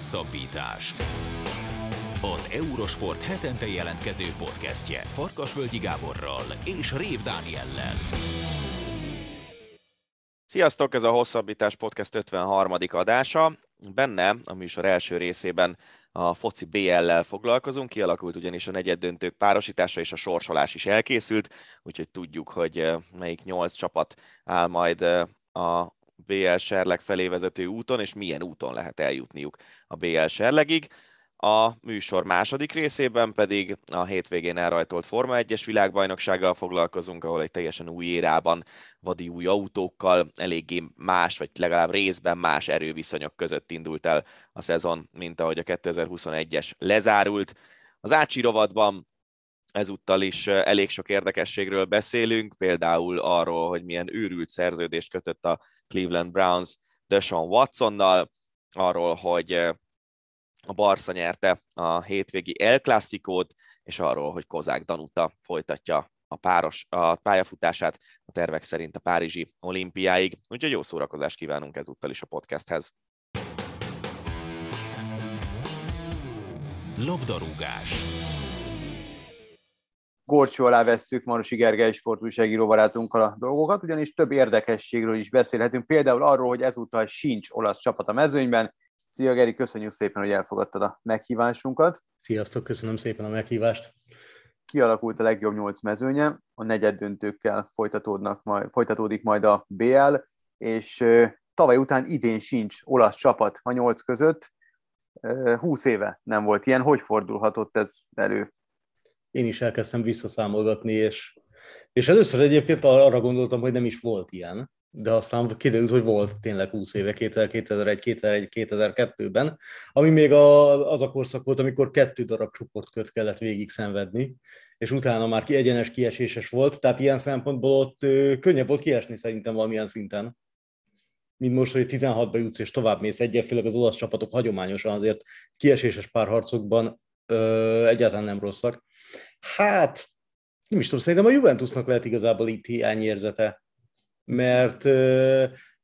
Hosszabbítás. Az Eurosport hetente jelentkező podcastje Farkasvölgyi Gáborral és Rév Dániellel. Sziasztok, ez a Hosszabbítás Podcast 53. adása. Benne a műsor első részében a foci BL-lel foglalkozunk, kialakult ugyanis a negyed döntők párosítása és a sorsolás is elkészült, úgyhogy tudjuk, hogy eh, melyik nyolc csapat áll majd eh, a BL Serleg felé vezető úton, és milyen úton lehet eljutniuk a BL Serlegig. A műsor második részében pedig a hétvégén elrajtolt Forma 1-es világbajnoksággal foglalkozunk, ahol egy teljesen új érában, vadi új autókkal, eléggé más, vagy legalább részben más erőviszonyok között indult el a szezon, mint ahogy a 2021-es lezárult. Az Ácsi rovatban ezúttal is elég sok érdekességről beszélünk, például arról, hogy milyen őrült szerződést kötött a Cleveland Browns Deshaun Watsonnal, arról, hogy a Barca nyerte a hétvégi El Clasicót, és arról, hogy Kozák Danuta folytatja a, páros, a pályafutását a tervek szerint a Párizsi olimpiáig. Úgyhogy jó szórakozást kívánunk ezúttal is a podcasthez. Labdarúgás. Gorcsó alá vesszük Marosi Gergely sportújságíró barátunkkal a dolgokat, ugyanis több érdekességről is beszélhetünk, például arról, hogy ezúttal sincs olasz csapat a mezőnyben. Szia Geri, köszönjük szépen, hogy elfogadtad a meghívásunkat. Sziasztok, köszönöm szépen a meghívást. Kialakult a legjobb nyolc mezőnye, a negyed döntőkkel folytatódnak majd, folytatódik majd a BL, és tavaly után idén sincs olasz csapat a nyolc között. Húsz éve nem volt ilyen, hogy fordulhatott ez elő? Én is elkezdtem visszaszámolgatni, és, és először egyébként arra gondoltam, hogy nem is volt ilyen, de aztán kiderült, hogy volt tényleg 20 éve, 2001, 2001, 2002-ben, ami még a, az a korszak volt, amikor kettő darab csoportkört kellett végig szenvedni, és utána már ki egyenes kieséses volt, tehát ilyen szempontból ott ö, könnyebb volt kiesni szerintem valamilyen szinten mint most, hogy 16-ba jutsz és tovább mész egyet, főleg az olasz csapatok hagyományosan azért kieséses párharcokban ö, egyáltalán nem rosszak. Hát, nem is tudom, szerintem a Juventusnak lehet igazából itt hiányérzete, mert,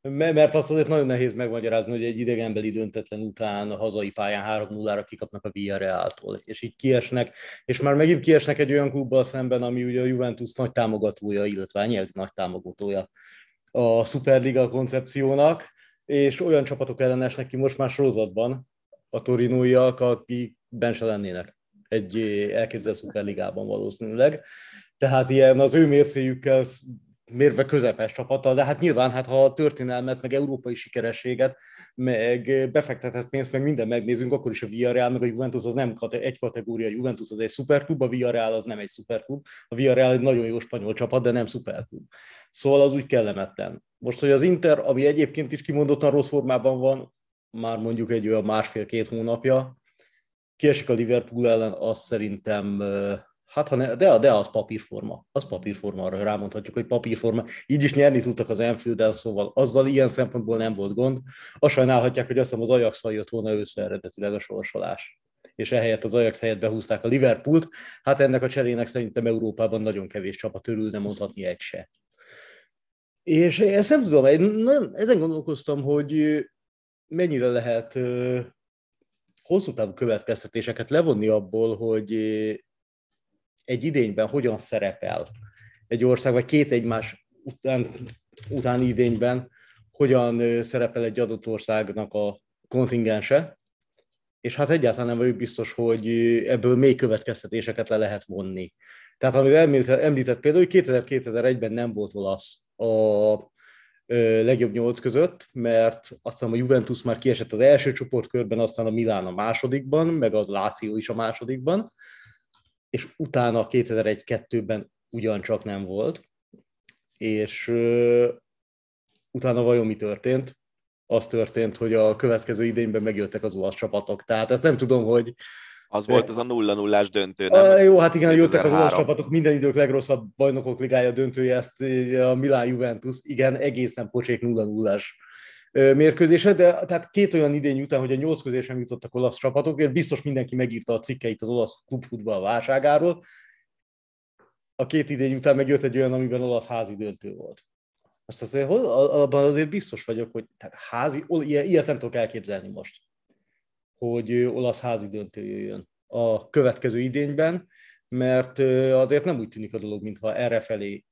mert azt azért nagyon nehéz megmagyarázni, hogy egy idegenbeli döntetlen után a hazai pályán 3-0-ra kikapnak a Villarreal-tól, és így kiesnek, és már megint kiesnek egy olyan klubbal szemben, ami ugye a Juventus nagy támogatója, illetve a nyelv nagy támogatója a Superliga koncepciónak, és olyan csapatok ellenesnek ki most már sorozatban, a torinóiak, akik ben se lennének egy elképzelt szuperligában valószínűleg. Tehát ilyen az ő mércéjükkel mérve közepes csapata, de hát nyilván, hát ha a történelmet, meg európai sikerességet, meg befektetett pénzt, meg minden megnézünk, akkor is a Villarreal, meg a Juventus az nem egy kategória, a Juventus az egy szuperklub, a Villarreal az nem egy szuperklub, a Villarreal egy nagyon jó spanyol csapat, de nem szuperklub. Szóval az úgy kellemetlen. Most, hogy az Inter, ami egyébként is kimondottan rossz formában van, már mondjuk egy olyan másfél-két hónapja, kiesik a Liverpool ellen, az szerintem, hát ha ne, de, de az papírforma, az papírforma, arra rámondhatjuk, hogy papírforma. Így is nyerni tudtak az enfield szóval azzal ilyen szempontból nem volt gond. Azt sajnálhatják, hogy azt hiszem az ajax jött volna össze eredetileg a sorsolás és ehelyett az Ajax helyett behúzták a Liverpoolt. Hát ennek a cserének szerintem Európában nagyon kevés csapat örül, nem mondhatni egy se. És ezt nem tudom, én ezen gondolkoztam, hogy mennyire lehet hosszú távú következtetéseket levonni abból, hogy egy idényben hogyan szerepel egy ország, vagy két egymás után, utáni idényben hogyan szerepel egy adott országnak a kontingense, és hát egyáltalán nem vagyok biztos, hogy ebből még következtetéseket le lehet vonni. Tehát amit említett, említett például, hogy 2000-2001-ben nem volt olasz a legjobb nyolc között, mert azt hiszem a Juventus már kiesett az első csoportkörben, aztán a Milán a másodikban, meg az Láció is a másodikban, és utána 2001-2-ben ugyancsak nem volt, és utána vajon mi történt? Az történt, hogy a következő idényben megjöttek az olasz csapatok. Tehát ezt nem tudom, hogy az volt az a nulla nullás döntő, nem? A, jó, hát igen, jöttek az olasz csapatok, minden idők legrosszabb bajnokok ligája döntője, ezt a Milán Juventus, igen, egészen pocsék nulla nullás mérkőzése, de tehát két olyan idény után, hogy a nyolc közé sem jutottak olasz csapatok, biztos mindenki megírta a cikkeit az olasz klubfutball válságáról. A két idény után megjött egy olyan, amiben olasz házi döntő volt. Azt azért, abban azért biztos vagyok, hogy tehát házi, ilyet nem tudok elképzelni most hogy olasz házi döntő jöjjön a következő idényben, mert azért nem úgy tűnik a dolog, mintha errefelé,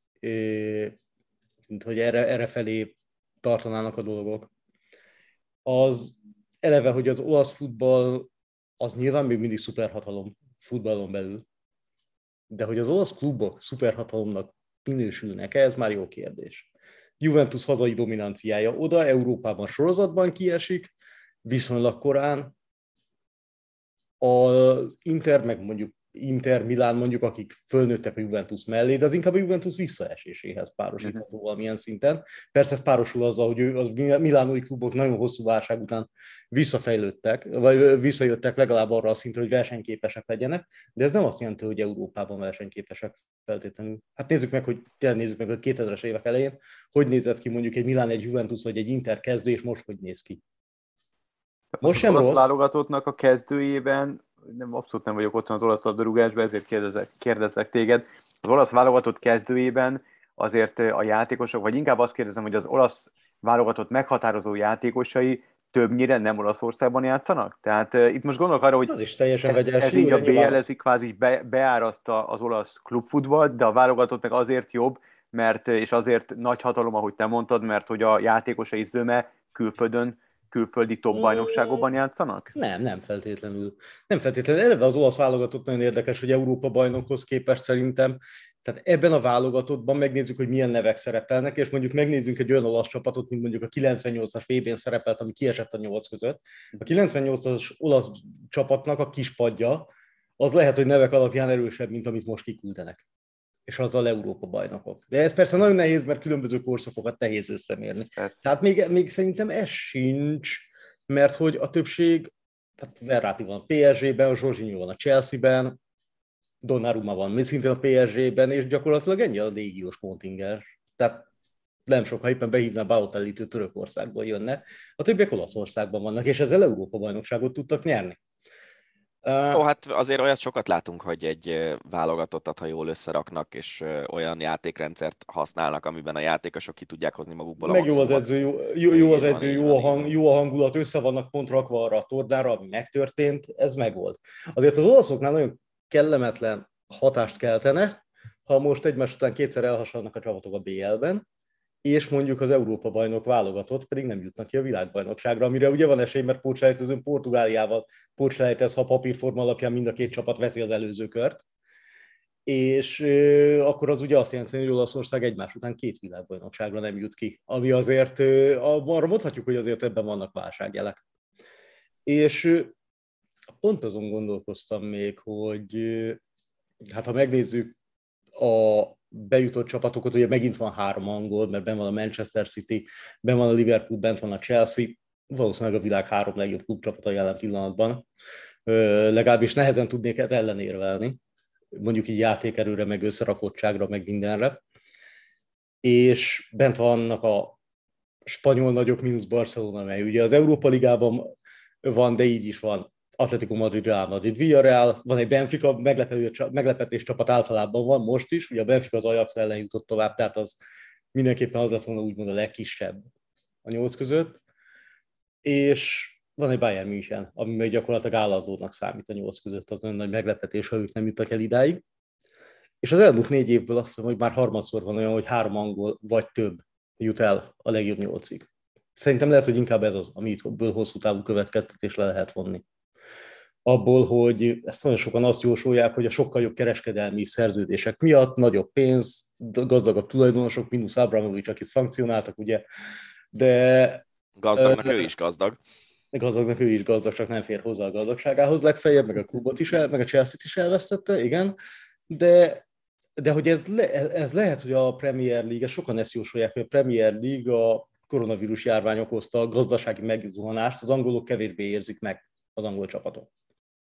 mint hogy erre, errefelé tartanának a dolgok. Az eleve, hogy az olasz futball az nyilván még mindig szuperhatalom futballon belül, de hogy az olasz klubok szuperhatalomnak minősülnek ez már jó kérdés. Juventus hazai dominanciája oda, Európában sorozatban kiesik, viszonylag korán. Az Inter, meg mondjuk Inter, Milán mondjuk, akik fölnőttek a Juventus mellé, de az inkább a Juventus visszaeséséhez párosítható uh-huh. valamilyen szinten. Persze ez párosul azzal, hogy az milánói klubok nagyon hosszú válság után visszafejlődtek, vagy visszajöttek legalább arra a szintre, hogy versenyképesek legyenek, de ez nem azt jelenti, hogy Európában versenyképesek feltétlenül. Hát nézzük meg, hogy tényleg nézzük meg a 2000-es évek elején, hogy nézett ki mondjuk egy Milán, egy Juventus vagy egy Inter kezdő, és most hogy néz ki. Most sem rossz. válogatottnak a kezdőjében nem, abszolút nem vagyok otthon az olasz labdarúgásban, ezért kérdezek, kérdezek téged. Az olasz válogatott kezdőjében azért a játékosok, vagy inkább azt kérdezem, hogy az olasz válogatott meghatározó játékosai többnyire nem Olaszországban játszanak? Tehát uh, itt most gondolok arra, hogy az is teljesen ez, ez így a BL, ez így kvázi be, beáraszta az olasz klubfutballt, de a válogatott meg azért jobb, mert, és azért nagy hatalom, ahogy te mondtad, mert hogy a játékosai zöme külföldön külföldi top bajnokságokban játszanak? Nem, nem feltétlenül. Nem feltétlenül. Eleve az olasz válogatott nagyon érdekes, hogy Európa bajnokhoz képest szerintem tehát ebben a válogatottban megnézzük, hogy milyen nevek szerepelnek, és mondjuk megnézzünk egy olyan olasz csapatot, mint mondjuk a 98-as VB-n szerepelt, ami kiesett a nyolc között. A 98-as olasz csapatnak a kispadja, az lehet, hogy nevek alapján erősebb, mint amit most kiküldenek és azzal Európa bajnokok. De ez persze nagyon nehéz, mert különböző korszakokat nehéz összemérni. Persze. Tehát még, még szerintem ez sincs, mert hogy a többség, tehát Verratti van a PSG-ben, a Zsorzsinyó van a Chelsea-ben, Donnarumma van szintén a PSG-ben, és gyakorlatilag ennyi a légiós kontinger. Tehát nem sok, ha éppen behívná Balotellit, Törökországból jönne. A többiek Olaszországban vannak, és ezzel Európa bajnokságot tudtak nyerni. Ó, hát azért olyat sokat látunk, hogy egy válogatottat, ha jól összeraknak, és olyan játékrendszert használnak, amiben a játékosok ki tudják hozni magukból a Meg jó az edző, jó, jó, jó az edző, jó a, hang, jó a hangulat, össze vannak pont rakva arra a tornára, ami megtörtént, ez megvolt. Azért az olaszoknál nagyon kellemetlen hatást keltene, ha most egymás után kétszer elhasalnak a csapatok a BL-ben, és mondjuk az Európa bajnok válogatott pedig nem jutnak ki a világbajnokságra, amire ugye van esély, mert pótselejtezőn Portugáliával pótselejtez, ha papírforma alapján mind a két csapat veszi az előző kört, és euh, akkor az ugye azt jelenti, hogy Olaszország egymás után két világbajnokságra nem jut ki, ami azért, euh, arra mondhatjuk, hogy azért ebben vannak válságjelek. És euh, pont azon gondolkoztam még, hogy hát ha megnézzük a bejutott csapatokat, ugye megint van három angol, mert ben van a Manchester City, ben van a Liverpool, bent van a Chelsea, valószínűleg a világ három legjobb klubcsapata jelen pillanatban. Ö, legalábbis nehezen tudnék ez ellenérvelni, mondjuk így játékerőre, meg összerakottságra, meg mindenre. És bent vannak a spanyol nagyok mínusz Barcelona, mely ugye az Európa Ligában van, de így is van Atletico Madrid, Real Madrid, Villarreal, van egy Benfica, meglepetés csapat általában van most is, ugye a Benfica az Ajax ellen jutott tovább, tehát az mindenképpen az lett volna úgymond a legkisebb a nyolc között, és van egy Bayern München, ami még gyakorlatilag állandónak számít a nyolc között, az olyan nagy meglepetés, ha ők nem jutnak el idáig. És az elmúlt négy évből azt hiszem, hogy már harmadszor van olyan, hogy három angol vagy több jut el a legjobb nyolcig. Szerintem lehet, hogy inkább ez az, amiből hosszú távú következtetés le lehet vonni abból, hogy ezt nagyon sokan azt jósolják, hogy a sokkal jobb kereskedelmi szerződések miatt nagyobb pénz, gazdagabb tulajdonosok, mínusz Abramovics, akit szankcionáltak, ugye, de... Gazdagnak ő is gazdag. Gazdagnak ő is gazdag, csak nem fér hozzá a gazdagságához legfeljebb, meg a klubot is, el, meg a Chelsea-t is elvesztette, igen, de, de hogy ez, le, ez lehet, hogy a Premier League, sokan ezt jósolják, hogy a Premier League a koronavírus járvány okozta a gazdasági megzuhanást, az angolok kevésbé érzik meg az angol csapatok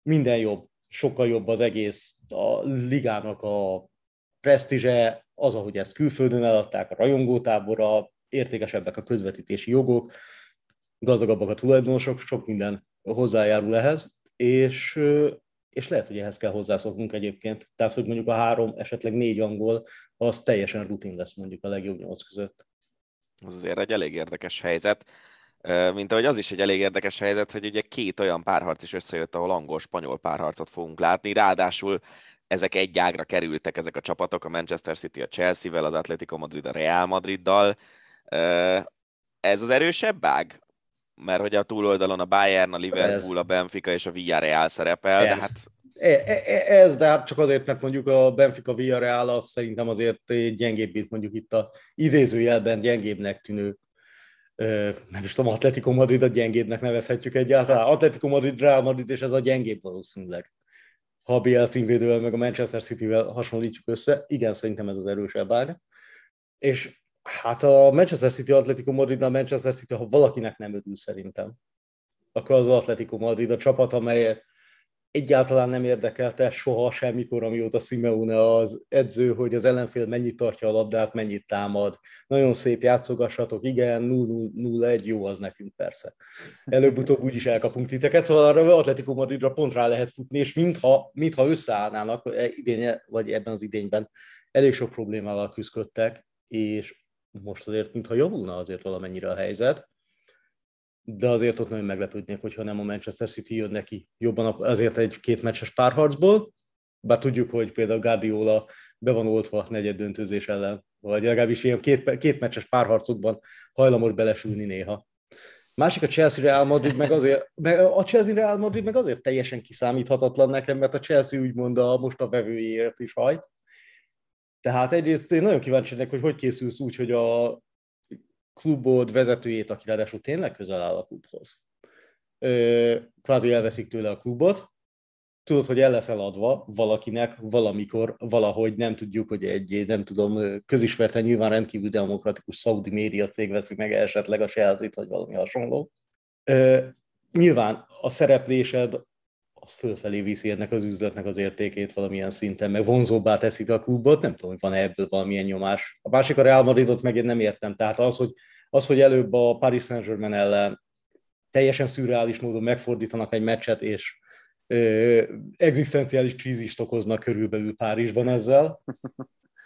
minden jobb, sokkal jobb az egész, a ligának a presztízse, az, ahogy ezt külföldön eladták, a rajongótábora, értékesebbek a közvetítési jogok, gazdagabbak a tulajdonosok, sok minden hozzájárul ehhez, és, és lehet, hogy ehhez kell hozzászoknunk egyébként. Tehát, hogy mondjuk a három, esetleg négy angol, az teljesen rutin lesz mondjuk a legjobb nyolc között. Az azért egy elég érdekes helyzet. Mint ahogy az is egy elég érdekes helyzet, hogy ugye két olyan párharc is összejött, ahol angol-spanyol párharcot fogunk látni, ráadásul ezek egy ágra kerültek ezek a csapatok, a Manchester City a Chelsea-vel, az Atletico Madrid a Real Madriddal. Ez az erősebb ág? Mert hogy a túloldalon a Bayern, a Liverpool, a Benfica és a Villarreal szerepel, ez. de hát e, e, e, ez, de hát csak azért, mert mondjuk a Benfica Villarreal az szerintem azért gyengébb, mint mondjuk itt a idézőjelben gyengébbnek tűnő nem is tudom, Atletico Madrid a gyengébbnek nevezhetjük egyáltalán. Atletico Madrid, Real Madrid, és ez a gyengébb valószínűleg. Ha a BL színvédővel meg a Manchester City-vel hasonlítjuk össze, igen, szerintem ez az erősebb ág. És hát a Manchester City, Atletico Madrid, a Manchester City, ha valakinek nem örül szerintem, akkor az Atletico Madrid a csapat, amely egyáltalán nem érdekelte soha semmikor, amióta Simeone az edző, hogy az ellenfél mennyit tartja a labdát, mennyit támad. Nagyon szép játszogassatok, igen, 0-1, jó az nekünk persze. Előbb-utóbb úgyis elkapunk titeket, szóval arra Atletico Madridra pont rá lehet futni, és mintha, mintha összeállnának e, idén, vagy ebben az idényben elég sok problémával küzdöttek, és most azért, mintha javulna azért valamennyire a helyzet, de azért ott nagyon meglepődnék, hogyha nem a Manchester City jön neki jobban azért egy két meccses párharcból, bár tudjuk, hogy például Guardiola be van oltva negyed döntőzés ellen, vagy legalábbis ilyen két, két meccses párharcokban hajlamos belesülni néha. Másik a Chelsea Real Madrid meg azért, meg a Chelsea Real Madrid meg azért teljesen kiszámíthatatlan nekem, mert a Chelsea úgymond a most a vevőjéért is hajt. Tehát egyrészt én nagyon kíváncsi lennék, hogy hogy készülsz úgy, hogy a klubod vezetőjét, aki ráadásul tényleg közel áll a klubhoz, kvázi elveszik tőle a klubot, tudod, hogy el lesz eladva valakinek valamikor, valahogy nem tudjuk, hogy egy, nem tudom, közismerten nyilván rendkívül demokratikus szaudi média cég veszik meg esetleg a chelsea vagy valami hasonló. Nyilván a szereplésed az fölfelé viszi ennek az üzletnek az értékét valamilyen szinten, meg vonzóbbá teszik a klubot, nem tudom, hogy van ebből valamilyen nyomás. A másik a Real Madridot meg én nem értem, tehát az, hogy, az, hogy előbb a Paris Saint-Germain ellen teljesen szürreális módon megfordítanak egy meccset, és ö, egzisztenciális krízist okoznak körülbelül Párizsban ezzel.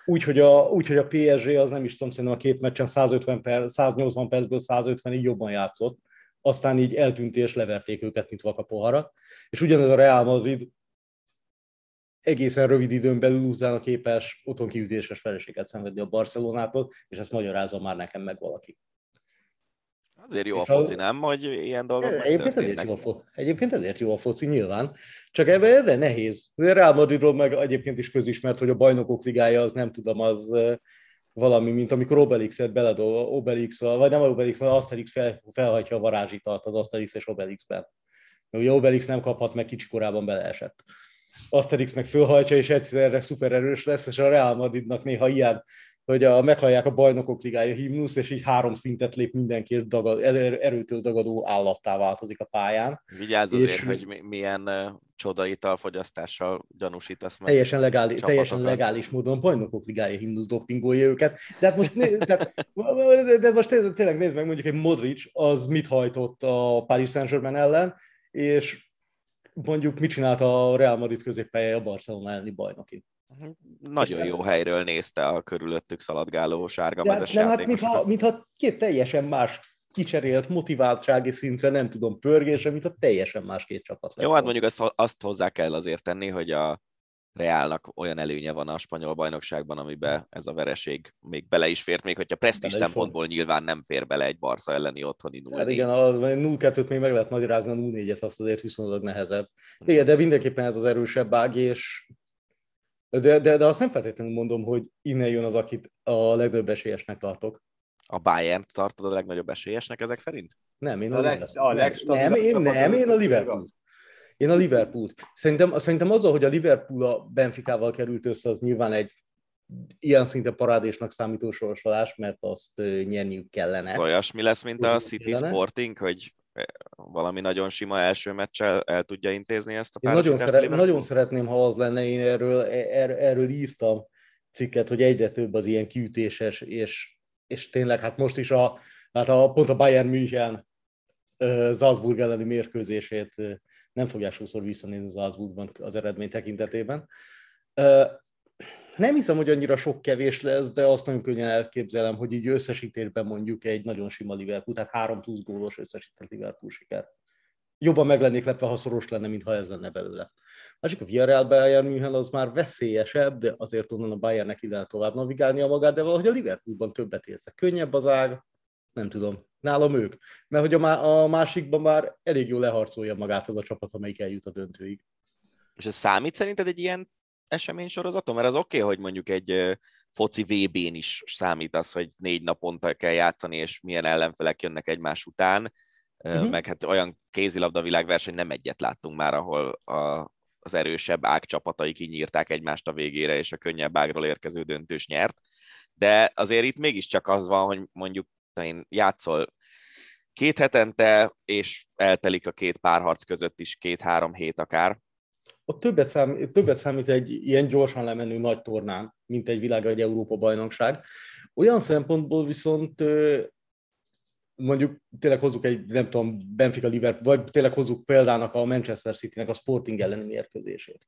Úgyhogy a, úgy, hogy a PSG az nem is tudom, szerintem a két meccsen 150 per, 180 percből 150-ig jobban játszott, aztán így eltűnt és leverték őket, mint vakapohara. És ugyanez a Real Madrid egészen rövid időn belül utána képes otthon kiütéses feleséget szenvedni a Barcelonától, és ezt magyarázza már nekem meg valaki. Azért jó a foci, nem? Hogy ilyen dolgok egyébként ezért, jó a foci, egyébként ezért jó a foci, nyilván. Csak ebben ebben nehéz. Real Madridról meg egyébként is közismert, hogy a bajnokok ligája az nem tudom, az valami, mint amikor Obelix-et beledol, Obelix, vagy nem Obelix, hanem Asterix fel, felhajtja a varázsitalt az Asterix és Obelixben. Ugye Obelix nem kaphat meg, kicsi korában beleesett. Asterix meg fölhajtja, és egyszerre szuper erős lesz, és a Real Madridnak néha ilyen, hogy a, meghallják a bajnokok ligája himnusz, és így három szintet lép mindenki, dagad, erőtől dagadó állattá változik a pályán. Vigyázz azért, és, hogy milyen csodaital fogyasztással gyanúsítasz meg. Teljesen legális, teljesen legális módon bajnokok ligája himnusz dopingolja őket. De hát most, né, de, de most tényleg nézd meg, mondjuk egy Modric, az mit hajtott a Paris Saint-Germain ellen, és mondjuk mit csinált a Real Madrid középpelye a Barcelona elleni bajnokin. Mhm. Nagyon Isten. jó helyről nézte a körülöttük szaladgáló sárga mezes Nem, hát mintha, mintha két teljesen más kicserélt motiváltsági szintre, nem tudom, pörgésre, mint a teljesen más két csapat. Jó, hát mondjuk azt, azt hozzá kell azért tenni, hogy a Reálnak olyan előnye van a spanyol bajnokságban, amiben ez a vereség még bele is fért, még hogyha presztis szempontból nyilván nem fér bele egy Barca elleni otthoni 0 Hát igen, a 0-2-t még meg lehet magyarázni, a 0-4-et azt azért viszonylag nehezebb. Igen, de mindenképpen ez az erősebb ág, és de, de, de azt nem feltétlenül mondom, hogy innen jön az, akit a legnagyobb esélyesnek tartok. A Bayern tartod a legnagyobb esélyesnek ezek szerint? Nem, én a, a, leg, a nem, én, nem, én a Liverpool. Én a Liverpool. Szerintem, szerintem azzal, hogy a Liverpool a Benficával került össze, az nyilván egy ilyen szinte parádésnak számító sorsolás, mert azt nyerniük kellene. Olyasmi lesz, mint a City kellene. Sporting, hogy valami nagyon sima első meccsel el tudja intézni ezt a Én nagyon, szeret, nagyon szeretném, ha az lenne, én erről, er, erről írtam cikket, hogy egyre több az ilyen kiütéses, és, és tényleg hát most is a, hát a pont a Bayern München Salzburg elleni mérkőzését nem fogják sokszor visszanézni Salzburgban az eredmény tekintetében. Nem hiszem, hogy annyira sok kevés lesz, de azt nagyon könnyen elképzelem, hogy így összesítésben mondjuk egy nagyon sima Liverpool, tehát három plusz gólos összesített Liverpool siker. Jobban meg lennék lepve, ha szoros lenne, mint ha ez lenne belőle. Másik a Villarreal Bayern München az már veszélyesebb, de azért onnan a Bayernnek ide lehet tovább navigálnia magát, de valahogy a Liverpoolban többet érzek. Könnyebb az ág, nem tudom, nálam ők. Mert hogy a, má- a másikban már elég jól leharcolja magát az a csapat, amelyik eljut a döntőig. És ez számít szerinted egy ilyen esemény sorozaton? Mert az oké, okay, hogy mondjuk egy foci VB-n is számít az, hogy négy naponta kell játszani, és milyen ellenfelek jönnek egymás után, uh-huh. meg hát olyan kézilabda világverseny nem egyet láttunk már, ahol a, az erősebb ág csapatai kinyírták egymást a végére, és a könnyebb ágról érkező döntős nyert. De azért itt mégiscsak az van, hogy mondjuk én játszol két hetente, és eltelik a két párharc között is két-három hét akár. Ott többet, szám, többet számít egy ilyen gyorsan lemenő nagy tornán, mint egy világ vagy Európa bajnokság. Olyan szempontból viszont mondjuk tényleg hozzuk egy, nem tudom, Benfica Liverpool, vagy tényleg hozzuk példának a Manchester City-nek a Sporting elleni mérkőzését.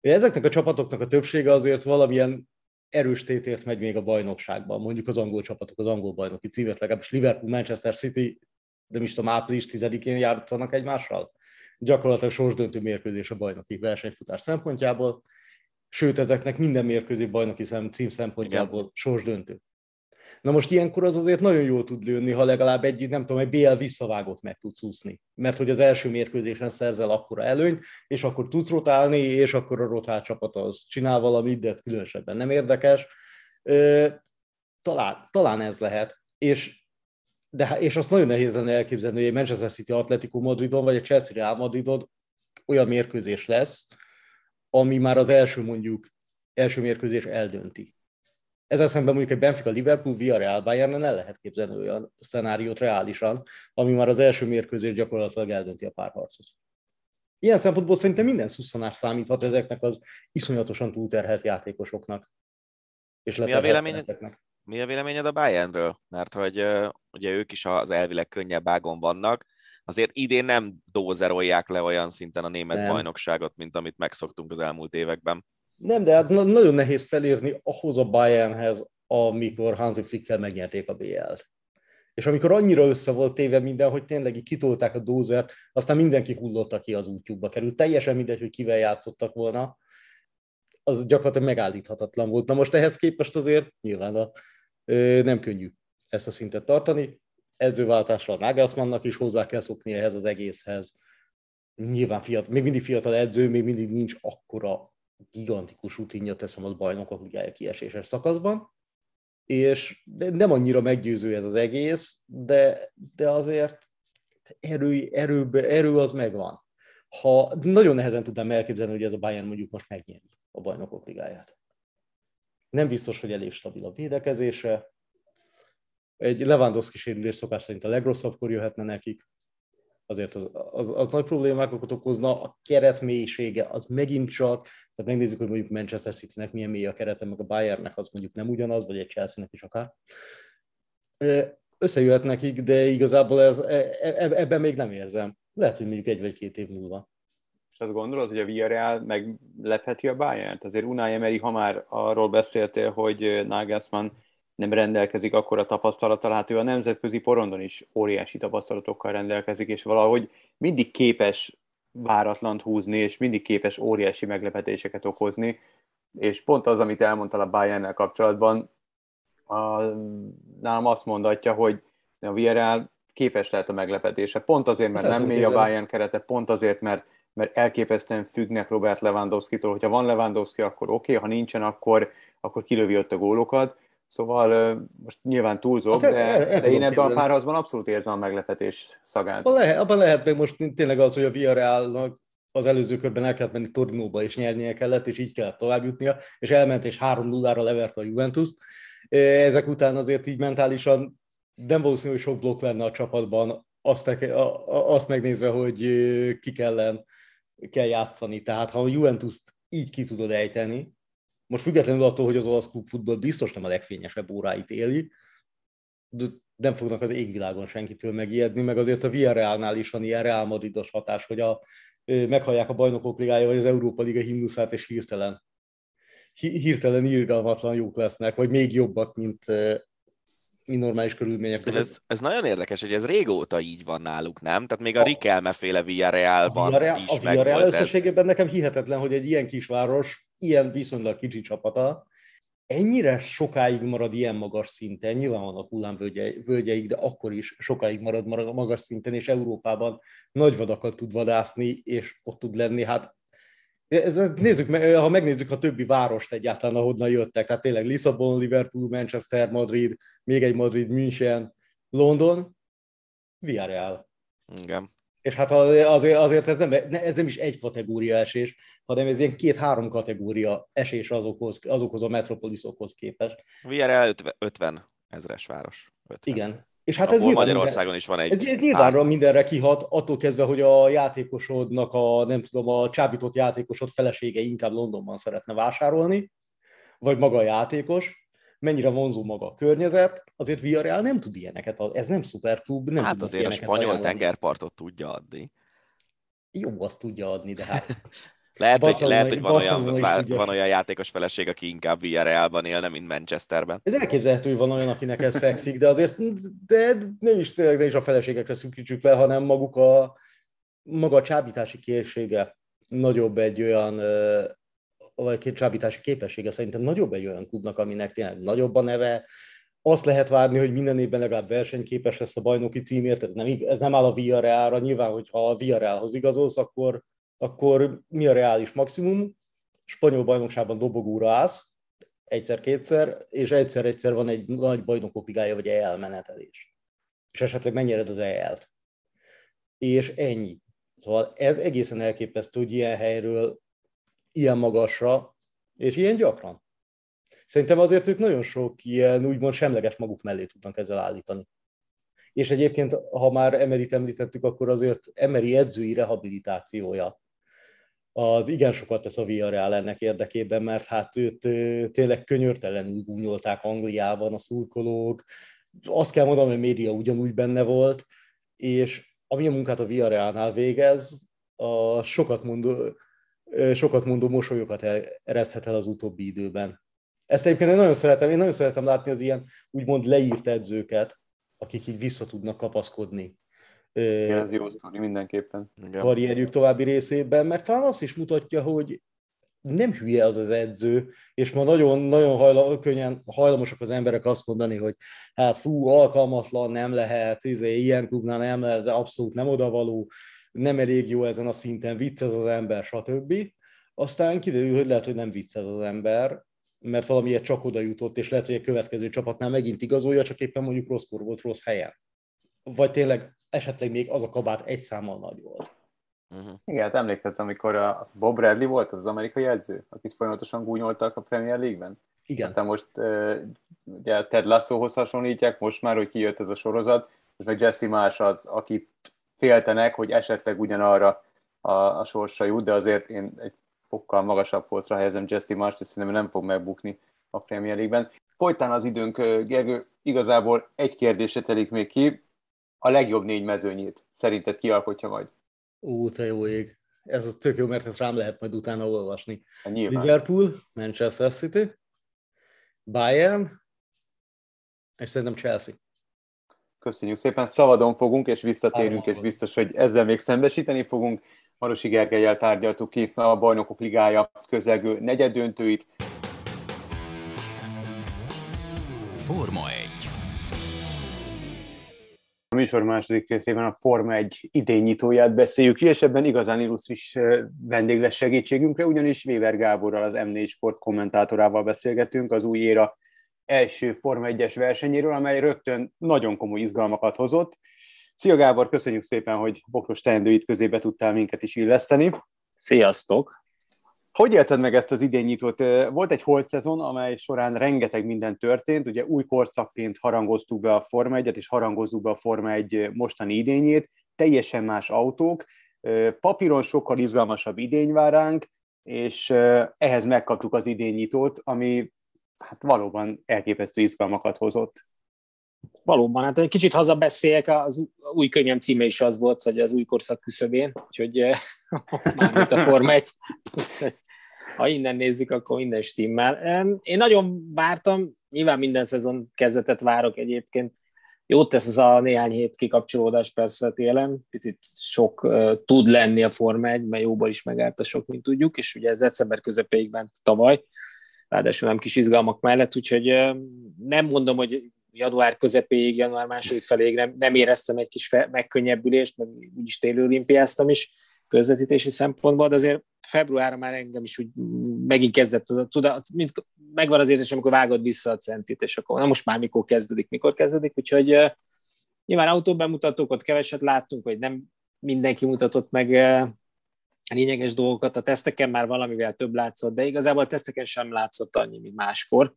Ezeknek a csapatoknak a többsége azért valamilyen erős tétért megy még a bajnokságban, mondjuk az angol csapatok, az angol bajnoki címet, legalábbis Liverpool, Manchester City, de is tudom, április 10-én játszanak egymással. Gyakorlatilag sorsdöntő mérkőzés a bajnoki versenyfutás szempontjából, sőt, ezeknek minden mérkőzés bajnoki szem, cím szempontjából Igen. sorsdöntő. Na most ilyenkor az azért nagyon jól tud lőni, ha legalább egy, nem tudom, egy BL visszavágót meg tudsz úszni. Mert hogy az első mérkőzésen szerzel akkora előnyt, és akkor tudsz rotálni, és akkor a rotált csapat az csinál valamit, de különösebben nem érdekes. Talán, talán ez lehet. És de, és azt nagyon nehéz lenne elképzelni, hogy egy Manchester City Atletico Madridon, vagy egy Chelsea Real Madridon olyan mérkőzés lesz, ami már az első mondjuk első mérkőzés eldönti. Ezzel szemben mondjuk egy Benfica Liverpool via Real Bayern el lehet képzelni olyan szenáriót reálisan, ami már az első mérkőzés gyakorlatilag eldönti a párharcot. Ilyen szempontból szerintem minden szusszanás számíthat ezeknek az iszonyatosan túlterhelt játékosoknak. És mi a, véleményed, mi a véleményed a Bayernről? Mert hogy ugye ők is az elvileg könnyebb ágon vannak, azért idén nem dózerolják le olyan szinten a német nem. bajnokságot, mint amit megszoktunk az elmúlt években. Nem, de hát nagyon nehéz felírni ahhoz a Bayernhez, amikor Hansi Flickkel megnyerték a BL-t. És amikor annyira össze volt téve minden, hogy tényleg így kitolták a dózert, aztán mindenki hullotta ki az útjukba került. Teljesen mindegy, hogy kivel játszottak volna, az gyakorlatilag megállíthatatlan volt. Na most ehhez képest azért nyilván a, nem könnyű ezt a szintet tartani. Edzőváltásra a Nagelsmannnak is hozzá kell szokni ehhez az egészhez. Nyilván fiatal, még mindig fiatal edző, még mindig nincs akkora gigantikus rutinja teszem az bajnokok ligája kieséses szakaszban, és nem annyira meggyőző ez az egész, de, de azért erő, erő, erő az megvan. Ha nagyon nehezen tudnám elképzelni, hogy ez a Bayern mondjuk most megnyeri a bajnokok ligáját. Nem biztos, hogy elég stabil a védekezése. Egy Lewandowski sérülés szokás szerint a legrosszabbkor jöhetne nekik azért az, az, az nagy problémákat okozna, a keret mélysége az megint csak, tehát megnézzük, hogy mondjuk Manchester City-nek milyen mély a kerete, meg a Bayernnek az mondjuk nem ugyanaz, vagy egy Chelsea-nek is akár. Összejöhet nekik, de igazából ez, e, e, ebben még nem érzem. Lehet, hogy mondjuk egy vagy két év múlva. És azt gondolod, hogy a Villarreal meglepheti a Bayern-t? Azért Unai Emery, ha már arról beszéltél, hogy Nagelsmann nem rendelkezik akkor a tapasztalattal, hát ő a nemzetközi porondon is óriási tapasztalatokkal rendelkezik, és valahogy mindig képes váratlant húzni, és mindig képes óriási meglepetéseket okozni, és pont az, amit elmondtál a bayern kapcsolatban, a, nálam azt mondatja, hogy a Villarreal képes lehet a meglepetése. Pont azért, mert nem mély a Bayern kerete, pont azért, mert, mert elképesztően függnek Robert Lewandowski-tól. Hogyha van Lewandowski, akkor oké, okay, ha nincsen, akkor, akkor kilövi ott a gólokat Szóval most nyilván túlzok, Azt de, el, el, de én ebben a párharcban abszolút érzem a meglepetés szagát. Abban lehet, abban lehet meg most tényleg az, hogy a Villarrealnak az előző körben el kellett menni Torinóba, és nyernie kellett, és így kellett tovább jutnia, és elment, és 3-0-ra leverte a Juventus-t. Ezek után azért így mentálisan nem valószínű, hogy sok blokk lenne a csapatban, azt, azt megnézve, hogy ki kellen kell játszani. Tehát ha a Juventus-t így ki tudod ejteni, most függetlenül attól, hogy az olasz klubfutball biztos nem a legfényesebb óráit éli, de nem fognak az égvilágon senkitől megijedni, meg azért a Villarrealnál is van ilyen Real Madridos hatás, hogy a, meghallják a bajnokok ligája, vagy az Európa Liga himnuszát, és hirtelen, hirtelen irgalmatlan jók lesznek, vagy még jobbak, mint, normális körülmények között. Ez, ez nagyon érdekes, hogy ez régóta így van náluk, nem? Tehát még a, a Rikelme féle Villarrealban a Villarreal, is A Villarreal összességében ez. nekem hihetetlen, hogy egy ilyen kisváros, ilyen viszonylag kicsi csapata, ennyire sokáig marad ilyen magas szinten, nyilván vannak hullámvölgyeik, de akkor is sokáig marad magas szinten, és Európában nagy vadakat tud vadászni, és ott tud lenni, hát Nézzük, ha megnézzük a többi várost egyáltalán, ahonnan jöttek, tehát tényleg Lisszabon, Liverpool, Manchester, Madrid, még egy Madrid, München, London, Villarreal. Igen. És hát azért, azért ez, nem, ez nem is egy kategória esés, hanem ez ilyen két-három kategória esés azokhoz, azokhoz a metropoliszokhoz képest. Villarreal 50 ezres város. 50. Igen. És hát ez Magyarországon minden, is van egy... Ez, ez mindenre kihat, attól kezdve, hogy a játékosodnak a, nem tudom, a csábított játékosod felesége inkább Londonban szeretne vásárolni, vagy maga a játékos, mennyire vonzó maga a környezet, azért Villarreal nem tud ilyeneket, ez nem szuperklub, nem Hát azért a spanyol ajánlani. tengerpartot tudja adni. Jó, azt tudja adni, de hát Lehet, hogy, lehet, hogy van, olyan, van olyan játékos feleség, aki inkább Villarrealban élne, mint Manchesterben. Ez elképzelhető, hogy van olyan, akinek ez fekszik, de azért de nem is, tényleg, nem is a feleségekre szűkítsük le, hanem maguk a, maga a csábítási készsége nagyobb egy olyan, vagy két csábítási képessége szerintem nagyobb egy olyan klubnak, aminek tényleg nagyobb a neve, azt lehet várni, hogy minden évben legalább versenyképes lesz a bajnoki címért, ez nem, ez nem áll a Villarrealra, nyilván, hogyha a Villarrealhoz igazolsz, akkor akkor mi a reális maximum? Spanyol bajnokságban dobogóra állsz, egyszer-kétszer, és egyszer-egyszer van egy nagy bajnokok ligája, vagy elmenetelés. És esetleg megnyered az EL-t. És ennyi. Szóval ez egészen elképesztő, hogy ilyen helyről, ilyen magasra, és ilyen gyakran. Szerintem azért ők nagyon sok ilyen úgymond semleges maguk mellé tudnak ezzel állítani. És egyébként, ha már Emerit említettük, akkor azért Emeri edzői rehabilitációja az igen sokat tesz a Villarreal ennek érdekében, mert hát őt tényleg könyörtelenül gúnyolták Angliában a szurkolók. Azt kell mondanom, hogy a média ugyanúgy benne volt, és ami a munkát a Villarrealnál végez, a sokat mondó, sokat mondó mosolyokat ereszthet el az utóbbi időben. Ezt egyébként én nagyon szeretem, én nagyon szeretem látni az ilyen úgymond leírt edzőket, akik így vissza tudnak kapaszkodni igen, ez jó sztori mindenképpen. Igen. karrierjük további részében, mert talán azt is mutatja, hogy nem hülye az az edző, és ma nagyon, nagyon hajla, könnyen hajlamosak az emberek azt mondani, hogy hát fú, alkalmatlan, nem lehet, izé, ilyen klubnál nem lehet, abszolút nem odavaló, nem elég jó ezen a szinten, vicc ez az ember, stb. Aztán kiderül, hogy lehet, hogy nem vicc ez az ember, mert valamiért csak oda jutott, és lehet, hogy a következő csapatnál megint igazolja, csak éppen mondjuk rosszkor volt rossz helyen. Vagy tényleg esetleg még az a kabát egy számmal nagy volt. Uh-huh. Igen, hát emlékezz, amikor a Bob Bradley volt az, az amerikai edző, akit folyamatosan gúnyoltak a Premier League-ben. Igen. Aztán most ugye Ted Lassohoz hasonlítják, most már, hogy kijött ez a sorozat, és meg Jesse Más az, akit féltenek, hogy esetleg ugyanarra a, a sorsa jut, de azért én egy fokkal magasabb polcra helyezem Jesse Marsh, és szerintem nem fog megbukni a Premier League-ben. Folytán az időnk, Gergő, igazából egy kérdésre telik még ki, a legjobb négy mezőnyét szerinted kialkotja majd? Ó, te jó ég. Ez az tök jó, mert ezt rám lehet majd utána olvasni. Hát Liverpool, Manchester City, Bayern, és szerintem Chelsea. Köszönjük szépen, szabadon fogunk, és visszatérünk, és biztos, hogy ezzel még szembesíteni fogunk. Marosi Gergelyel tárgyaltuk ki a Bajnokok Ligája közelgő negyedöntőit. Forma 1 műsor második részében a Forma 1 idénynyitóját beszéljük ki, és ebben igazán illusztris vendég lesz segítségünkre, ugyanis Weber Gáborral, az M4 Sport kommentátorával beszélgetünk az új éra első Forma 1-es versenyéről, amely rögtön nagyon komoly izgalmakat hozott. Szia Gábor, köszönjük szépen, hogy bokros teendőit közébe tudtál minket is illeszteni. Sziasztok! Hogy élted meg ezt az idénynyitót? Volt egy holt szezon, amely során rengeteg minden történt, ugye új korszakként harangoztuk be a Forma 1-et, és harangozzuk be a Forma 1 mostani idényét, teljesen más autók, papíron sokkal izgalmasabb idény vár ránk, és ehhez megkaptuk az idénynyitót, ami hát valóban elképesztő izgalmakat hozott. Valóban, hát egy kicsit hazabeszéljek, az új könyvem címe is az volt, hogy az új korszak küszöbén, úgyhogy mármint a Forma 1. ha innen nézzük, akkor minden stimmel. Én nagyon vártam, nyilván minden szezon kezdetet várok egyébként. Jót tesz ez a néhány hét kikapcsolódás persze télen, picit sok uh, tud lenni a Forma 1, mert jóból is megállt a sok, mint tudjuk, és ugye ez december közepéig ment tavaly, ráadásul nem kis izgalmak mellett, úgyhogy uh, nem mondom, hogy január közepéig, január második feléig nem, nem éreztem egy kis fe, megkönnyebbülést, meg úgyis télő olimpiáztam is közvetítési szempontból, de azért februárra már engem is úgy megint kezdett az a tudat, mint megvan az érzés, amikor vágod vissza a centit, és akkor na most már mikor kezdődik, mikor kezdődik, úgyhogy uh, nyilván autóbemutatókat keveset láttunk, vagy nem mindenki mutatott meg uh, lényeges dolgokat, a teszteken már valamivel több látszott, de igazából a teszteken sem látszott annyi, mint máskor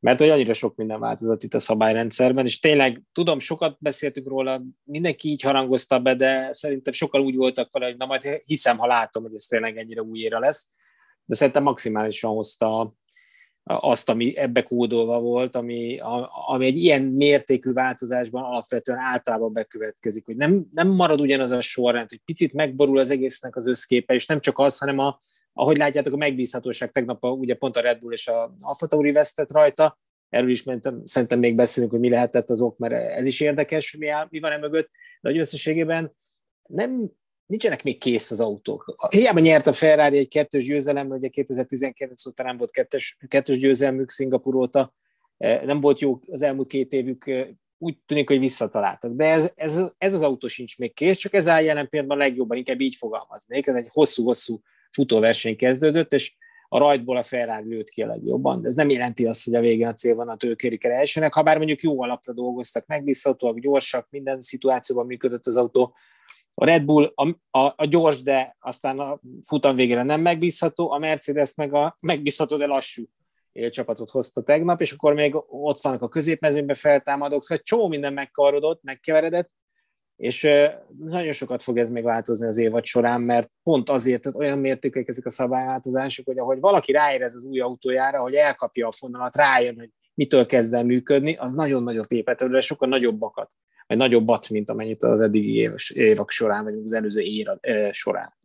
mert hogy annyira sok minden változott itt a szabályrendszerben, és tényleg tudom, sokat beszéltük róla, mindenki így harangozta be, de szerintem sokkal úgy voltak vele, hogy na majd hiszem, ha látom, hogy ez tényleg ennyire új éra lesz, de szerintem maximálisan hozta azt, ami ebbe kódolva volt, ami, ami egy ilyen mértékű változásban alapvetően általában bekövetkezik, hogy nem, nem marad ugyanaz a sorrend, hogy picit megborul az egésznek az összképe, és nem csak az, hanem a, ahogy látjátok, a megbízhatóság tegnap a, ugye pont a Red Bull és a Alfa Tauri vesztett rajta, erről is mentem, szerintem még beszélünk, hogy mi lehetett az ok, mert ez is érdekes, mi, áll, mi van e mögött, de hogy összességében nem, nincsenek még kész az autók. Hiába nyert a Ferrari egy kettős győzelem, ugye 2019 óta nem volt kettős, kettős győzelmük Szingapur óta, eh, nem volt jó az elmúlt két évük, eh, úgy tűnik, hogy visszataláltak. De ez, ez, ez az autó sincs még kész, csak ez áll jelen pillanatban legjobban, inkább így fogalmaznék. Ez egy hosszú-hosszú futóverseny kezdődött, és a rajtból a Ferrari lőtt ki a legjobban. De ez nem jelenti azt, hogy a végén a cél van, a tőkérik el elsőnek, ha bár mondjuk jó alapra dolgoztak, megbízhatóak, gyorsak, minden szituációban működött az autó. A Red Bull a, a, a gyors, de aztán a futam végére nem megbízható, a Mercedes meg a megbízható, de lassú élcsapatot hozta tegnap, és akkor még ott vannak a középmezőnybe feltámadók, szóval csomó minden megkarodott, megkeveredett, és nagyon sokat fog ez még változni az évad során, mert pont azért, tehát olyan mértékűek ezek a szabályváltozások, hogy ahogy valaki ráérez az új autójára, hogy elkapja a fonalat, rájön, hogy mitől kezd el működni, az nagyon-nagyon lépett előre, sokkal nagyobbakat, vagy nagyobbat, mint amennyit az eddigi évek során, vagy az előző éra során.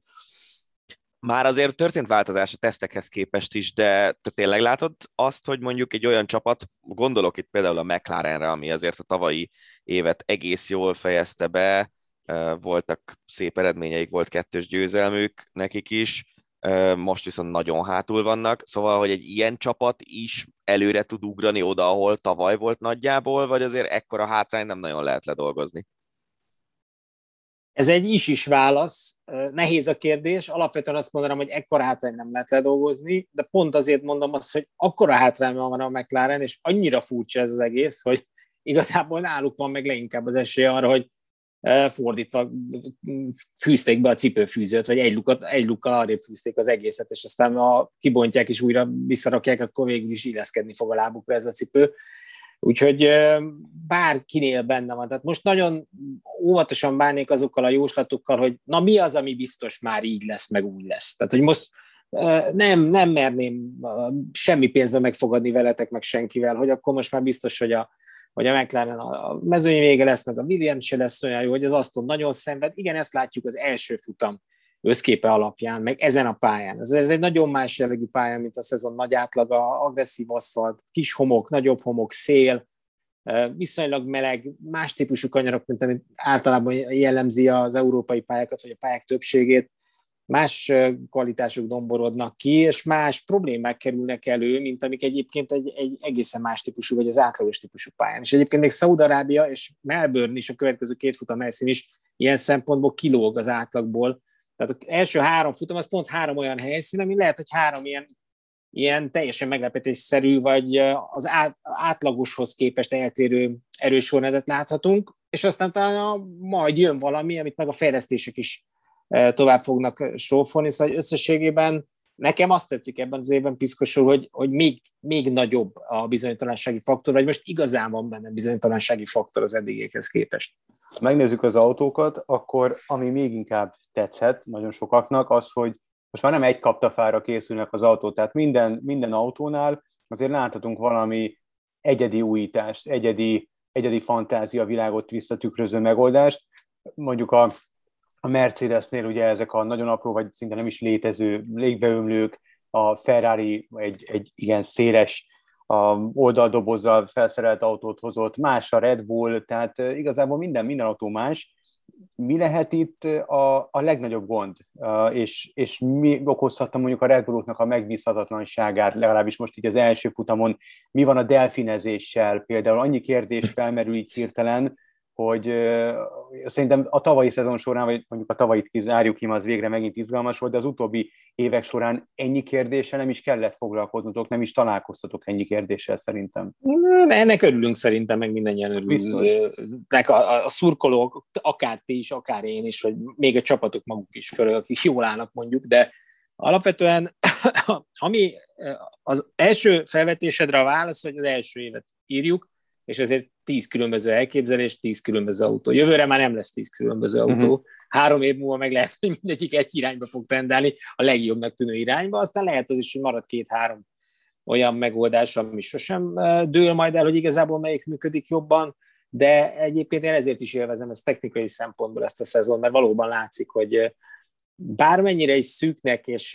Már azért történt változás a tesztekhez képest is, de te tényleg látod azt, hogy mondjuk egy olyan csapat, gondolok itt például a McLarenre, ami azért a tavalyi évet egész jól fejezte be, voltak szép eredményeik, volt kettős győzelmük nekik is, most viszont nagyon hátul vannak, szóval, hogy egy ilyen csapat is előre tud ugrani oda, ahol tavaly volt nagyjából, vagy azért ekkora hátrány nem nagyon lehet ledolgozni? Ez egy is-is válasz, nehéz a kérdés, alapvetően azt mondanám, hogy ekkora hátrány nem lehet ledolgozni, de pont azért mondom azt, hogy akkora hátrány van a McLaren, és annyira furcsa ez az egész, hogy igazából náluk van meg leginkább az esélye arra, hogy fordítva fűzték be a cipőfűzőt, vagy egy, lukat, egy lukkal arrébb fűzték az egészet, és aztán ha kibontják és újra visszarakják, akkor végül is illeszkedni fog a lábukra ez a cipő. Úgyhogy bárkinél benne van. Tehát most nagyon óvatosan bánnék azokkal a jóslatokkal, hogy na mi az, ami biztos már így lesz, meg úgy lesz. Tehát, hogy most nem, nem merném semmi pénzbe megfogadni veletek, meg senkivel, hogy akkor most már biztos, hogy a, hogy a McLaren a mezőnyi vége lesz, meg a Williams se lesz olyan jó, hogy az Aston nagyon szenved. Igen, ezt látjuk az első futam összképe alapján, meg ezen a pályán. Ez, ez egy nagyon más jellegű pálya, mint a szezon nagy átlaga, agresszív aszfalt, kis homok, nagyobb homok, szél, viszonylag meleg, más típusú kanyarok, mint amit általában jellemzi az európai pályákat, vagy a pályák többségét, más kvalitások domborodnak ki, és más problémák kerülnek elő, mint amik egyébként egy, egy egészen más típusú, vagy az átlagos típusú pályán. És egyébként még Szaudarábia és Melbourne is a következő két futam helyszín is ilyen szempontból kilóg az átlagból, tehát az első három futam az pont három olyan helyszín, ami lehet, hogy három ilyen, ilyen teljesen meglepetésszerű, vagy az átlagoshoz képest eltérő erős sorrendet láthatunk, és aztán talán majd jön valami, amit meg a fejlesztések is tovább fognak sófolni, szóval összességében nekem azt tetszik ebben az évben piszkosul, hogy, hogy még, még nagyobb a bizonytalansági faktor, vagy most igazán van benne bizonytalansági faktor az eddigékhez képest. Megnézzük az autókat, akkor ami még inkább tetszett nagyon sokaknak, az, hogy most már nem egy kaptafára készülnek az autók, tehát minden, minden autónál azért láthatunk valami egyedi újítást, egyedi, egyedi fantázia világot visszatükröző megoldást. Mondjuk a a Mercedesnél ugye ezek a nagyon apró, vagy szinte nem is létező légbeömlők, a Ferrari egy, egy igen széles a oldaldobozzal felszerelt autót hozott, más a Red Bull, tehát igazából minden, minden autó más. Mi lehet itt a, a legnagyobb gond, és, és mi okozhatta mondjuk a Red Bulloknak a megbízhatatlanságát, legalábbis most így az első futamon, mi van a delfinezéssel? Például, annyi kérdés felmerül így hirtelen, hogy szerintem a tavalyi szezon során, vagy mondjuk a tavalyit kizárjuk ki, az végre megint izgalmas volt, de az utóbbi évek során ennyi kérdéssel nem is kellett foglalkoznotok, nem is találkoztatok ennyi kérdéssel szerintem. De ennek örülünk szerintem, meg mindannyian örülünk. A, a, a szurkolók, akár ti is, akár én is, vagy még a csapatok maguk is, főleg akik jól állnak mondjuk, de alapvetően ami az első felvetésedre a válasz, hogy az első évet írjuk, és ezért tíz különböző elképzelés, tíz különböző autó. Jövőre már nem lesz tíz különböző autó. Uh-huh. Három év múlva meg lehet, hogy mindegyik egy irányba fog tendálni, a legjobbnak tűnő irányba, aztán lehet az is, hogy marad két-három olyan megoldás, ami sosem dől majd el, hogy igazából melyik működik jobban, de egyébként én ezért is élvezem ezt technikai szempontból ezt a szezon, mert valóban látszik, hogy bármennyire is szűknek és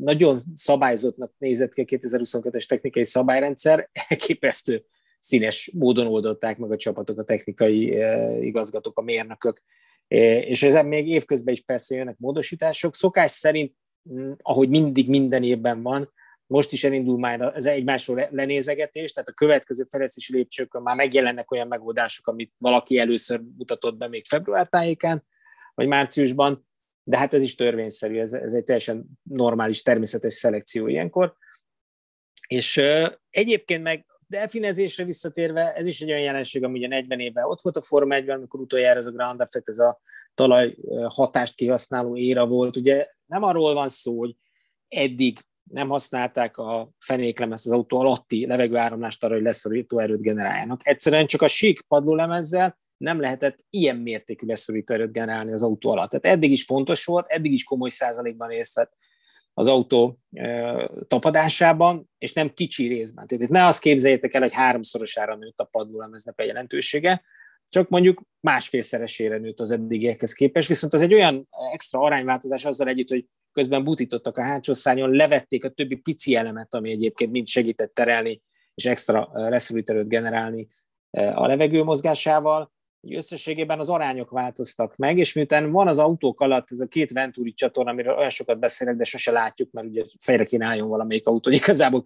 nagyon szabályozottnak nézett ki a 2022-es technikai szabályrendszer, elképesztő színes módon oldották meg a csapatok, a technikai eh, igazgatók, a mérnökök, eh, és ezen még évközben is persze jönnek módosítások. Szokás szerint, mm, ahogy mindig minden évben van, most is elindul már az egymásról lenézegetés, tehát a következő fejlesztési lépcsőkön már megjelennek olyan megoldások, amit valaki először mutatott be még február tájékán, vagy márciusban, de hát ez is törvényszerű, ez, ez egy teljesen normális, természetes szelekció ilyenkor. És uh, egyébként meg delfinezésre visszatérve, ez is egy olyan jelenség, ami ugye 40 évvel ott volt a Forma 1 amikor utoljára ez a ground effect, ez a talaj hatást kihasználó éra volt. Ugye nem arról van szó, hogy eddig nem használták a fenéklemezt az autó alatti levegőáramlást arra, hogy leszorító erőt generáljanak. Egyszerűen csak a sík padlólemezzel nem lehetett ilyen mértékű leszorító erőt generálni az autó alatt. Tehát eddig is fontos volt, eddig is komoly százalékban részt vett az autó tapadásában, és nem kicsi részben. Tehát itt ne azt képzeljétek el, hogy háromszorosára nőtt a padlólemeznek a jelentősége, csak mondjuk másfélszeresére nőtt az eddigiekhez képest, viszont az egy olyan extra arányváltozás azzal együtt, hogy közben butítottak a hátsó szárnyon, levették a többi pici elemet, ami egyébként mind segített terelni, és extra leszorít generálni a levegő mozgásával, összességében az arányok változtak meg, és miután van az autók alatt ez a két Venturi csatorna, amiről olyan sokat beszélek, de sose látjuk, mert ugye fejre kéne álljon valamelyik autó, hogy igazából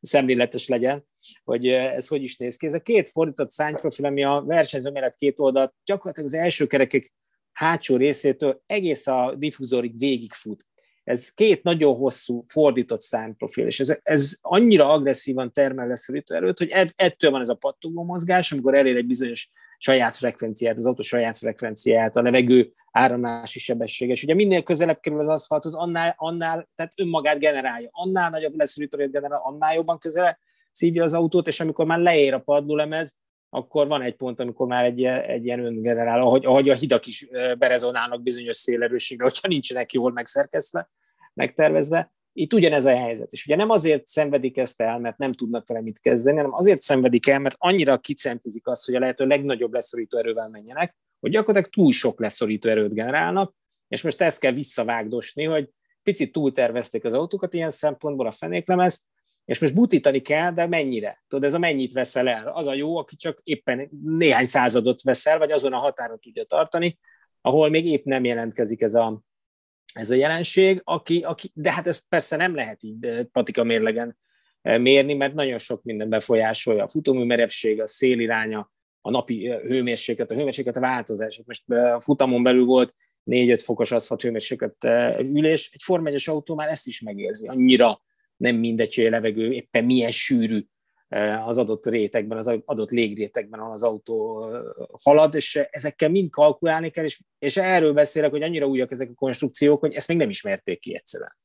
szemléletes legyen, hogy ez hogy is néz ki. Ez a két fordított szányprofil, ami a versenyző mellett két oldalt gyakorlatilag az első kerekek hátsó részétől egész a diffúzorig végigfut. Ez két nagyon hosszú fordított szányprofil, és ez, ez annyira agresszívan termel leszorító erőt, hogy ettől van ez a pattogó mozgás, amikor elér egy bizonyos saját frekvenciát, az autó saját frekvenciát, a levegő áramlási sebességes. Ugye minél közelebb kerül az aszfalthoz, annál, annál tehát önmagát generálja, annál nagyobb leszűrítőrét generál, annál jobban közele szívja az autót, és amikor már leér a padlólemez, akkor van egy pont, amikor már egy, egy ilyen öngenerál, ahogy, ahogy a hidak is berezonálnak bizonyos szélerőségre, hogyha nincsenek jól megszerkesztve, megtervezve, itt ugyanez a helyzet. És ugye nem azért szenvedik ezt el, mert nem tudnak vele mit kezdeni, hanem azért szenvedik el, mert annyira kicentizik azt, hogy a lehető legnagyobb leszorító erővel menjenek, hogy gyakorlatilag túl sok leszorító erőt generálnak, és most ezt kell visszavágdosni, hogy picit túltervezték az autókat ilyen szempontból a fenéklemezt, és most butítani kell, de mennyire? Tudod, ez a mennyit veszel el? Az a jó, aki csak éppen néhány századot veszel, vagy azon a határon tudja tartani, ahol még épp nem jelentkezik ez a, ez a jelenség, aki, aki, de hát ezt persze nem lehet így patika mérlegen eh, mérni, mert nagyon sok minden befolyásolja a futómű merevség, a széliránya, a napi eh, hőmérséklet, a hőmérséklet a változás. Most eh, a futamon belül volt 4-5 fokos aszfalt hőmérséklet ülés, egy Form autó már ezt is megérzi. Annyira nem mindegy, hogy a levegő éppen milyen sűrű az adott rétegben, az adott légrétegben, az autó halad, és ezekkel mind kalkulálni kell, és, és erről beszélek, hogy annyira újak ezek a konstrukciók, hogy ezt még nem ismerték ki egyszerűen.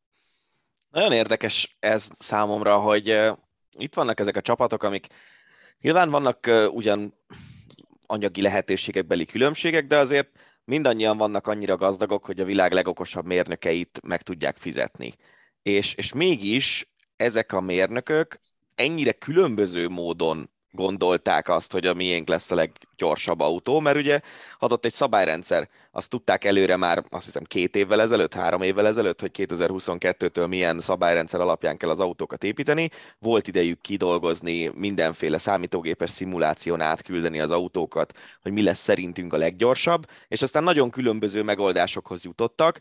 Nagyon érdekes ez számomra, hogy itt vannak ezek a csapatok, amik nyilván vannak ugyan anyagi lehetőségekbeli különbségek, de azért mindannyian vannak annyira gazdagok, hogy a világ legokosabb mérnökeit meg tudják fizetni. És, és mégis ezek a mérnökök ennyire különböző módon gondolták azt, hogy a miénk lesz a leggyorsabb autó, mert ugye adott egy szabályrendszer, azt tudták előre már azt hiszem két évvel ezelőtt, három évvel ezelőtt, hogy 2022-től milyen szabályrendszer alapján kell az autókat építeni, volt idejük kidolgozni mindenféle számítógépes szimuláción átküldeni az autókat, hogy mi lesz szerintünk a leggyorsabb, és aztán nagyon különböző megoldásokhoz jutottak,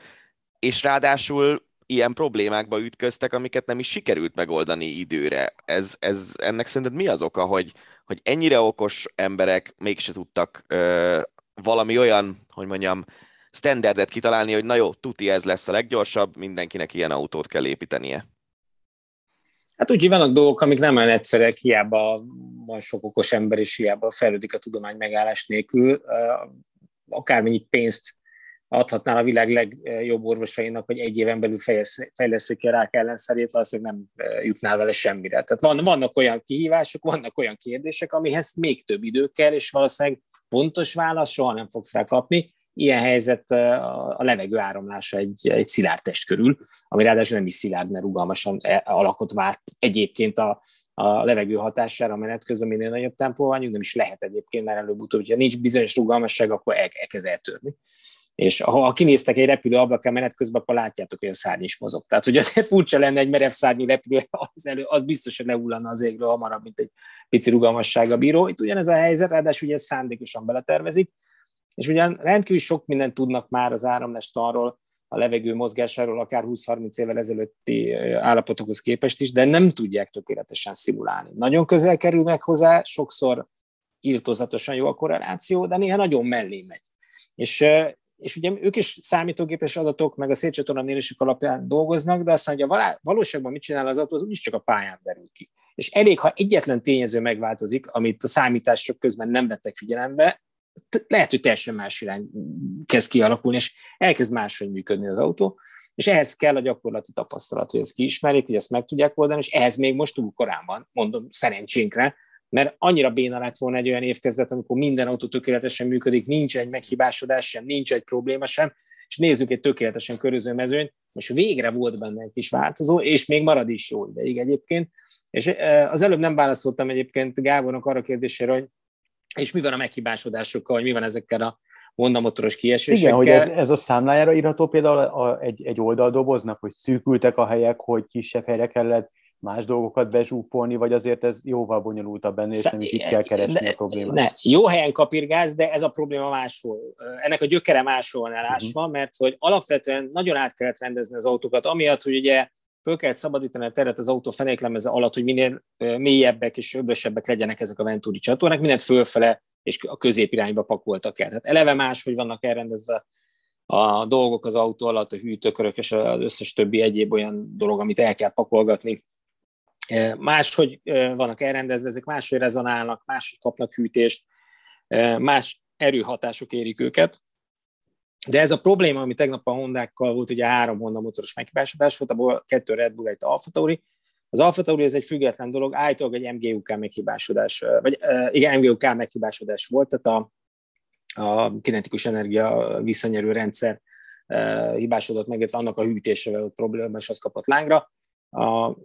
és ráadásul ilyen problémákba ütköztek, amiket nem is sikerült megoldani időre. Ez, ez ennek szerinted mi az oka, hogy, hogy ennyire okos emberek mégse tudtak ö, valami olyan, hogy mondjam, standardet kitalálni, hogy na jó, tuti ez lesz a leggyorsabb, mindenkinek ilyen autót kell építenie. Hát úgy, vannak dolgok, amik nem olyan egyszerűek, hiába van sok okos ember, és hiába fejlődik a tudomány megállás nélkül. Akármennyi pénzt adhatnál a világ legjobb orvosainak, hogy egy éven belül fejleszük ki a rák ellenszerét, valószínűleg nem jutnál vele semmire. Tehát van, vannak olyan kihívások, vannak olyan kérdések, amihez még több idő kell, és valószínűleg pontos válasz soha nem fogsz rá kapni. Ilyen helyzet a levegő áramlása egy, egy szilárd test körül, ami ráadásul nem is szilárd, mert rugalmasan e, alakot vált egyébként a, a levegő hatására, menet közben minél nagyobb tempó van, nem is lehet egyébként, mert előbb-utóbb, hogyha nincs bizonyos rugalmasság, akkor elkezd eltörni és ha kinéztek egy repülő ablakán menet közben, akkor látjátok, hogy a szárny is mozog. Tehát, hogy azért furcsa lenne egy merev szárnyú repülő, az, elő, az biztos, hogy leullanna az égről hamarabb, mint egy pici rugalmassága bíró. Itt ugyanez a helyzet, ráadásul ugye szándékosan beletervezik, és ugyan rendkívül sok mindent tudnak már az áramlestanról, a levegő mozgásáról, akár 20-30 évvel ezelőtti állapotokhoz képest is, de nem tudják tökéletesen szimulálni. Nagyon közel kerülnek hozzá, sokszor írtózatosan jó a korreláció, de néha nagyon mellé megy. És és ugye ők is számítógépes adatok, meg a szétcsatorna mérések alapján dolgoznak, de aztán, hogy a valóságban mit csinál az autó, az úgyis csak a pályán derül ki. És elég, ha egyetlen tényező megváltozik, amit a számítások közben nem vettek figyelembe, lehet, hogy teljesen más irány kezd kialakulni, és elkezd máshogy működni az autó, és ehhez kell a gyakorlati tapasztalat, hogy ezt kiismerjék, hogy ezt meg tudják oldani, és ehhez még most túl korán van, mondom szerencsénkre, mert annyira béna lett volna egy olyan évkezdet, amikor minden autó tökéletesen működik, nincs egy meghibásodás sem, nincs egy probléma sem, és nézzük egy tökéletesen köröző mezőnyt, most végre volt benne egy kis változó, és még marad is jó ideig egyébként. És az előbb nem válaszoltam egyébként Gábornak arra kérdésére, hogy és mi van a meghibásodásokkal, hogy mi van ezekkel a Honda motoros kiesésekkel. Igen, hogy ez, ez a számlájára írható például a, a, egy, egy oldaldoboznak, hogy szűkültek a helyek, hogy kisebb helyre kellett más dolgokat bezsúfolni, vagy azért ez jóval bonyolultabb ennél, és nem is itt kell keresni ne, a problémát? Ne, jó helyen kapirgáz, de ez a probléma máshol. Ennek a gyökere máshol van elásva, uh-huh. mert hogy alapvetően nagyon át kellett rendezni az autókat, amiatt, hogy ugye föl kellett szabadítani a teret az autó fenéklemeze alatt, hogy minél mélyebbek és öblösebbek legyenek ezek a Venturi csatornák, mindent fölfele és a középirányba pakoltak el. Tehát eleve más, hogy vannak elrendezve a dolgok az autó alatt, a hűtőkörök és az összes többi egyéb olyan dolog, amit el kell pakolgatni Máshogy vannak elrendezve, ezek máshogy rezonálnak, máshogy kapnak hűtést, más erőhatások érik őket. De ez a probléma, ami tegnap a Hondákkal volt, ugye három Honda motoros meghibásodás volt, abból kettő Red Bull, egy Alfa Tauri. Az Alfa Tauri ez egy független dolog, állítólag egy MGUK meghibásodás, vagy igen, MGUK meghibásodás volt, tehát a, a kinetikus energia visszanyerő rendszer hibásodott meg, illetve annak a hűtésével ott probléma, és az kapott lángra. A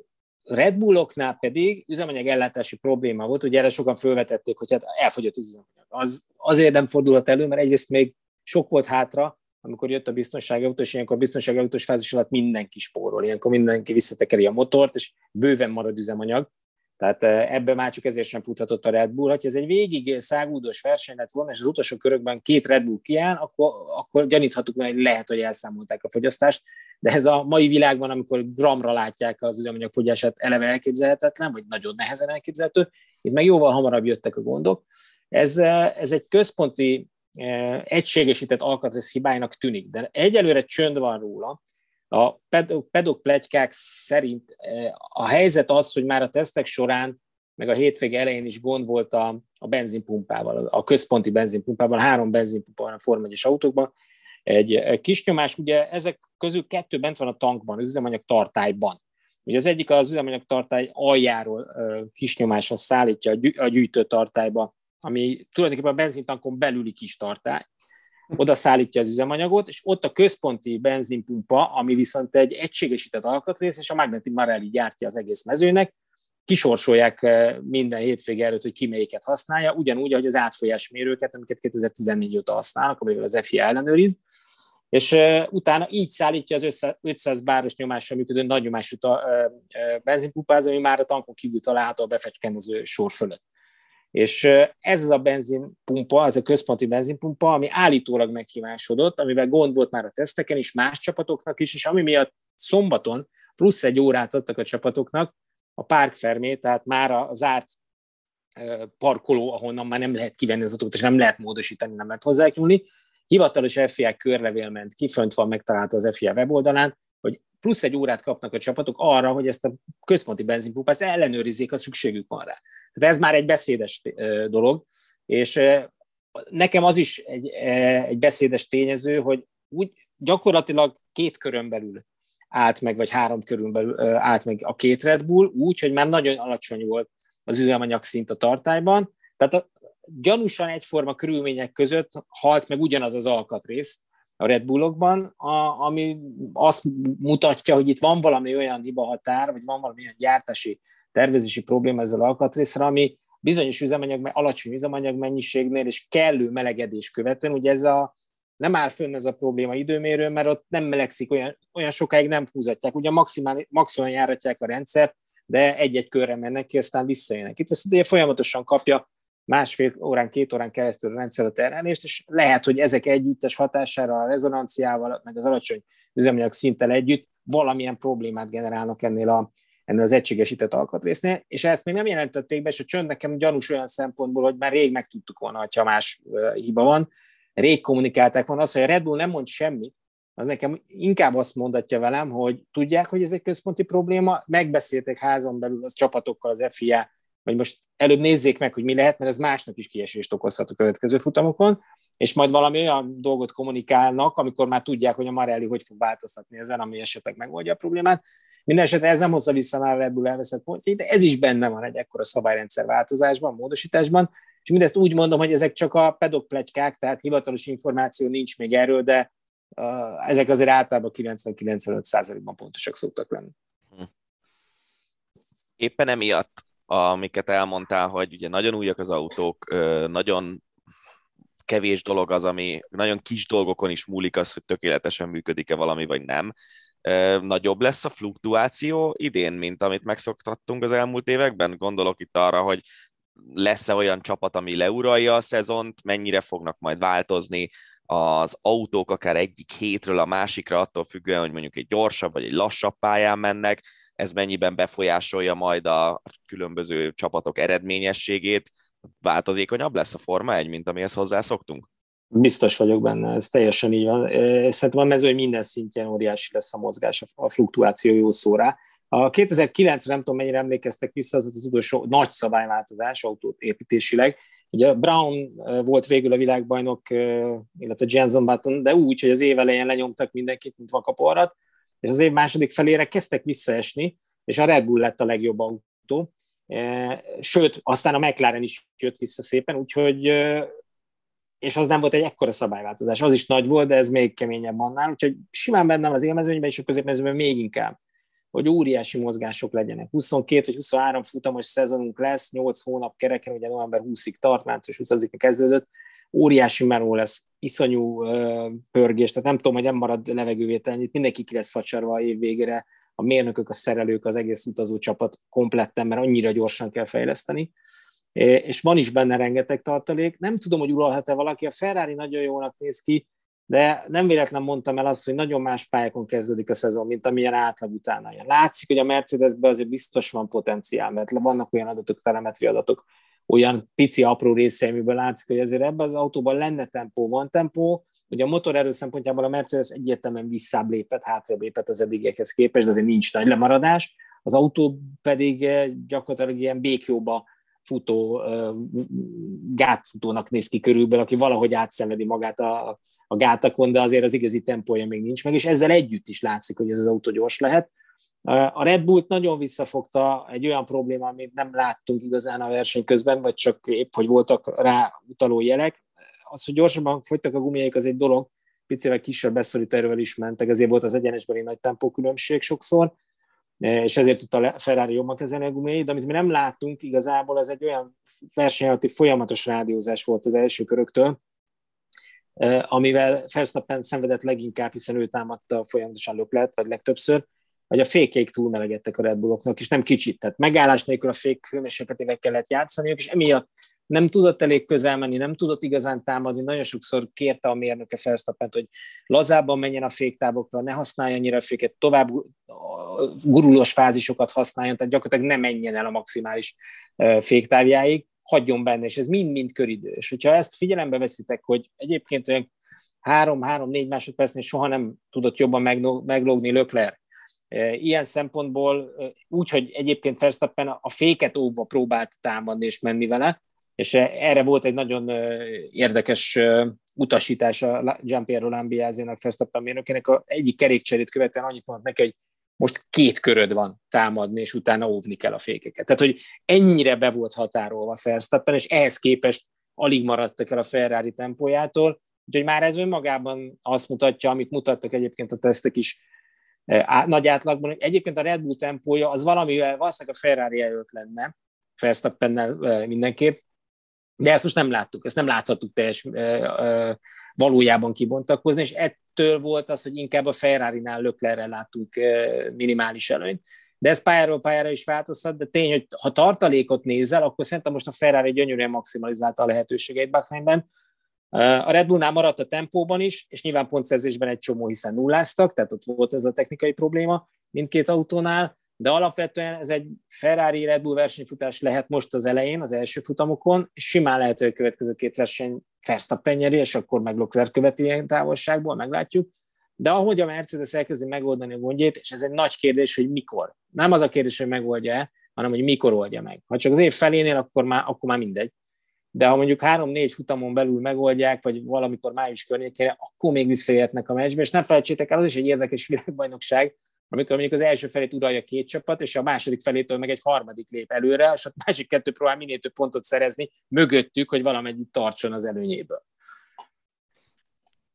Red Bulloknál pedig üzemanyag ellátási probléma volt, ugye erre sokan felvetették, hogy hát elfogyott az üzemanyag. Az, azért nem fordulhat elő, mert egyrészt még sok volt hátra, amikor jött a biztonsági autó, és ilyenkor a biztonsági autós fázis alatt mindenki spórol, ilyenkor mindenki visszatekeri a motort, és bőven marad üzemanyag. Tehát eh, ebbe már csak ezért sem futhatott a Red Bull. Ha ez egy végig szágúdos verseny lett volna, és az utolsó körökben két Red Bull kiáll, akkor, akkor gyaníthatunk, hogy lehet, hogy elszámolták a fogyasztást, de ez a mai világban, amikor gramra látják az üzemanyag fogyását, eleve elképzelhetetlen, vagy nagyon nehezen elképzelhető, itt meg jóval hamarabb jöttek a gondok. Ez, ez egy központi e, egységesített alkatrész hibájának tűnik, de egyelőre csönd van róla. A pedok, pedok plegykák szerint e, a helyzet az, hogy már a tesztek során, meg a hétvége elején is gond volt a, a benzinpumpával, a központi benzinpumpával, három benzinpumpa van a Form autókban, egy kis nyomás, ugye ezek közül kettő bent van a tankban, az üzemanyag tartályban. Ugye az egyik az üzemanyag tartály aljáról kisnyomáson szállítja a gyűjtő tartályba, ami tulajdonképpen a benzintankon belüli kis tartály, oda szállítja az üzemanyagot, és ott a központi benzinpumpa, ami viszont egy egységesített alkatrész, és a Magneti Marelli gyártja az egész mezőnek, kisorsolják minden hétvége előtt, hogy ki melyiket használja, ugyanúgy, ahogy az átfolyás mérőket, amiket 2014 óta használnak, amivel az FIA ellenőriz, és utána így szállítja az 500 báros nyomásra működő nagy nyomású benzinpumpázó, ami már a tankon kívül található a befecskendező sor fölött. És ez az a benzinpumpa, ez a központi benzinpumpa, ami állítólag meghívásodott, amivel gond volt már a teszteken is, más csapatoknak is, és ami miatt szombaton plusz egy órát adtak a csapatoknak a Park Fermé, tehát már a zárt parkoló, ahonnan már nem lehet kivenni az autót, és nem lehet módosítani, nem lehet hozzá nyúlni. Hivatalos FIA körlevél ment ki, fönt van megtalálta az FIA weboldalán, hogy plusz egy órát kapnak a csapatok arra, hogy ezt a központi benzinpumpát ellenőrizzék, ha szükségük van rá. Tehát ez már egy beszédes dolog, és nekem az is egy, egy beszédes tényező, hogy úgy gyakorlatilag két körön belül állt meg, vagy három körön belül állt meg a két Red Bull, úgy, hogy már nagyon alacsony volt az üzemanyag szint a tartályban, tehát a, gyanúsan egyforma körülmények között halt meg ugyanaz az alkatrész a Red Bullokban, a, ami azt mutatja, hogy itt van valami olyan hibahatár, vagy van valami olyan gyártási tervezési probléma ezzel alkatrészre, ami bizonyos üzemanyag, alacsony üzemanyag mennyiségnél és kellő melegedés követően, ugye ez a, nem áll fönn ez a probléma időmérő, mert ott nem melegszik, olyan, olyan sokáig nem húzatják. Ugye maximál, maximum járatják a rendszer, de egy-egy körre mennek ki, aztán visszajönnek. Itt viszont ugye folyamatosan kapja másfél órán, két órán keresztül a rendszer a terhelést, és lehet, hogy ezek együttes hatására a rezonanciával, meg az alacsony üzemanyag szinttel együtt valamilyen problémát generálnak ennél a, ennél az egységesített alkatrésznél, és ezt még nem jelentették be, és a csönd nekem gyanús olyan szempontból, hogy már rég megtudtuk volna, ha más hiba van. Rég kommunikálták volna. Az, hogy a Red Bull nem mond semmit, az nekem inkább azt mondatja velem, hogy tudják, hogy ez egy központi probléma, megbeszéltek házon belül az csapatokkal, az FIA, vagy most előbb nézzék meg, hogy mi lehet, mert ez másnak is kiesést okozhat a következő futamokon, és majd valami olyan dolgot kommunikálnak, amikor már tudják, hogy a Marelli hogy fog változtatni ezen, ami esetleg megoldja a problémát. Mindenesetre ez nem hozza vissza már a Red Bull elveszett pontjait, de ez is benne van egy ekkora szabályrendszer változásban, módosításban, és mindezt úgy mondom, hogy ezek csak a pedok plegykák, tehát hivatalos információ nincs még erről, de uh, ezek azért általában 90-95%-ban pontosak szoktak lenni. Éppen emiatt, amiket elmondtál, hogy ugye nagyon újak az autók, nagyon kevés dolog az, ami nagyon kis dolgokon is múlik az, hogy tökéletesen működik-e valami, vagy nem nagyobb lesz a fluktuáció idén, mint amit megszoktattunk az elmúlt években? Gondolok itt arra, hogy lesz-e olyan csapat, ami leuralja a szezont, mennyire fognak majd változni az autók akár egyik hétről a másikra, attól függően, hogy mondjuk egy gyorsabb vagy egy lassabb pályán mennek, ez mennyiben befolyásolja majd a különböző csapatok eredményességét, változékonyabb lesz a Forma 1, mint amihez hozzászoktunk? Biztos vagyok benne, ez teljesen így van. Szerintem a mező minden szintjén óriási lesz a mozgás, a fluktuáció jó szóra. A 2009 nem tudom, mennyire emlékeztek vissza, az az utolsó nagy szabályváltozás autót építésileg. Ugye Brown volt végül a világbajnok, illetve Jenson Button, de úgy, hogy az év elején lenyomtak mindenkit, mint vakaporrat, és az év második felére kezdtek visszaesni, és a Red Bull lett a legjobb autó. Sőt, aztán a McLaren is jött vissza szépen, úgyhogy és az nem volt egy ekkora szabályváltozás. Az is nagy volt, de ez még keményebb annál, úgyhogy simán bennem az élmezőnyben és a középmezőnyben még inkább, hogy óriási mozgások legyenek. 22 vagy 23 futamos szezonunk lesz, 8 hónap kereken, ugye november 20-ig tart, március 20-ig kezdődött, óriási meló lesz, iszonyú pörgés, tehát nem tudom, hogy nem marad levegővétel, mindenki ki lesz facsarva a év végére, a mérnökök, a szerelők, az egész utazó csapat kompletten, mert annyira gyorsan kell fejleszteni. És van is benne rengeteg tartalék. Nem tudom, hogy uralhat-e valaki, a Ferrari nagyon jónak néz ki, de nem véletlen mondtam el azt, hogy nagyon más pályákon kezdődik a szezon, mint amilyen átlag utána jön. Látszik, hogy a Mercedesben azért biztos van potenciál, mert vannak olyan adatok, telemetri adatok, olyan pici, apró részei, amiből látszik, hogy azért ebben az autóban lenne tempó, van tempó, Ugye a motorerő szempontjából a Mercedes egyértelműen visszább lépett, hátrébb lépett az eddigiekhez képest, de azért nincs nagy lemaradás. Az autó pedig eh, gyakorlatilag ilyen békjóba futó, gátfutónak néz ki körülbelül, aki valahogy átszenvedi magát a, a gátakon, de azért az igazi tempója még nincs meg, és ezzel együtt is látszik, hogy ez az autó gyors lehet. A Red Bullt nagyon visszafogta egy olyan probléma, amit nem láttunk igazán a verseny közben, vagy csak épp, hogy voltak rá utaló jelek. Az, hogy gyorsabban fogytak a gumiaik, az egy dolog, picivel kisebb beszorító erővel is mentek, ezért volt az egyenesbeli nagy tempókülönbség sokszor, és ezért tudta Ferrari jobban kezelni a gumiait, de amit mi nem láttunk igazából, az egy olyan verseny folyamatos rádiózás volt az első köröktől, amivel Verstappen szenvedett leginkább, hiszen ő támadta folyamatosan löklet, vagy legtöbbször, hogy a fékeik túlmelegedtek a Red Bulloknak, és nem kicsit. Tehát megállás nélkül a fék hőmérsékletével kellett játszaniuk, és emiatt nem tudott elég közel menni, nem tudott igazán támadni. Nagyon sokszor kérte a mérnöke Verstappent, hogy lazábban menjen a féktávokra, ne használja annyira a féket, tovább gurulós fázisokat használjon, tehát gyakorlatilag ne menjen el a maximális féktávjáig, hagyjon benne, és ez mind-mind köridő. És hogyha ezt figyelembe veszitek, hogy egyébként olyan három-három-négy másodpercnél soha nem tudott jobban meglógni Lökler, Ilyen szempontból úgy, hogy egyébként Verstappen a féket óvva próbált támadni és menni vele, és erre volt egy nagyon érdekes utasítás a Giampiero Lambiázinak, Verstappen mérnökének. A egyik kerékcserét követően annyit mondott neki, hogy most két köröd van támadni, és utána óvni kell a fékeket. Tehát, hogy ennyire be volt határolva Verstappen, és ehhez képest alig maradtak el a Ferrari tempójától, úgyhogy már ez önmagában azt mutatja, amit mutattak egyébként a tesztek is nagy átlagban. Egyébként a Red Bull tempója az valamivel valószínűleg a Ferrari előtt lenne, Verstappennel mindenképp, de ezt most nem láttuk, ezt nem láthattuk teljes valójában kibontakozni, és ettől volt az, hogy inkább a Ferrari-nál Löklerrel láttuk minimális előnyt. De ez pályáról pályára is változhat, de tény, hogy ha tartalékot nézel, akkor szerintem most a Ferrari gyönyörűen maximalizálta a lehetőségeit Bahreinben. A Red Bullnál maradt a tempóban is, és nyilván pontszerzésben egy csomó, hiszen nulláztak, tehát ott volt ez a technikai probléma mindkét autónál, de alapvetően ez egy Ferrari Red Bull versenyfutás lehet most az elején, az első futamokon, és simán lehet, hogy a következő két verseny Verstappen nyeri, és akkor meg Leclerc követi ilyen távolságból, meglátjuk. De ahogy a Mercedes elkezdi megoldani a gondjét, és ez egy nagy kérdés, hogy mikor. Nem az a kérdés, hogy megoldja-e, hanem hogy mikor oldja meg. Ha csak az év felénél, akkor már, akkor már mindegy. De ha mondjuk három-négy futamon belül megoldják, vagy valamikor május környékére, akkor még visszajöhetnek a meccsbe, és ne felejtsétek el, az is egy érdekes világbajnokság, amikor mondjuk az első felét uralja két csapat, és a második felétől meg egy harmadik lép előre, és a másik kettő próbál minél több pontot szerezni mögöttük, hogy valamennyit tartson az előnyéből.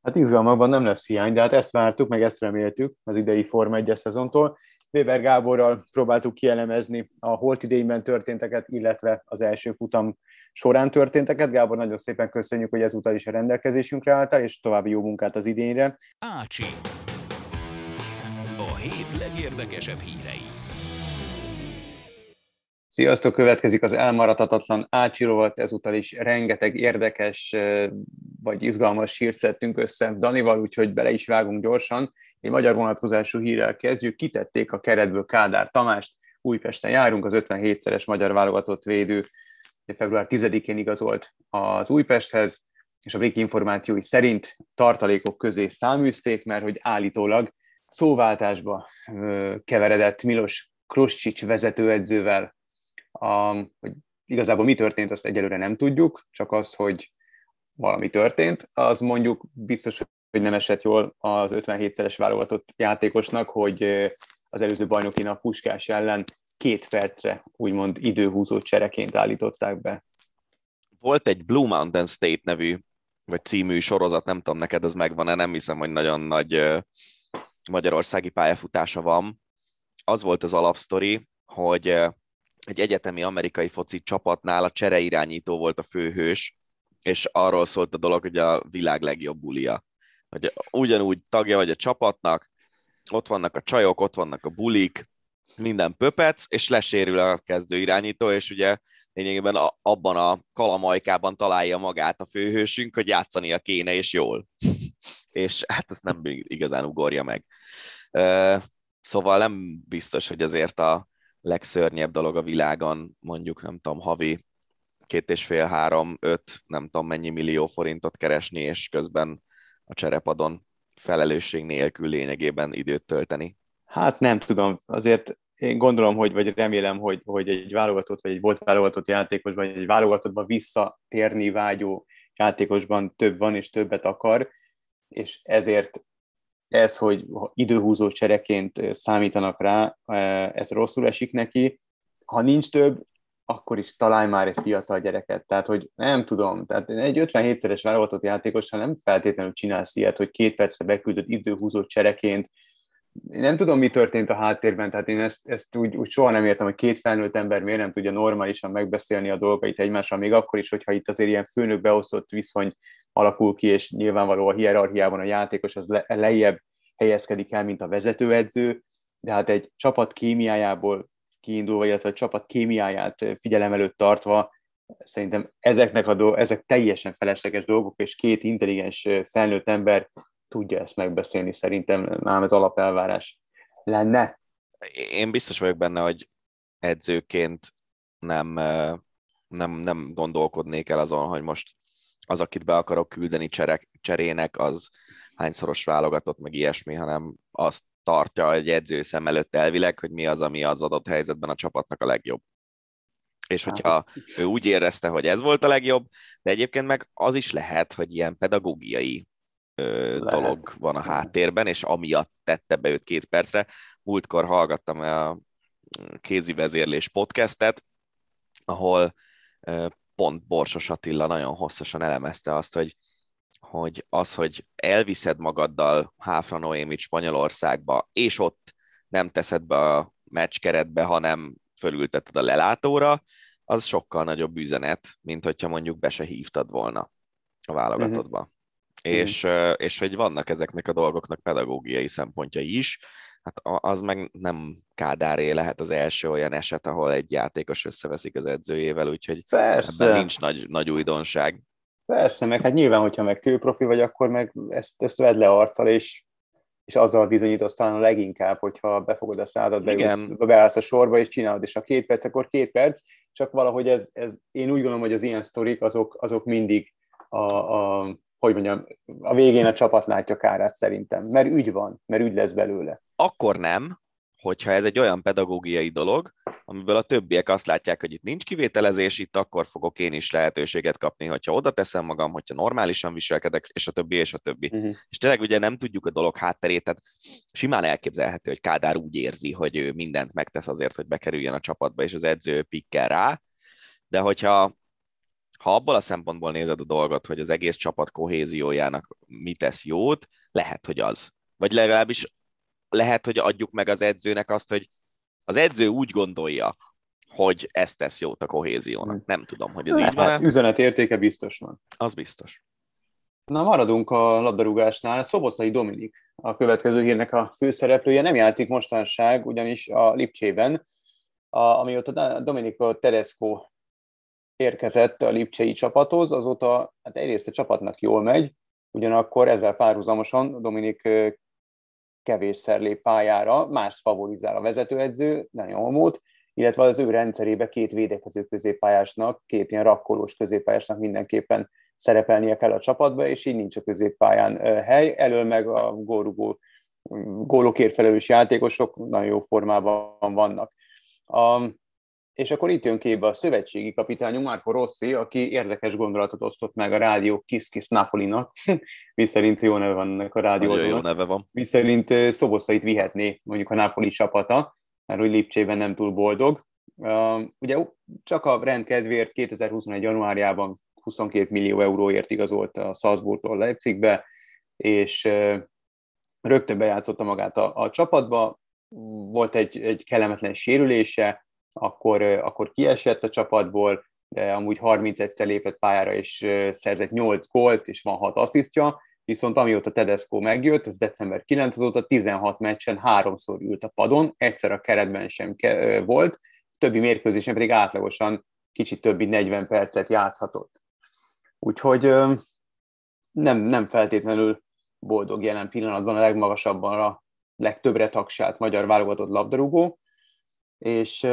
Hát izgalmakban nem lesz hiány, de hát ezt vártuk, meg ezt reméltük az idei Forma 1 szezontól. Weber Gáborral próbáltuk kielemezni a holt idényben történteket, illetve az első futam során történteket. Gábor, nagyon szépen köszönjük, hogy ezúttal is a rendelkezésünkre álltál, és további jó munkát az idényre. Ácsi hét legérdekesebb hírei. Sziasztok, következik az elmaradhatatlan Ácsirovat, ezúttal is rengeteg érdekes vagy izgalmas hírt szedtünk össze Danival, úgyhogy bele is vágunk gyorsan. Egy magyar vonatkozású hírrel kezdjük, kitették a keretből Kádár Tamást, Újpesten járunk, az 57-szeres magyar válogatott védő február 10-én igazolt az Újpesthez, és a Brik információi szerint tartalékok közé száműzték, mert hogy állítólag szóváltásba keveredett Milos Kroscsics vezetőedzővel, a, hogy igazából mi történt, azt egyelőre nem tudjuk, csak az, hogy valami történt, az mondjuk biztos, hogy nem esett jól az 57-szeres válogatott játékosnak, hogy az előző bajnokinak Puskás ellen két percre úgymond időhúzó csereként állították be. Volt egy Blue Mountain State nevű, vagy című sorozat, nem tudom neked ez megvan-e, nem hiszem, hogy nagyon nagy magyarországi pályafutása van. Az volt az alapsztori, hogy egy egyetemi amerikai foci csapatnál a csereirányító volt a főhős, és arról szólt a dolog, hogy a világ legjobb bulia. Hogy ugyanúgy tagja vagy a csapatnak, ott vannak a csajok, ott vannak a bulik, minden pöpec, és lesérül a kezdő irányító, és ugye lényegében abban a kalamajkában találja magát a főhősünk, hogy játszania kéne, és jól és hát ezt nem igazán ugorja meg. Szóval nem biztos, hogy azért a legszörnyebb dolog a világon, mondjuk nem tudom, havi két és fél, három, öt, nem tudom mennyi millió forintot keresni, és közben a cserepadon felelősség nélkül lényegében időt tölteni. Hát nem tudom, azért én gondolom, hogy, vagy remélem, hogy, hogy egy válogatott, vagy egy volt válogatott játékos, vagy egy válogatottban visszatérni vágyó játékosban több van, és többet akar, és ezért ez, hogy időhúzó csereként számítanak rá, ez rosszul esik neki. Ha nincs több, akkor is találj már egy fiatal gyereket. Tehát, hogy nem tudom, tehát egy 57-szeres válogatott játékossal nem feltétlenül csinálsz ilyet, hogy két percre beküldött időhúzó csereként, én nem tudom, mi történt a háttérben, tehát én ezt, ezt úgy, úgy soha nem értem, hogy két felnőtt ember miért nem tudja normálisan megbeszélni a dolgait egymással, még akkor is, hogyha itt azért ilyen főnök beosztott viszony alakul ki, és nyilvánvaló a hierarchiában a játékos az le, lejjebb helyezkedik el, mint a vezetőedző, de hát egy csapat kémiájából kiindulva, illetve a csapat kémiáját figyelem előtt tartva, szerintem ezeknek a dolgok, ezek teljesen felesleges dolgok, és két intelligens felnőtt ember tudja ezt megbeszélni, szerintem már ez alapelvárás lenne. Én biztos vagyok benne, hogy edzőként nem, nem, nem gondolkodnék el azon, hogy most az, akit be akarok küldeni cserek, cserének, az hányszoros válogatott, meg ilyesmi, hanem azt tartja egy edző szem előtt elvileg, hogy mi az, ami az adott helyzetben a csapatnak a legjobb. És hát, hogyha ő úgy érezte, hogy ez volt a legjobb, de egyébként meg az is lehet, hogy ilyen pedagógiai dolog van a háttérben, és amiatt tette be őt két percre. Múltkor hallgattam a kézi vezérlés podcastet, ahol pont Borsos Attila nagyon hosszasan elemezte azt, hogy hogy az, hogy elviszed magaddal Háfra Noémit Spanyolországba, és ott nem teszed be a meccskeretbe, hanem fölülteted a lelátóra, az sokkal nagyobb üzenet, mint hogyha mondjuk be se hívtad volna a válogatottba. Uh-huh. És, uh-huh. és hogy vannak ezeknek a dolgoknak pedagógiai szempontjai is, hát az meg nem Kádáré lehet az első olyan eset, ahol egy játékos összeveszik az edzőjével, úgyhogy Persze. ebben nincs nagy, nagy újdonság. Persze, meg hát nyilván, hogyha meg kőprofi vagy, akkor meg ezt, ezt vedd le arccal, és, és azzal bizonyítasz talán a leginkább, hogyha befogod a szádat, beülsz, beállsz a sorba, és csinálod, és a két perc, akkor két perc, csak valahogy ez, ez én úgy gondolom, hogy az ilyen sztorik, azok, azok mindig a, a, hogy mondjam, a végén a csapat látja kárát szerintem, mert ügy van, mert ügy lesz belőle. Akkor nem, hogyha ez egy olyan pedagógiai dolog, amiből a többiek azt látják, hogy itt nincs kivételezés, itt akkor fogok én is lehetőséget kapni, hogyha oda teszem magam, hogyha normálisan viselkedek, és a többi, és a többi. Uh-huh. És tényleg ugye nem tudjuk a dolog hátterét, tehát simán elképzelhető, hogy Kádár úgy érzi, hogy ő mindent megtesz azért, hogy bekerüljön a csapatba, és az edző pikkel rá, de hogyha ha abból a szempontból nézed a dolgot, hogy az egész csapat kohéziójának mi tesz jót, lehet, hogy az. Vagy legalábbis lehet, hogy adjuk meg az edzőnek azt, hogy az edző úgy gondolja, hogy ezt tesz jót a kohéziónak. Hmm. Nem tudom, hogy ez így van. Hát, üzenet értéke biztos van. Az biztos. Na, maradunk a labdarúgásnál. Szoboszai Dominik a következő hírnek a főszereplője. Nem játszik mostanság, ugyanis a Lipcsében, a, amióta Dominico Tedesco érkezett a Lipcsei csapathoz, azóta hát egyrészt a csapatnak jól megy, ugyanakkor ezzel párhuzamosan Dominik kevésszer lép pályára, mást favorizál a vezetőedző, nagyon homót, illetve az ő rendszerébe két védekező középpályásnak, két ilyen rakkolós középpályásnak mindenképpen szerepelnie kell a csapatba, és így nincs a középpályán hely. Elől meg a gólrugó, gólokért felelős játékosok nagyon jó formában vannak. A, és akkor itt jön képbe a szövetségi kapitányunk, Marco Rossi, aki érdekes gondolatot osztott meg a rádió Kiss Kiss Napolinak, mi szerint jó neve van ennek a rádiónak. jó neve van. Mi szerint Szoboszait vihetné mondjuk a Napoli csapata, mert hogy Lipcsében nem túl boldog. Ugye csak a rendkedvéért 2021. januárjában 22 millió euróért igazolt a Salzburgtól Leipzigbe, és rögtön bejátszotta magát a, a csapatba, volt egy, egy kellemetlen sérülése, akkor, akkor kiesett a csapatból, de amúgy 31-szer lépett pályára, és szerzett 8 gólt, és van 6 asszisztja, viszont amióta Tedesco megjött, ez december 9, azóta 16 meccsen háromszor ült a padon, egyszer a keretben sem volt, többi mérkőzésen pedig átlagosan kicsit többi 40 percet játszhatott. Úgyhogy nem, nem feltétlenül boldog jelen pillanatban a legmagasabban a legtöbbre tagsált magyar válogatott labdarúgó, és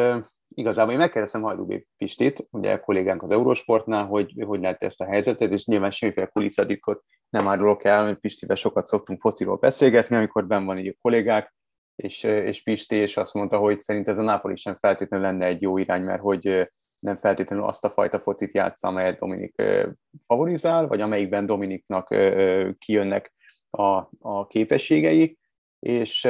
igazából én megkérdeztem Hajdúbi Pistit, ugye kollégánk az Eurosportnál, hogy hogy lehet ezt a helyzetet, és nyilván semmiféle kulisszadikot nem árulok el, mert Pistivel sokat szoktunk fociról beszélgetni, amikor ben van így a kollégák, és, és Pisti, és azt mondta, hogy szerint ez a Napoli sem feltétlenül lenne egy jó irány, mert hogy nem feltétlenül azt a fajta focit játsz, amelyet Dominik favorizál, vagy amelyikben Dominiknak kijönnek a, a képességei, és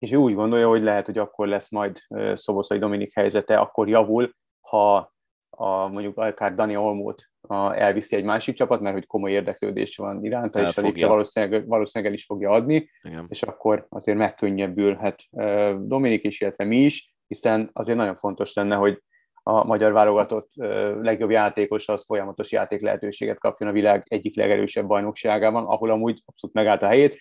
és ő úgy gondolja, hogy lehet, hogy akkor lesz majd Szoboszai Dominik helyzete, akkor javul, ha a, mondjuk akár Dani Olmót a, elviszi egy másik csapat, mert hogy komoly érdeklődés van iránta, El és a. Lipcse valószínűleg, valószínűleg el is fogja adni, Igen. és akkor azért megkönnyebbülhet Dominik is, illetve mi is, hiszen azért nagyon fontos lenne, hogy a magyar válogatott legjobb játékos az folyamatos játék lehetőséget kapjon a világ egyik legerősebb bajnokságában, ahol amúgy abszolút megállt a helyét.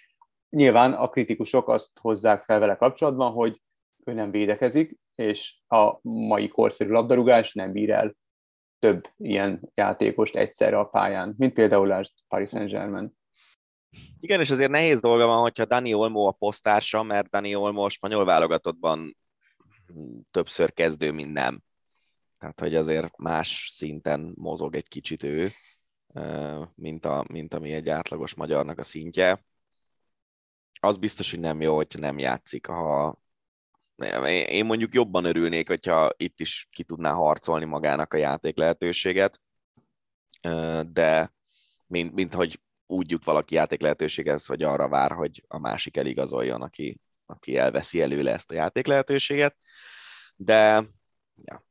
Nyilván a kritikusok azt hozzák fel vele kapcsolatban, hogy ő nem védekezik, és a mai korszerű labdarúgás nem bír el több ilyen játékost egyszerre a pályán, mint például lásd Paris Saint-Germain. Igen, és azért nehéz dolga van, hogyha Dani Olmo a posztársa, mert Dani Olmo a spanyol válogatottban többször kezdő, mint nem. Tehát, hogy azért más szinten mozog egy kicsit ő, mint, a, mint ami egy átlagos magyarnak a szintje. Az biztos, hogy nem jó, hogyha nem játszik. Ha én mondjuk jobban örülnék, hogyha itt is ki tudná harcolni magának a játék lehetőséget, de mint, mint hogy úgy jut valaki játék lehetőséghez, hogy arra vár, hogy a másik eligazoljon, aki, aki elveszi előle ezt a játék lehetőséget. De ja,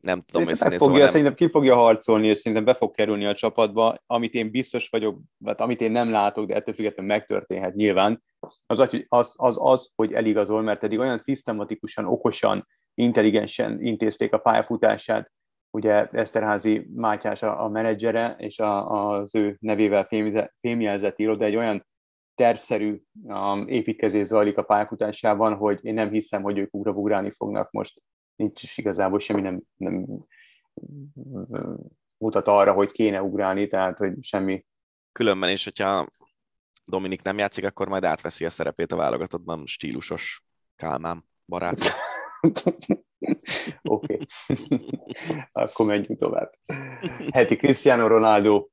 nem tudom őszintén meg fogja, szóval nem, szerintem ki fogja harcolni, és szerintem be fog kerülni a csapatba, amit én biztos vagyok, vagy amit én nem látok, de ettől függetlenül megtörténhet nyilván, az az, az, az, hogy eligazol, mert eddig olyan szisztematikusan, okosan, intelligensen intézték a pályafutását, ugye Eszterházi Mátyás a, a menedzsere, és a, az ő nevével fémjelzett iroda egy olyan tervszerű um, építkezés zajlik a pályafutásában, hogy én nem hiszem, hogy ők ugrabugrálni fognak most. Nincs is igazából semmi nem, nem mutat arra, hogy kéne ugrálni, tehát hogy semmi. különben is, hogyha Dominik nem játszik, akkor majd átveszi a szerepét a válogatottban stílusos Kálmán barát. Oké. Akkor menjünk tovább. Heti Cristiano Ronaldo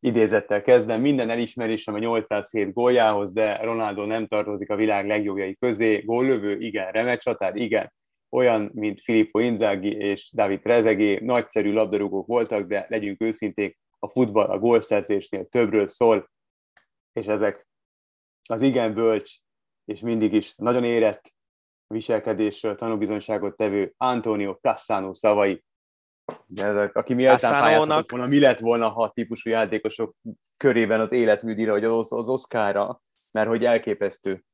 idézettel kezdem. Minden elismerésem a 807 góljához, de Ronaldo nem tartozik a világ legjobbjai közé. Góllövő, igen. Remek csatár, igen. Olyan, mint Filippo Inzaghi és David Trezeguet, nagyszerű labdarúgók voltak, de legyünk őszinték, a futball a gólszerzésnél többről szól, és ezek az igen bölcs, és mindig is nagyon érett viselkedésről tanúbizonyságot tevő Antonio Cassano szavai. De ezek, aki Cassanónak- pályázhatott volna, mi lett volna, ha a típusú játékosok körében az életműdíjra, vagy az, az Oscarra, mert hogy elképesztő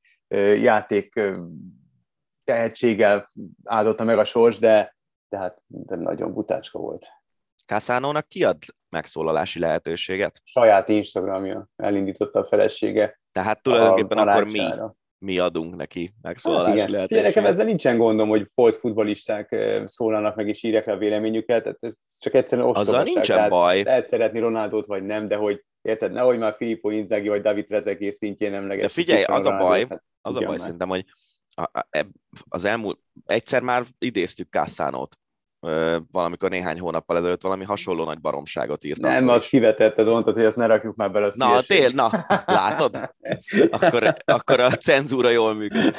játék tehetséggel áldotta meg a sors, de, de hát de nagyon butácska volt. Kászánónak kiad megszólalási lehetőséget? Saját Instagramja elindította a felesége. Tehát tulajdonképpen akkor mi, mi adunk neki Hát megszólalási. Figyelj, lehetőséget. nekem ezzel nincsen gondom, hogy volt futbolisták ö, szólalnak meg és írják le a véleményüket, tehát ez csak egyszerűen Azzal ostobaság. nincsen Tehát baj. Lehet szeretni Ronaldot, vagy nem, de hogy érted, nehogy már Filippo Inzaghi vagy David Trezeguet szintjén emleges. De figyelj, az a baj, Az a baj már. szerintem, hogy eb- az elmúlt, egyszer már idéztük Cassánót, valamikor néhány hónappal ezelőtt valami hasonló nagy baromságot írt. Nem, is. kivetetted, mondtad, hogy azt ne rakjuk már bele a Na, hülyeségbe. tél, na, látod? Akkor, akkor a cenzúra jól működik.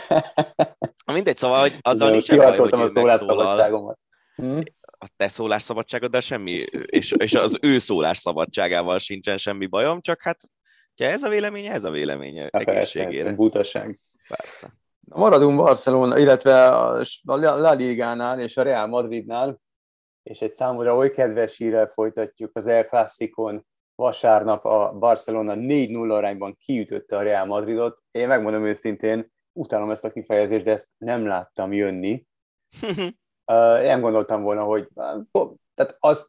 Mindegy, szóval, hogy azzal Most nincsen baj, hogy a szólásszabadságomat. Hm? a te szólásszabadságoddal semmi, és, és az ő szólásszabadságával sincsen semmi bajom, csak hát, ha ez a véleménye, ez a véleménye Hát egészségére. persze, butaság. Persze. Maradunk Barcelona, illetve a La Ligánál és a Real Madridnál, és egy számomra oly kedves hírrel folytatjuk az El Clasicon. Vasárnap a Barcelona 4-0 arányban kiütötte a Real Madridot. Én megmondom őszintén, utálom ezt a kifejezést, de ezt nem láttam jönni. Uh, nem gondoltam volna, hogy tehát azt,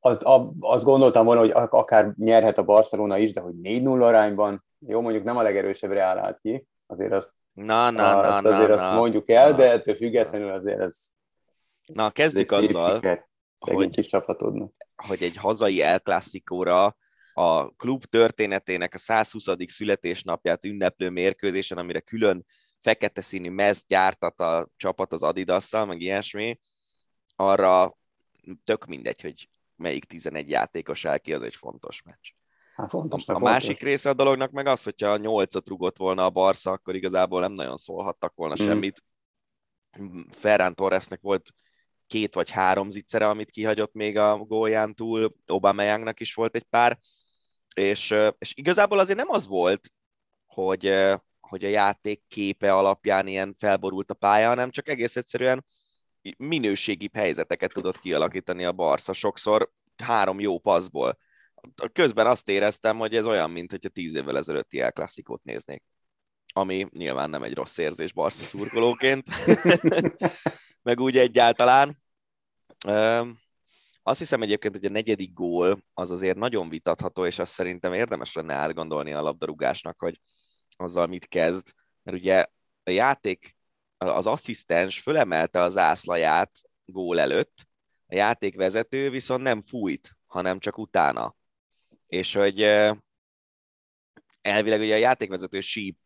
azt, azt gondoltam volna, hogy ak- akár nyerhet a Barcelona is, de hogy 4-0 arányban, jó, mondjuk nem a legerősebb Real állt ki, azért azt Na, na, na, azt na, azért na. azt mondjuk el, na. de ettől függetlenül azért ez, Na, ez kezdjük szép azzal, hogy- kis csapatodnak. hogy egy hazai El Clasicóra a klub történetének a 120. születésnapját ünneplő mérkőzésen, amire külön fekete színű mezt gyártat a csapat az Adidasszal, meg ilyesmi, arra tök mindegy, hogy melyik 11 játékos áll ki, az egy fontos meccs. Hát A, fontos, a másik része a dolognak meg az, hogyha a nyolcat rugott volna a Barca, akkor igazából nem nagyon szólhattak volna Mm. semmit. Ferran Torresnek volt két vagy három zicsere, amit kihagyott még a gólján túl, Aubameyangnak is volt egy pár, és, és igazából azért nem az volt, hogy, hogy a játék képe alapján ilyen felborult a pálya, hanem csak egész egyszerűen minőségibb helyzeteket tudott kialakítani a Barca. Sokszor három jó passzból. Közben azt éreztem, hogy ez olyan, mint hogyha tíz évvel ezelőtti El Klasszikót néznék. Ami nyilván nem egy rossz érzés Barca szurkolóként, meg úgy egyáltalán. Azt hiszem egyébként, hogy a negyedik gól az azért nagyon vitatható, és azt szerintem érdemes lenne átgondolni a labdarúgásnak, hogy azzal mit kezd, mert ugye a játék, az asszisztens fölemelte az ászlaját gól előtt, a játékvezető viszont nem fújt, hanem csak utána. És hogy elvileg ugye a játékvezető síp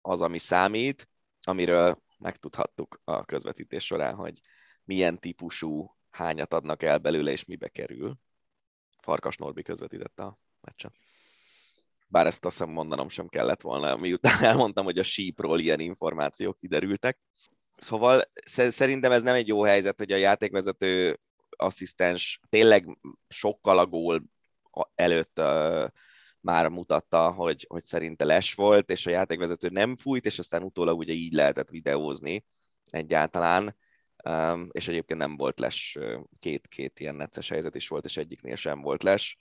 az, ami számít, amiről megtudhattuk a közvetítés során, hogy milyen típusú hányat adnak el belőle, és mibe kerül. Farkas Norbi közvetítette a meccsen. Bár ezt azt hiszem mondanom sem kellett volna, miután elmondtam, hogy a sípról ilyen információk kiderültek. Szóval szerintem ez nem egy jó helyzet, hogy a játékvezető asszisztens tényleg sokkal a gól előtt uh, már mutatta, hogy, hogy szerinte les volt, és a játékvezető nem fújt, és aztán utólag ugye így lehetett videózni egyáltalán, um, és egyébként nem volt les, két-két ilyen necces helyzet is volt, és egyiknél sem volt les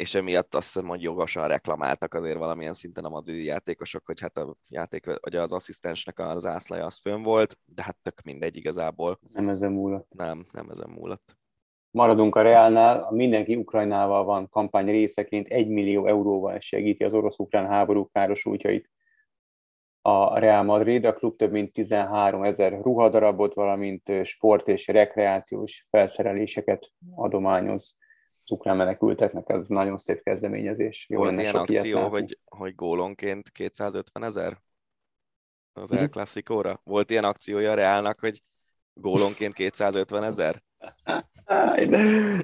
és emiatt azt hiszem, hogy jogosan reklamáltak azért valamilyen szinten a madridi játékosok, hogy hát a játék, vagy az asszisztensnek az ászlaja az fönn volt, de hát tök mindegy igazából. Nem ezen múlott. Nem, nem ezen múlott. Maradunk a Reálnál, a Mindenki Ukrajnával van kampány részeként 1 millió euróval segíti az orosz-ukrán háború károsultjait. A Real Madrid, a klub több mint 13 ezer ruhadarabot, valamint sport és rekreációs felszereléseket adományoz ukrán menekülteknek, ez nagyon szép kezdeményezés. Jó Volt ilyen akció, hogy, hogy gólonként 250 ezer az El Clasico-ra? Volt ilyen akciója a Reálnak, hogy gólonként 250 ezer?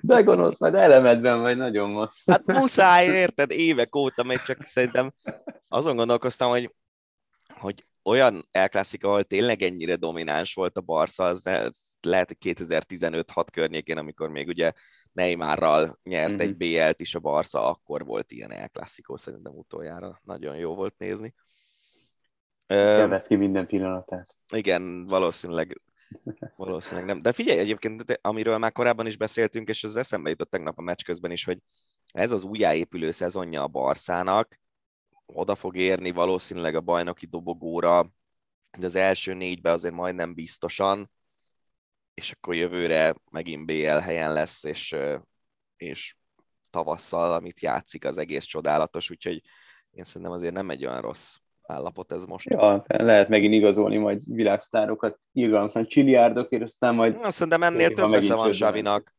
De gonosz, majd elemedben vagy nagyon ma. Hát muszáj, érted? Évek óta még csak szerintem azon gondolkoztam, hogy, hogy olyan elklasszik, ahol tényleg ennyire domináns volt a Barca, az lehet, hogy 2015-6 környékén, amikor még ugye Neymarral nyert mm-hmm. egy mhm. BL-t is a Barca, akkor volt ilyen elklasszikó, szerintem utoljára nagyon jó volt nézni. Vesz ki minden pillanatát. Igen, valószínűleg Valószínűleg nem. De figyelj egyébként, amiről már korábban is beszéltünk, és az eszembe jutott tegnap a meccs közben is, hogy ez az újjáépülő szezonja a Barszának, oda fog érni valószínűleg a bajnoki dobogóra, de az első négybe azért majdnem biztosan, és akkor jövőre megint BL helyen lesz, és, és tavasszal, amit játszik, az egész csodálatos, úgyhogy én szerintem azért nem egy olyan rossz állapot ez most. Ja, lehet megint igazolni majd világsztárokat, irgalmasan csiliárdokért, aztán majd... Na, szerintem ennél több messze van Zsavinak.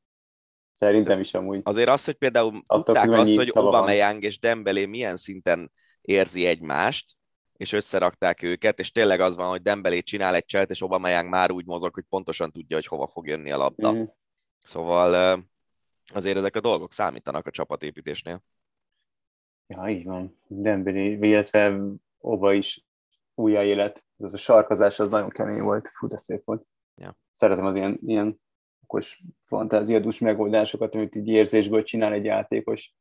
Szerintem is amúgy. Azért az, hogy például Attól tudták azt, hogy Aubameyang és Dembélé milyen szinten érzi egymást, és összerakták őket, és tényleg az van, hogy Dembélé csinál egy cselt, és Aubameyang már úgy mozog, hogy pontosan tudja, hogy hova fog jönni a labda. Mm. Szóval azért ezek a dolgok számítanak a csapatépítésnél. Ja, így van. Dembélé, illetve Oba is újjáélet. Ez a sarkazás az nagyon kemény volt. Fú, de szép volt. Ja. Szeretem az ilyen, ilyen okos fantáziadús megoldásokat, amit így érzésből csinál egy játékos.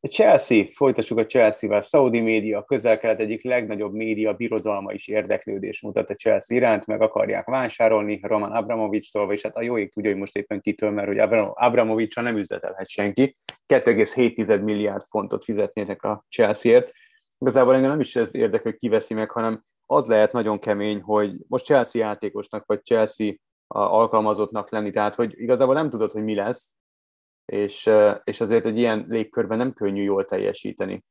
A Chelsea, folytassuk a Chelsea-vel. Saudi média, közel-kelet egyik legnagyobb média birodalma is érdeklődés mutat a Chelsea iránt, meg akarják vásárolni Roman Abramovics-tól, és hát a jóik tudja, hogy most éppen kitől, mert hogy abramovics nem üzletelhet senki. 2,7 milliárd fontot fizetnének a Chelsea-ért. Igazából engem nem is ez érdekel, hogy kiveszi meg, hanem az lehet nagyon kemény, hogy most Chelsea játékosnak, vagy Chelsea alkalmazottnak lenni, tehát hogy igazából nem tudod, hogy mi lesz, és, és azért egy ilyen légkörben nem könnyű jól teljesíteni.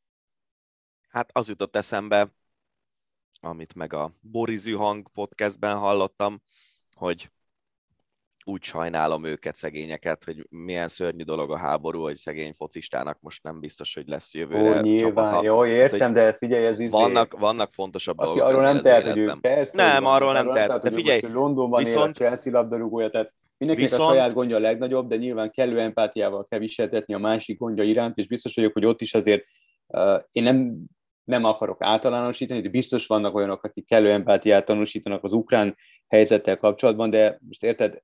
Hát az jutott eszembe, amit meg a Borizű Hang podcastben hallottam, hogy úgy sajnálom őket, szegényeket, hogy milyen szörnyű dolog a háború, hogy szegény focistának most nem biztos, hogy lesz jövőre Ó, nyilván, csapata. jó, értem, hát, de figyelj, ez izé... Vannak, vannak fontosabb Azt dolgok. Arról nem tehet, hogy ő persze, nem, arról nem tehet, de figyelj, Londonban viszont... él a Chelsea labdarúgója, tehát Mindenkinek Viszont... a saját gondja a legnagyobb, de nyilván kellő empátiával kell viseltetni a másik gondja iránt, és biztos vagyok, hogy ott is azért uh, én nem, nem akarok általánosítani, de biztos vannak olyanok, akik kellő empátiát tanúsítanak az ukrán helyzettel kapcsolatban, de most érted,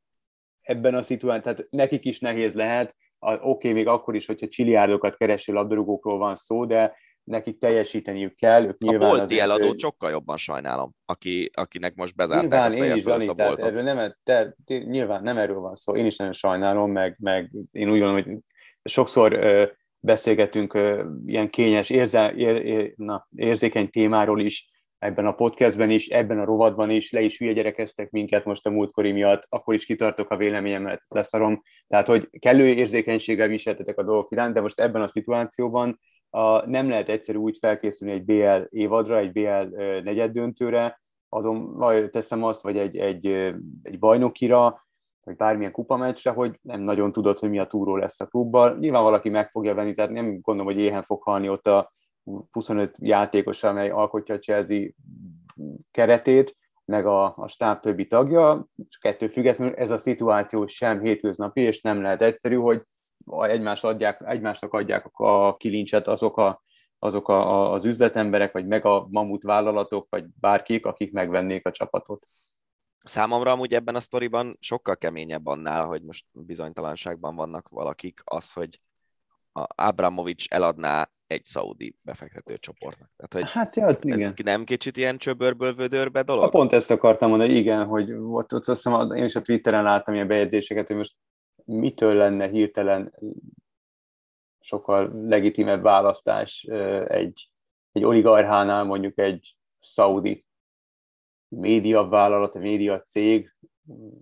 ebben a szituációban, tehát nekik is nehéz lehet, oké, okay, még akkor is, hogyha csiliárdokat kereső labdarúgókról van szó, de nekik teljesíteniük kell. Ők A bolti eladót ö, sokkal jobban sajnálom, aki, akinek most bezárták Nyilván a én is, Dani, a tehát erről nem, te, te, nyilván nem erről van szó, én is nagyon sajnálom, meg, meg én úgy gondolom, hogy sokszor ö, beszélgetünk ö, ilyen kényes, érze, ér, ér, na, érzékeny témáról is, ebben a podcastben is, ebben a rovatban is, le is hülye gyerekeztek minket most a múltkori miatt, akkor is kitartok a véleményemet, leszarom. Tehát, hogy kellő érzékenységgel viseltetek a dolgok iránt, de most ebben a szituációban a, nem lehet egyszerű úgy felkészülni egy BL évadra, egy BL ö, negyeddöntőre, adom, vagy teszem azt, vagy egy, egy, egy bajnokira, vagy bármilyen kupameccsre, hogy nem nagyon tudod, hogy mi a túró lesz a klubbal. Nyilván valaki meg fogja venni, tehát nem gondolom, hogy éhen fog halni ott a 25 játékos, amely alkotja a Chelsea keretét, meg a, a stáb többi tagja, csak ettől függetlenül ez a szituáció sem hétköznapi, és nem lehet egyszerű, hogy egymást adják, egymásnak adják a kilincset azok, a, azok a, az üzletemberek, vagy meg a mamut vállalatok, vagy bárkik, akik megvennék a csapatot. Számomra amúgy ebben a sztoriban sokkal keményebb annál, hogy most bizonytalanságban vannak valakik, az, hogy a Abramovics eladná egy szaudi befektető csoportnak. Tehát, hogy Hát ja, igen. ez nem kicsit ilyen csöbörből vödörbe Ha dolog? pont ezt akartam mondani, igen, hogy ott, ott azt hiszem, én is a Twitteren láttam ilyen bejegyzéseket, hogy most mitől lenne hirtelen sokkal legitimebb választás egy, egy oligarchánál mondjuk egy szaudi médiavállalat, média cég,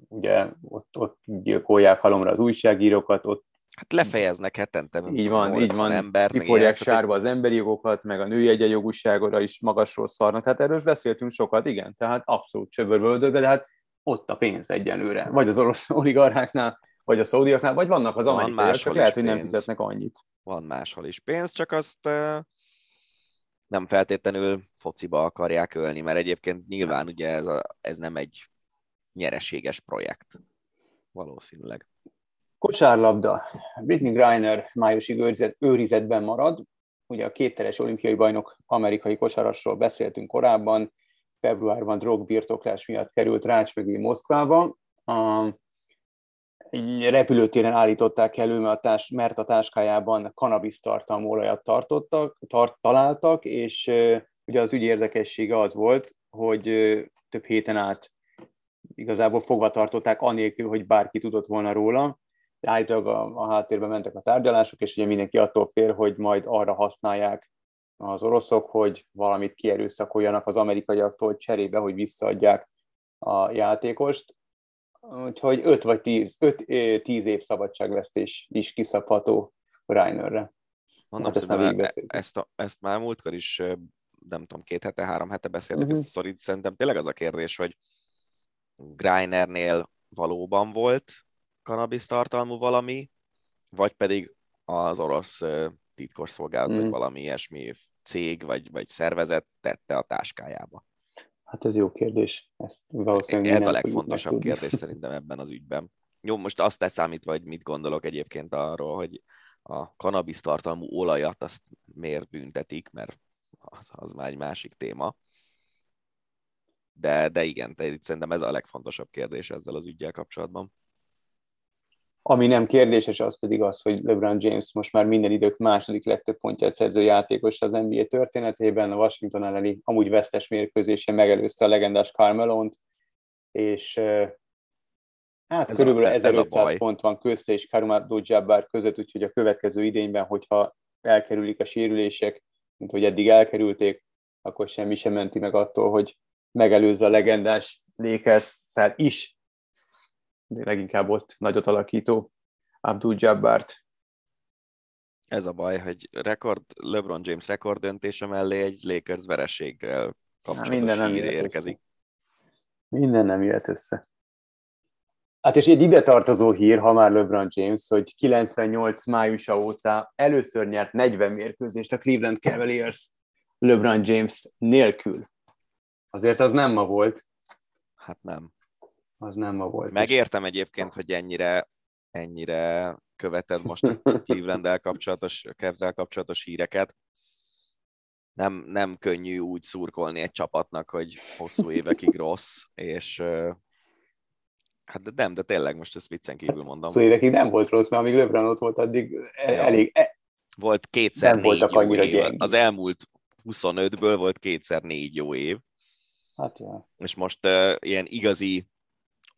ugye ott, ott gyilkolják halomra az újságírókat, ott Hát lefejeznek hetente. így van, így 80 van, embert, kiporják sárba az emberi jogokat, meg a női egyenjogúságra is magasról szarnak. Tehát erről is beszéltünk sokat, igen, tehát abszolút csöbörböldögbe, de hát ott a pénz egyenlőre. Vagy az orosz oligarcháknál, vagy a szaudiaknál, vagy vannak az Van amerikaiak, máshol csak lehet, hogy nem pénz. fizetnek annyit. van máshol is pénz, csak azt nem feltétlenül fociba akarják ölni, mert egyébként nyilván ugye ez, a, ez nem egy nyereséges projekt. Valószínűleg. Kosárlabda. Britney Griner májusig őrizet, őrizetben marad. Ugye a kétszeres olimpiai bajnok amerikai kosarasról beszéltünk korábban. Februárban drogbirtoklás miatt került rács mögé Moszkvába. A, repülőtéren állították elő, mert a, társ, mert a táskájában kanabisz tartalmú olajat tartottak, tart, találtak, és ugye az ügy érdekessége az volt, hogy több héten át igazából fogva tartották, anélkül, hogy bárki tudott volna róla. Állítólag a, a háttérben mentek a tárgyalások, és ugye mindenki attól fél, hogy majd arra használják az oroszok, hogy valamit kierőszakoljanak az amerikaiaktól cserébe, hogy visszaadják a játékost. Úgyhogy 5 vagy 10, 5, 10 év szabadságvesztés is kiszabható Reinerre. Mondom, Hát ezt már e- ezt, a, ezt már múltkor is, nem tudom, két hete, három hete beszéltük Mhm. ezt a szorít. Szerintem tényleg az a kérdés, hogy Grinernél valóban volt kanabisz tartalmú valami, vagy pedig az orosz titkosszolgálat, Mhm. vagy valami ilyesmi cég, vagy, vagy szervezet tette a táskájába. Hát ez jó kérdés. Ezt valószínűleg Ez a legfontosabb megtudni. kérdés szerintem ebben az ügyben. Jó, most azt leszámítva, hogy mit gondolok egyébként arról, hogy a kanabisz tartalmú olajat azt miért büntetik, mert az, az már egy másik téma. De, de igen, te, szerintem ez a legfontosabb kérdés ezzel az ügyel kapcsolatban. Ami nem kérdéses, az pedig az, hogy LeBron James most már minden idők második legtöbb pontját szerző játékos az NBA történetében. A Washington elleni amúgy vesztes mérkőzése megelőzte a legendás Carmelont, és hát Ez ez körülbelül a- ez a 1500 baj. pont van közte és Karim Abdul-Jabbar között, úgyhogy a következő idényben, hogyha elkerülik a sérülések, mint hogy eddig elkerülték, akkor semmi sem menti meg attól, hogy megelőzze a legendás lakers is, de leginkább ott nagyot alakító Abdul Jabbart. Ez a baj, hogy rekord, LeBron James rekord döntése mellé egy Lakers vereséggel kapcsolatos minden nem hír érkezik. Minden nem jött össze. Hát és egy ide tartozó hír, ha már LeBron James, hogy 98 májusa óta először nyert 40 mérkőzést a Cleveland Cavaliers LeBron James nélkül. Azért az nem ma volt, Hát nem. Az nem ma volt. Megértem egyébként, hogy ennyire, ennyire követed most a Cleveland-el kapcsolatos, Cavs-el kapcsolatos híreket. Nem, nem könnyű úgy szurkolni egy csapatnak, hogy hosszú évekig rossz, és hát de nem, de tényleg most ezt viccen kívül mondom. Szóval évekig nem volt rossz, mert amíg LeBron ott volt, addig el- Ja. elég, e- volt kétszer Nem négy voltak annyira év. gyengék. Az elmúlt 25-ből volt kétszer négy jó év, Hát, ja. és most uh, ilyen igazi,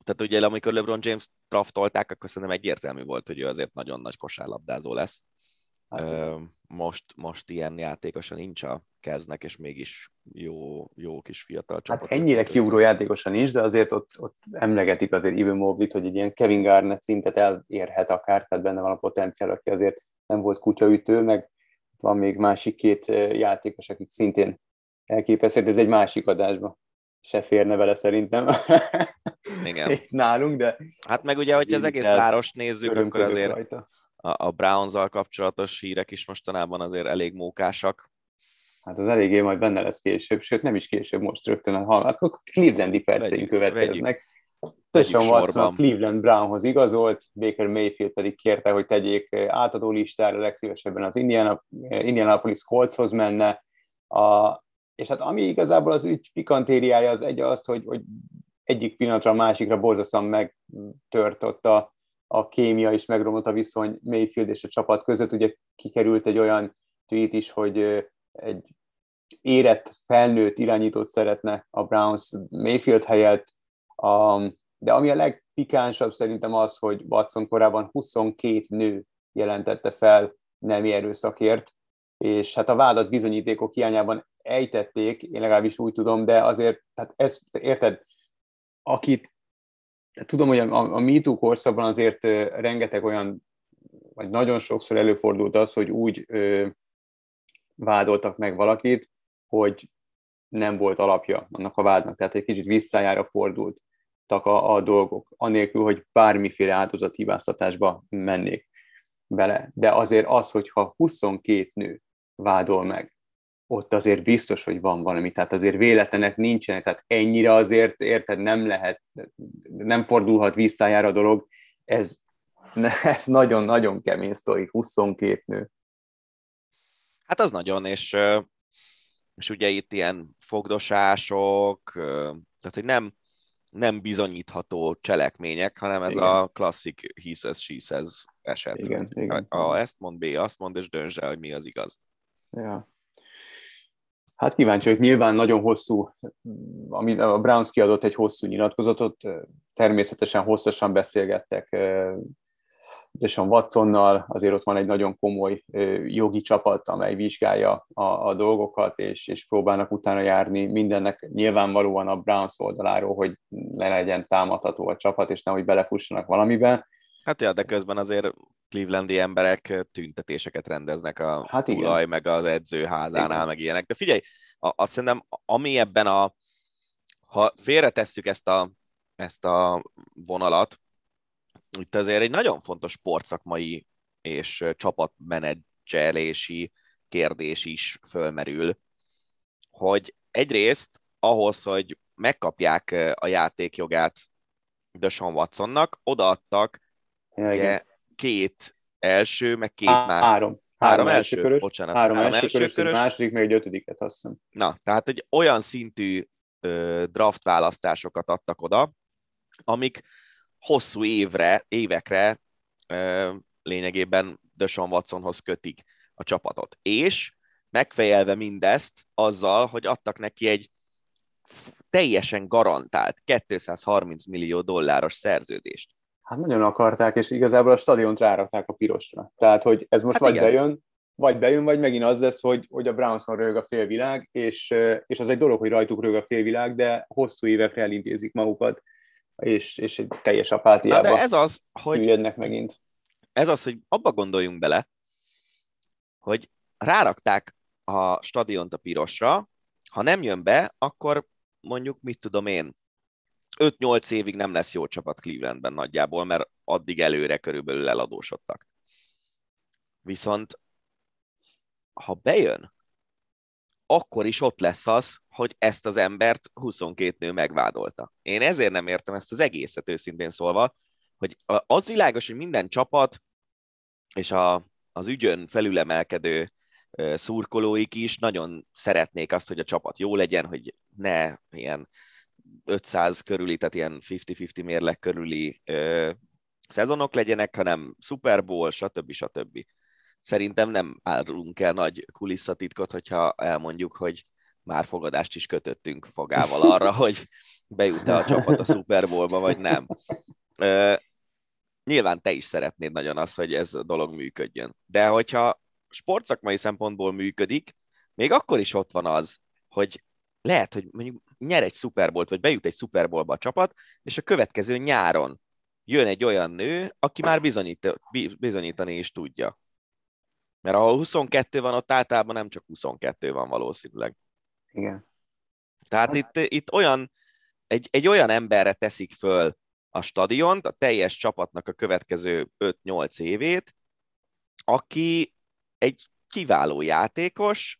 tehát ugye amikor LeBron James draftolták, akkor szerintem egyértelmű volt, hogy ő azért nagyon nagy kosárlabdázó lesz. Hát, most, most ilyen játékosan nincs a keznek, és mégis jó, jó kis fiatal Hát csapat. ennyire kiugró játékosan nincs, de azért ott, ott emlegetik azért Evan Mobley-t, hogy egy ilyen Kevin Garnett szintet elérhet akár, tehát benne van a potenciál, aki azért nem volt kutyaütő, meg van még másik két játékos, akik szintén elképesztőek, de ez egy másik adásba. Se férne vele szerintem. Igen. Itt nálunk, de Hát meg ugye, hogyha az egész várost nézzük, akkor azért rajta. a, a Browns-zal kapcsolatos hírek is mostanában azért elég mókásak. Hát az eléggé majd benne lesz később, sőt nem is később, most rögtön a hal, akkor Clevelandi perceink következnek. Deshaun Watson a. Cleveland Brownhoz igazolt, Baker Mayfield pedig kérte, hogy tegyék átadó listára, legszívesebben az Indiana, Indianapolis Coltshoz menne. A, és hát ami igazából az ügy pikantériája az egy az, hogy, hogy egyik pillanatra a másikra borzasztóan megtört ott a, a kémia, és megromlott a viszony Mayfield és a csapat között. Ugye kikerült egy olyan tweet is, hogy egy érett, felnőtt irányítót szeretne a Browns Mayfield helyett, Um, de ami a legpikánsabb szerintem az, hogy Watson korábban 22 nő jelentette fel nemi erőszakért, és hát a vádat bizonyítékok hiányában ejtették, én legalábbis úgy tudom, de azért, tehát ezt érted, akit, tudom, hogy a, a MeToo korszakban azért rengeteg olyan, vagy nagyon sokszor előfordult az, hogy úgy ö, vádoltak meg valakit, hogy nem volt alapja annak a vádnak, tehát egy kicsit visszájára fordultak a, a dolgok, anélkül, hogy bármiféle áldozathibáztatásba mennék bele. De azért az, hogyha 22 nő vádol meg, ott azért biztos, hogy van valami, tehát azért véletlenek nincsenek, tehát ennyire azért, érted, nem lehet, nem fordulhat visszájára a dolog, ez, ez nagyon-nagyon kemény sztori, 22 nő. Hát az nagyon, és, és ugye itt ilyen fogdosások, tehát hogy nem, nem bizonyítható cselekmények, hanem ez Igen. a klasszik he says, she says eset. Igen, igen. A, a ezt mond, B azt mond, és döntsd el, hogy mi az igaz. Ja. Hát kíváncsi vagyok, nyilván nagyon hosszú, ami a Browns kiadott egy hosszú nyilatkozatot, természetesen hosszasan beszélgettek Deshaun Watsonnal, azért ott van egy nagyon komoly jogi csapat, amely vizsgálja a, a dolgokat, és, és próbálnak utána járni mindennek nyilvánvalóan a Browns oldaláról, hogy ne legyen támadható a csapat, és nehogy belefussanak valamiben. Hát ja, de közben azért clevelandi emberek tüntetéseket rendeznek a Hát igen. tulaj, meg az edzőházánál, Igen. meg ilyenek. De figyelj, azt szerintem, ami ebben a, ha félretesszük ezt a, ezt a vonalat, itt azért egy nagyon fontos sportszakmai és csapatmenedzselési kérdés is fölmerül, hogy egyrészt ahhoz, hogy megkapják a játékjogát Deshaun Watsonnak, odaadtak Ja, igen. ugye, két első, meg két Há- már. Három. Három első első? körös, Bocsánat, három, három első körös, körös. második, meg egy ötödiket, azt hiszem. Na, tehát egy olyan szintű ö, draft választásokat adtak oda, amik hosszú évre, évekre ö, lényegében Deshaun Watsonhoz kötik a csapatot. És megfejelve mindezt azzal, hogy adtak neki egy teljesen garantált 230 millió dolláros szerződést. Hát nagyon akarták, és igazából a stadiont rárakták a pirosra. Tehát, hogy ez most Hát vagy igen. bejön, vagy bejön, vagy megint az lesz, hogy, hogy a Brownson rög a félvilág, és, eh, és az egy dolog, hogy rajtuk rög a félvilág, de hosszú évekre elintézik magukat, és, és egy teljes Na, apátiába de ez az, hogy megint. ez az, hogy abba gondoljunk bele, hogy rárakták a stadiont a pirosra, ha nem jön be, akkor mondjuk, mit tudom én, 5-8 évig nem lesz jó csapat Clevelandben nagyjából, mert addig előre körülbelül eladósodtak. Viszont ha bejön, akkor is ott lesz az, hogy ezt az embert 22 nő megvádolta. Én ezért nem értem ezt az egészet őszintén szólva, hogy az világos, hogy minden csapat és a, az ügyön felülemelkedő szurkolóik is nagyon szeretnék azt, hogy a csapat jó legyen, hogy ne ilyen 500 körüli, tehát ilyen 50-50 mérleg körüli ö, szezonok legyenek, hanem Super Bowl, stb. stb. szerintem nem árulunk el nagy kulisszatitkot, hogyha elmondjuk, hogy már fogadást is kötöttünk fogával arra, hogy bejut-e a csapat a Super Bowlba, vagy nem. Nyilván te is szeretnéd nagyon azt, hogy ez a dolog működjön. De hogyha sportszakmai szempontból működik, még akkor is ott van az, hogy lehet, hogy mondjuk nyer egy szuperbolt, vagy bejut egy szuperbolba a csapat, és a következő nyáron jön egy olyan nő, aki már bizonyít, bizonyítani is tudja. Mert ahol 22 van, ott általában nem csak 22 van valószínűleg. Igen. Tehát itt, itt olyan, egy, egy olyan emberre teszik föl a stadiont, a teljes csapatnak a következő 5-8 évét, aki egy kiváló játékos,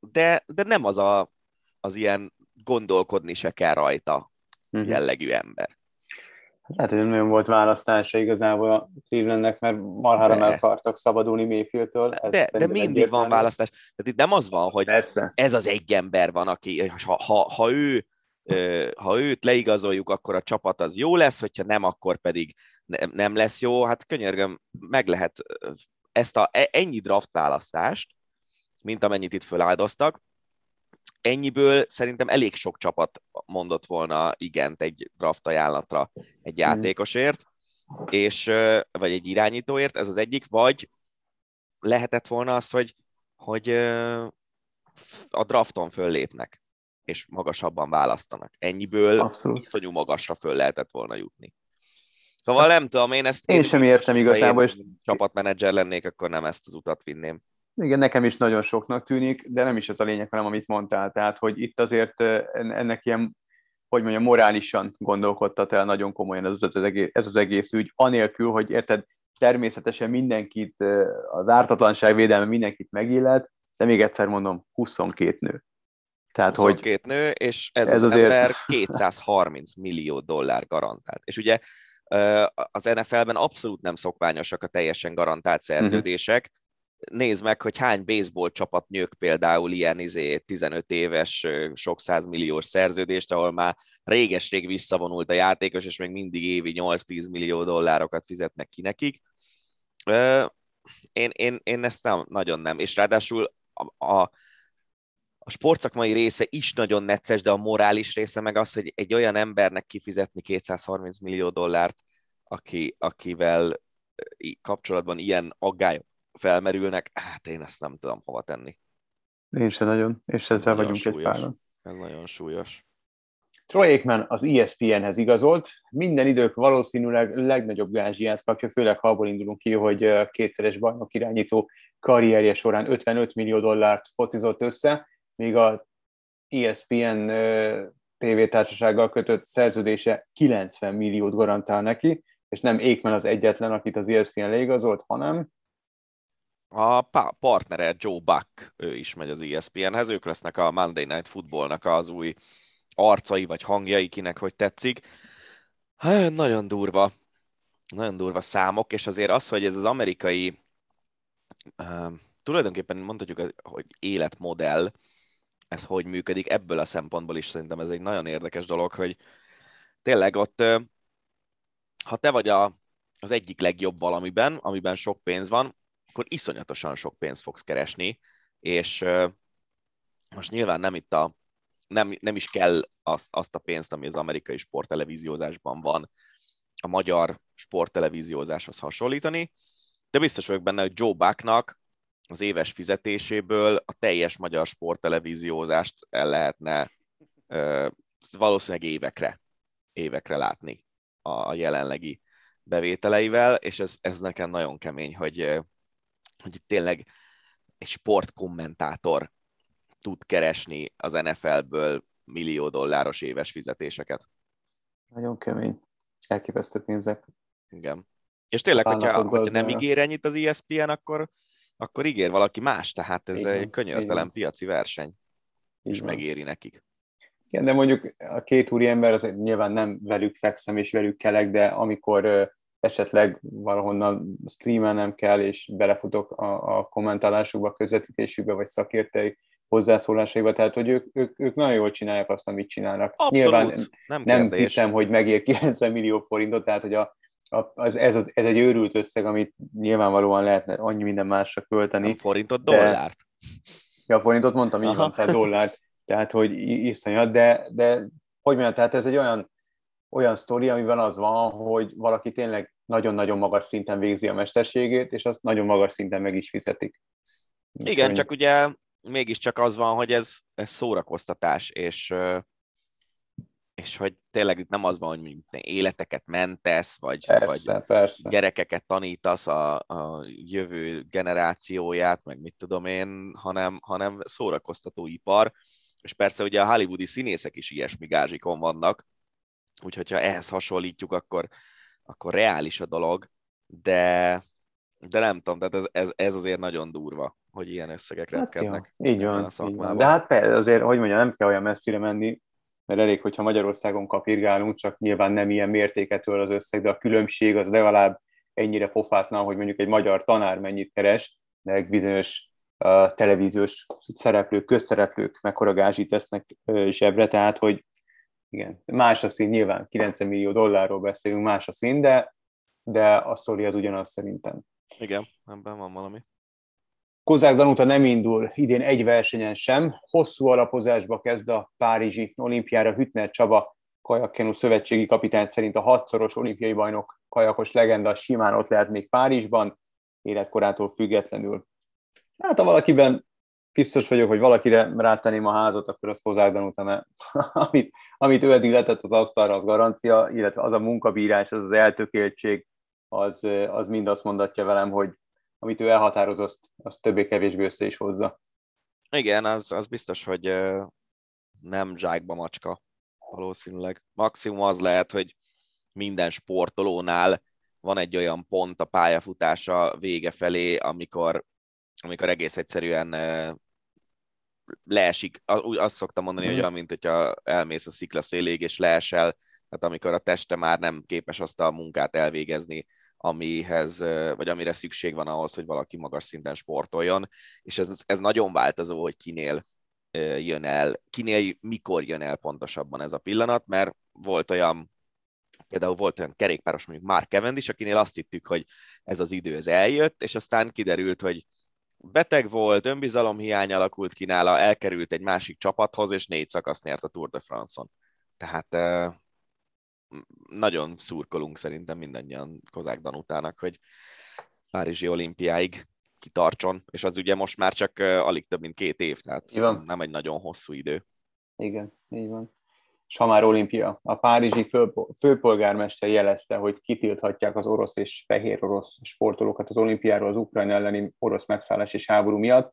de, de nem az a, az ilyen gondolkodni se kell rajta uh-huh. jellegű ember. Lehet, hogy nem volt választása igazából a Clevelandnek, mert marhára meg akartak szabadulni Mayfieldtől. De, de mindig van választás. Tehát itt nem az van, hogy Persze. ez az egy ember van, aki, ha, ha, ha ő ha őt leigazoljuk, akkor a csapat az jó lesz, hogyha nem, akkor pedig nem lesz jó. Hát könyörgöm, meg lehet ezt a, e, ennyi draft választást, mint amennyit itt föláldoztak, ennyiből szerintem elég sok csapat mondott volna igent egy draft ajánlatra egy mhm. játékosért, és, vagy egy irányítóért, ez az egyik, vagy lehetett volna az, hogy, hogy a drafton föllépnek, és magasabban választanak. Ennyiből Abszolút. iszonyú magasra föl lehetett volna jutni. Szóval nem tudom, én ezt... Én, én sem értem igazából. És... csapatmenedzser lennék, akkor nem ezt az utat vinném. Igen, nekem is nagyon soknak tűnik, de nem is ez a lényeg, hanem amit mondtál. Tehát, hogy itt azért ennek ilyen, hogy mondjam, morálisan gondolkodtat el nagyon komolyan ez az, egész, ez az egész ügy, anélkül, hogy érted, természetesen mindenkit, az ártatlanság védelme mindenkit megillet, de még egyszer mondom, 22 nő. Tehát, 22 hogy nő, és ez, ez az azért... ember 230 millió dollár garantált. És ugye az NFL-ben abszolút nem szokványosak a teljesen garantált mhm. szerződések, nézd meg, hogy hány baseball csapat nyök például ilyen izé, 15 éves, sok százmilliós szerződést, ahol már réges-rég visszavonult a játékos, és még mindig évi 8-10 millió dollárokat fizetnek ki nekik. Én, én, én ezt nem, nagyon nem. És ráadásul a, a, a sportszakmai része is nagyon necces, de a morális része meg az, hogy egy olyan embernek kifizetni 230 millió dollárt, aki, akivel kapcsolatban ilyen aggályok felmerülnek, hát én ezt nem tudom hova tenni. Én sem nagyon, és ezzel nagyon vagyunk súlyos. egy páran. Ez nagyon súlyos. Troy Aikman az ESPN-hez igazolt, minden idők valószínűleg legnagyobb gázsiát kapja, főleg ha abból indulunk ki, hogy kétszeres bajnok irányító karrierje során 55 millió dollárt focizott össze, míg a ESPN tévétársasággal kötött szerződése 90 milliót garantál neki, és nem Aikman az egyetlen, akit az ESPN leigazolt, hanem a partnere Joe Buck, ő is megy az ESPN-hez, ők lesznek a Monday Night Footballnak az új arcai vagy hangjai, kinek hogy tetszik. Hát, nagyon durva, nagyon durva számok, és azért az, hogy ez az amerikai uh, tulajdonképpen mondhatjuk, hogy életmodell, ez hogy működik, ebből a szempontból is szerintem ez egy nagyon érdekes dolog, hogy tényleg ott, ha te vagy a, az egyik legjobb valamiben, amiben sok pénz van, akkor iszonyatosan sok pénzt fogsz keresni, és most nyilván nem itt a, nem, nem is kell azt, azt a pénzt, ami az amerikai sporttelevíziózásban van, a magyar sporttelevíziózáshoz hasonlítani, de biztos vagyok benne, hogy Joe Bucknak az éves fizetéséből a teljes magyar sporttelevíziózást el lehetne valószínűleg évekre, évekre látni a jelenlegi bevételeivel, és ez, ez nekem nagyon kemény, hogy, hogy itt tényleg egy sportkommentátor tud keresni az NFL-ből millió dolláros éves fizetéseket. Nagyon kemény. Elképesztő pénzek. Igen. És tényleg, hogyha, hogyha nem ígér ennyit az ESPN, akkor, akkor ígér valaki más, tehát ez Igen, egy könyörtelen Igen. piaci verseny, Igen. és megéri nekik. Igen, de mondjuk a két úri ember, az nyilván nem velük fekszem és velük kelek, de amikor esetleg valahonnan streamelnem kell, és belefutok a, a kommentálásukba, közvetítésükbe, vagy szakértői hozzászólásaiba, tehát hogy ők, ők, ők nagyon jól csinálják azt, amit csinálnak. Abszolút, Nyilván nem, nem hiszem, hogy megér 90 millió forintot, tehát hogy a, ez, ez, az, ez egy őrült összeg, amit nyilvánvalóan lehetne annyi minden másra költeni. Nem forintot, dollárt. De, ja, forintot mondtam, így van, tehát dollárt, tehát hogy iszonyat, de, de hogy mondjam, tehát ez egy olyan, olyan sztori, amiben az van, hogy valaki tényleg nagyon-nagyon magas szinten végzi a mesterségét, és azt nagyon magas szinten meg is fizetik. Igen, Úgy, csak ugye mégiscsak az van, hogy ez, ez szórakoztatás, és és hogy tényleg itt nem az van, hogy mondjuk életeket mentesz, vagy, persze, vagy persze. gyerekeket tanítasz a, a jövő generációját, meg mit tudom én, hanem, hanem szórakoztató ipar, és persze ugye a hollywoodi színészek is ilyesmi gázsikon vannak, úgyhogy ha ehhez hasonlítjuk, akkor, akkor reális a dolog, de, de nem tudom, tehát ez, ez, ez azért nagyon durva, hogy ilyen összegek hát repkednek. Így van, a így van. De hát azért, hogy mondjam, nem kell olyan messzire menni, mert elég, hogyha Magyarországon kapirgálunk, csak nyilván nem ilyen mértéketől az összeg, de a különbség az legalább ennyire pofátlan, hogy mondjuk egy magyar tanár mennyit keres, de bizonyos uh, televíziós szereplők, közszereplők mekkora gázsit tesznek uh, zsebre, tehát hogy igen, más a szín, nyilván 90 millió dollárról beszélünk, más a szín, de, de a sztori az ugyanaz szerintem. Igen, ebben van valami. Kozák Danuta nem indul idén egy versenyen sem. Hosszú alapozásba kezd a Párizsi olimpiára Hütner Csaba, kajakkenu szövetségi kapitány szerint a hatszoros olimpiai bajnok kajakos legenda simán ott lehet még Párizsban, életkorától függetlenül. Hát ha valakiben biztos vagyok, hogy valakire rátenném a házat, akkor az Kozák Danuta, amit, amit ő eddig letett az asztalra, az garancia, illetve az a munkabírás, az az eltökéltség, az, az mind azt mondatja velem, hogy amit ő elhatároz, azt, azt többé-kevésbé össze is hozza. Igen, az, az biztos, hogy nem zsákba macska valószínűleg. Maximum az lehet, hogy minden sportolónál van egy olyan pont a pályafutása vége felé, amikor, amikor egész egyszerűen leesik. Azt szoktam mondani, hogy olyan, mint hogyha elmész a szikla széléig és leesel, tehát amikor a teste már nem képes azt a munkát elvégezni, amihez, vagy amire szükség van ahhoz, hogy valaki magas szinten sportoljon, és ez, ez nagyon változó, hogy kinél jön el, kinél mikor jön el pontosabban ez a pillanat, mert volt olyan, például volt olyan kerékpáros, mondjuk Mark Cavendish, akinél azt hittük, hogy ez az idő ez eljött, és aztán kiderült, hogy beteg volt, önbizalomhiány alakult ki nála, elkerült egy másik csapathoz, és négy szakaszt nyert a Tour de France-on. Tehát nagyon szurkolunk szerintem mindannyian Kozák Danutának, hogy Párizsi olimpiáig kitartson, és az ugye most már csak alig több mint két év, tehát Igen. nem egy nagyon hosszú idő. Igen, így van. És ha már olimpia, a párizsi fő, főpolgármester jelezte, hogy kitilthatják az orosz és fehér orosz sportolókat az olimpiáról az Ukrajna elleni orosz megszállás és háború miatt.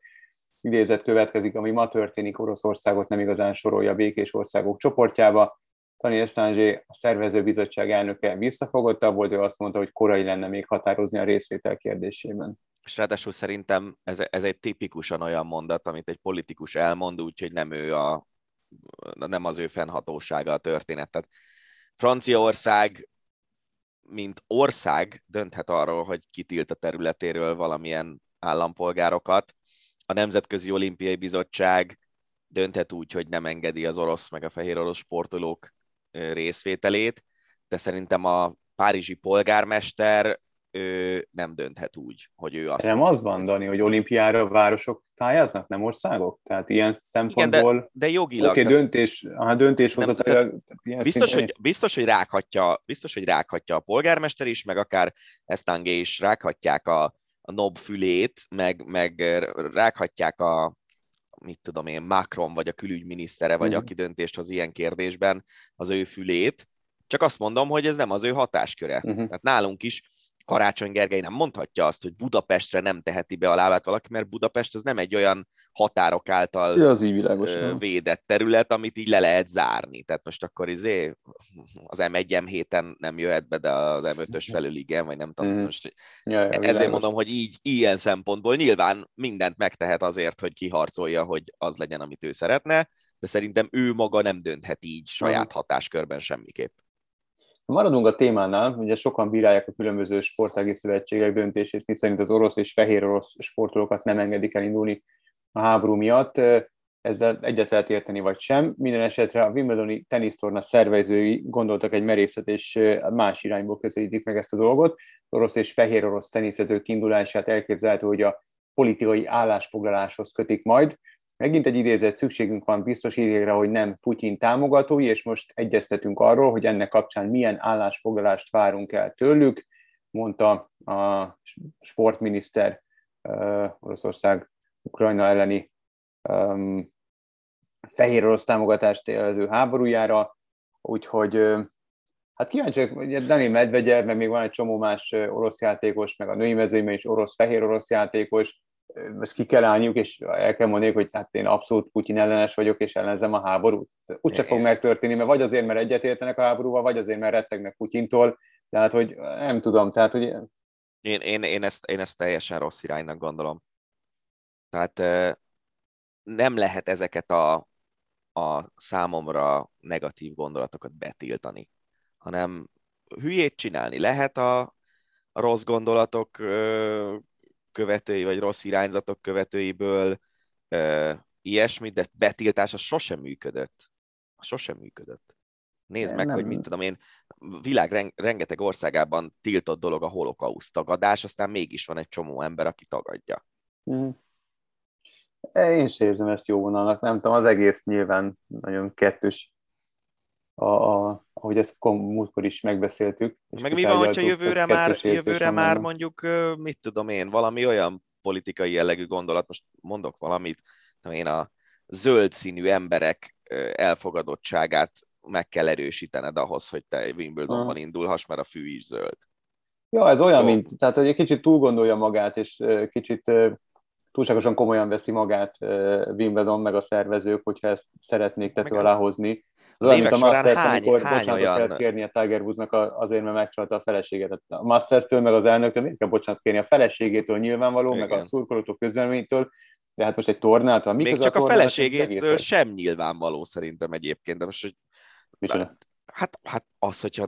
Idézet következik, ami ma történik, Oroszországot nem igazán sorolja a békés országok csoportjába, Tani Assange, a szervezőbizottság elnöke visszafogottabb volt, ő azt mondta, hogy korai lenne még határozni a részvétel kérdésében. És ráadásul szerintem ez, ez egy tipikusan olyan mondat, amit egy politikus elmond, úgyhogy nem ő a, nem az ő fennhatósága a történet. Tehát Franciaország, mint ország dönthet arról, hogy kitilt a területéről valamilyen állampolgárokat. A Nemzetközi Olimpiai Bizottság dönthet úgy, hogy nem engedi az orosz meg a fehér orosz sportolók részvételét, de szerintem a párizsi polgármester ő nem dönthet úgy, hogy ő azt... Nem az van, Dani, hogy olimpiára városok pályáznak, nem országok? Tehát ilyen szempontból... Igen, de, de jogilag... Oké, okay, döntés, aha, döntéshozatal... Biztos, hogy, biztos, hogy rághatja, biztos, hogy rághatja a polgármester is, meg akár Esztangé is rághatják a, a nob fülét, meg, meg rághatják a, mit tudom én, Macron vagy a külügyminisztere, vagy mm. aki döntést hoz ilyen kérdésben, az ő fülét. Csak azt mondom, hogy ez nem az ő hatásköre. Mm-hmm. Tehát nálunk is Karácsony Gergely nem mondhatja azt, hogy Budapestre nem teheti be a lábát valaki, mert Budapest az nem egy olyan határok által ja, az így világos, védett terület, amit így le lehet zárni. Tehát most akkor izé az M1 héten nem jöhet be, de az M5-ös felül igen, vagy nem tudom. Mm. Most, ja, ja, ezért mondom, hogy így ilyen szempontból nyilván mindent megtehet azért, hogy kiharcolja, hogy az legyen, amit ő szeretne, de szerintem ő maga nem dönthet így saját hatáskörben semmiképp. Maradunk a témánál, ugye sokan bírálják a különböző sportági szövetségek döntését, miszerint az orosz és fehér orosz sportolókat nem engedik el indulni a háború miatt. ezzel egyet lehet érteni, vagy sem. Minden esetre a Wimbledoni tenisztorna szervezői gondoltak egy merészet, és más irányból közelítik meg ezt a dolgot. Orosz és fehér orosz teniszezők indulását elképzelhető, hogy a politikai állásfoglaláshoz kötik majd. Megint egy idézet, szükségünk van biztos idégre, hogy nem Putyin támogatói, és most egyeztetünk arról, hogy ennek kapcsán milyen állásfoglalást várunk el tőlük, mondta a sportminiszter Oroszország Ukrajna elleni um, fehér orosz támogatást élvező háborújára, úgyhogy hát kíváncsi hogy Dani Medvegyev, meg még van egy csomó más orosz játékos, meg a női mezőnyben is orosz-fehér orosz játékos, most ki kell állniuk, és el kell mondani, hogy hát én abszolút Putyin ellenes vagyok, és ellenzem a háborút. Úgyse fog megtörténni, mert vagy azért, mert egyetértenek a háborúval, vagy azért, mert rettegnek Putyintól, tehát, hogy nem tudom, tehát, hogy... Én, én, én, ezt, én ezt teljesen rossz iránynak gondolom. Tehát nem lehet ezeket a, a számomra negatív gondolatokat betiltani, hanem hülyét csinálni lehet a, a rossz gondolatok követői, vagy rossz irányzatok követőiből ilyesmit, de betiltás az sosem működött. Sosem működött. Nézd meg, nem. hogy mit tudom én, világ rengeteg országában tiltott dolog a holokauszt tagadás, aztán mégis van egy csomó ember, aki tagadja. Mm. Én sem érzem ezt jó vonalnak, nem tudom, az egész nyilván nagyon kettős, a, a, ahogy ezt múltkor is megbeszéltük. Meg mi van, hogyha jövőre már, jövőre már mondjuk, mit tudom én, valami olyan politikai jellegű gondolat, most mondok valamit, én a zöld színű emberek elfogadottságát meg kell erősítened ahhoz, hogy te Wimbledonban indulhass, mert a fű is zöld. Ja, ez olyan, oh. mint, tehát hogy egy kicsit túl gondolja magát, és kicsit túlságosan komolyan veszi magát Wimbledon meg a szervezők, hogyha ezt szeretnék tető alá hozni. Az, évek a Masters, hány, amikor hány bocsánatot olyan... kellett kérni a Tiger Woodsnak azért, mert megcsalta a feleséget. A Masters-től, meg az elnöktől miért kell bocsánat kérni a feleségétől nyilvánvaló, Igen. meg a szurkolótól közvelménytől, de hát most egy tornától. Még csak a, a feleségétől sem nyilvánvaló szerintem egyébként, de most, hogy Hát, hát az, hogyha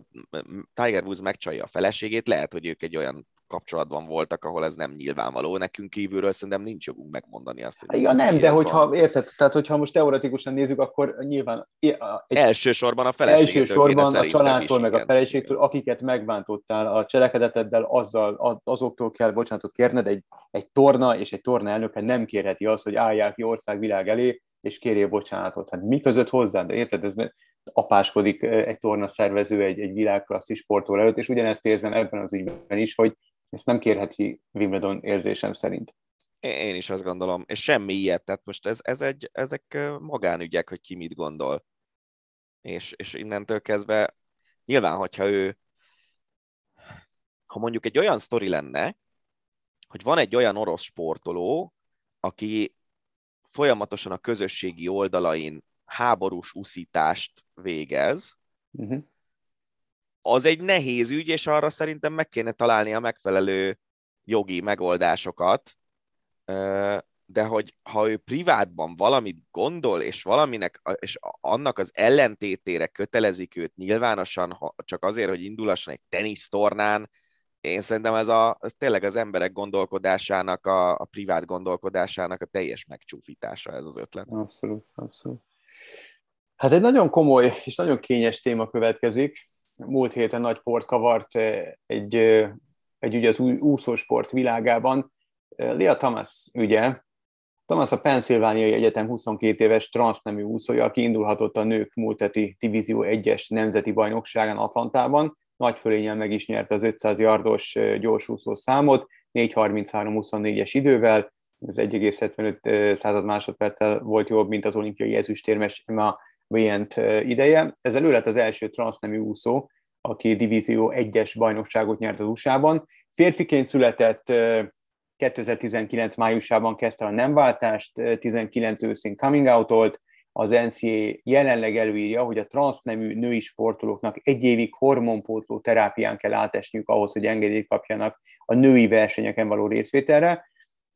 Tiger Woods megcsalja a feleségét, lehet, hogy ők egy olyan kapcsolatban voltak, ahol ez nem nyilvánvaló. Nekünk kívülről szerintem nincs jogunk megmondani azt. Hogy ja, nem, de hogyha, van. érted, tehát hogyha most teoretikusan nézzük, akkor nyilván... Egy, elsősorban a feleségtől Elsősorban a családtól, meg a feleségtől, akiket megbántottál a cselekedeteddel, azzal, azoktól kell bocsánatot kérned, egy, egy torna és egy torna elnöke nem kérheti azt, hogy állják ki országvilág elé, és kérjél bocsánatot. Hát mi között hozzá? De érted, ez apáskodik egy torna szervező egy, egy világklasszis sportól előtt, és ugyanezt érzem ebben az ügyben is, hogy ezt nem kérheti Wimbledon érzésem szerint. Én is azt gondolom, és semmi ilyet, tehát most ez, ez egy, ezek magánügyek, hogy ki mit gondol. És, és innentől kezdve nyilván, hogyha ő ha mondjuk egy olyan sztori lenne, hogy van egy olyan orosz sportoló, aki folyamatosan a közösségi oldalain háborús uszítást végez, uh-huh. Az egy nehéz ügy, és arra szerintem meg kéne találni a megfelelő jogi megoldásokat, de hogy ha ő privátban valamit gondol, és valaminek, és annak az ellentétére kötelezik őt nyilvánosan, csak azért, hogy indulasson egy tenisztornán, én szerintem ez, a, ez tényleg az emberek gondolkodásának, a, a privát gondolkodásának a teljes megcsúfítása ez az ötlet. Abszolút, abszolút. Hát egy nagyon komoly és nagyon kényes téma következik. Múlt héten nagy port kavart eh, egy, eh, egy ügy az úszósport világában. Eh, Lia Thomas ügye. Thomas a Pennsylvániai Egyetem 22 éves transznemű úszója, aki indulhatott a nők múlt heti Divízió 1-es nemzeti bajnokságán Atlantában. Nagy fölényen meg is nyerte az 500 yardos gyorsúszó számot, 4.33-24-es idővel, ez 1,75 század másodperccel volt jobb, mint az olimpiai ezüstérmes Emma Wayent ideje. Ezzel ő lett az első transznemű úszó, aki divízió 1-es bajnokságot nyert az USA-ban. Férfiként született 2019 májusában kezdte a nemváltást, 19 őszén coming out az NCA jelenleg előírja, hogy a transznemű női sportolóknak egy évig hormonpótló terápián kell átesniük ahhoz, hogy engedélyt kapjanak a női versenyeken való részvételre.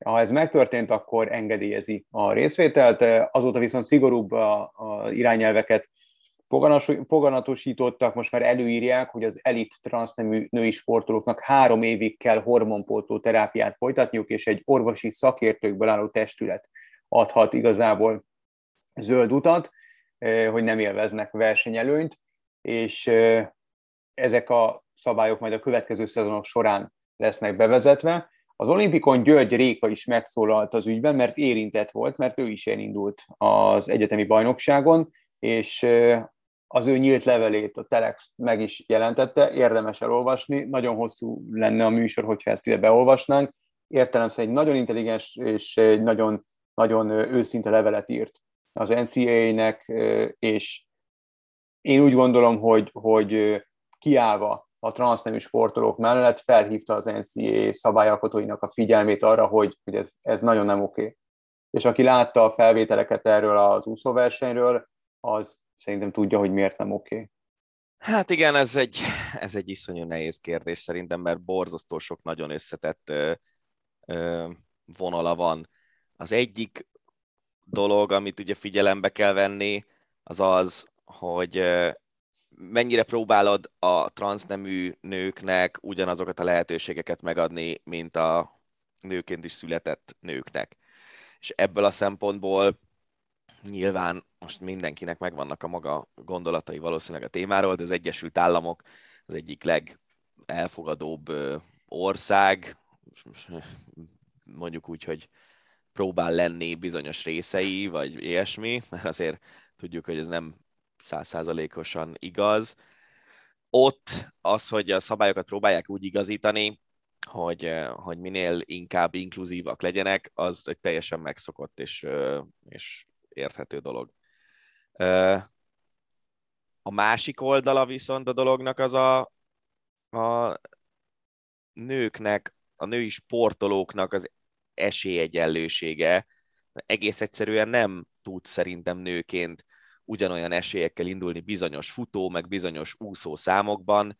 Ha ez megtörtént, akkor engedélyezi a részvételt, azóta viszont szigorúbb a, a irányelveket foganatosítottak, most már előírják, hogy az elit transznemű női sportolóknak három évig kell hormonpótló terápiát folytatniuk, és egy orvosi szakértőkből álló testület adhat igazából zöld utat, hogy nem élveznek versenyelőnyt, és ezek a szabályok majd a következő szezonok során lesznek bevezetve. Az olimpikon György Réka is megszólalt az ügyben, mert érintett volt, mert ő is elindult az egyetemi bajnokságon, és az ő nyílt levelét a Telex meg is jelentette, érdemes elolvasni, nagyon hosszú lenne a műsor, hogyha ezt ide beolvasnánk, értelemszerűen egy nagyon intelligens és egy nagyon, nagyon őszinte levelet írt az NCAA-nek, és én úgy gondolom, hogy, hogy kiállva a transznemű sportolók mellett felhívta az NCAA szabályalkotóinak a figyelmét arra, hogy, hogy ez, ez nagyon nem oké. És aki látta a felvételeket erről az úszóversenyről, az szerintem tudja, hogy miért nem oké. Hát igen, ez egy, ez egy iszonyú nehéz kérdés szerintem, mert borzasztó sok nagyon összetett ö, ö, vonala van. Az egyik dolog, amit ugye figyelembe kell venni, az az, hogy mennyire próbálod a transznemű nőknek ugyanazokat a lehetőségeket megadni, mint a nőként is született nőknek. És ebből a szempontból nyilván most mindenkinek megvannak a maga gondolatai valószínűleg a témáról, de az Egyesült Államok az egyik legelfogadóbb ország, mondjuk úgy, hogy próbál lenni bizonyos részei, vagy ilyesmi, mert azért tudjuk, hogy ez nem százszázalékosan igaz. Ott az, hogy a szabályokat próbálják úgy igazítani, hogy, hogy minél inkább inkluzívak legyenek, az egy teljesen megszokott és, és érthető dolog. A másik oldala viszont a dolognak az a, a nőknek, a női sportolóknak az esélyegyenlősége. Egész egyszerűen nem tud szerintem nőként ugyanolyan esélyekkel indulni bizonyos futó, meg bizonyos úszó számokban,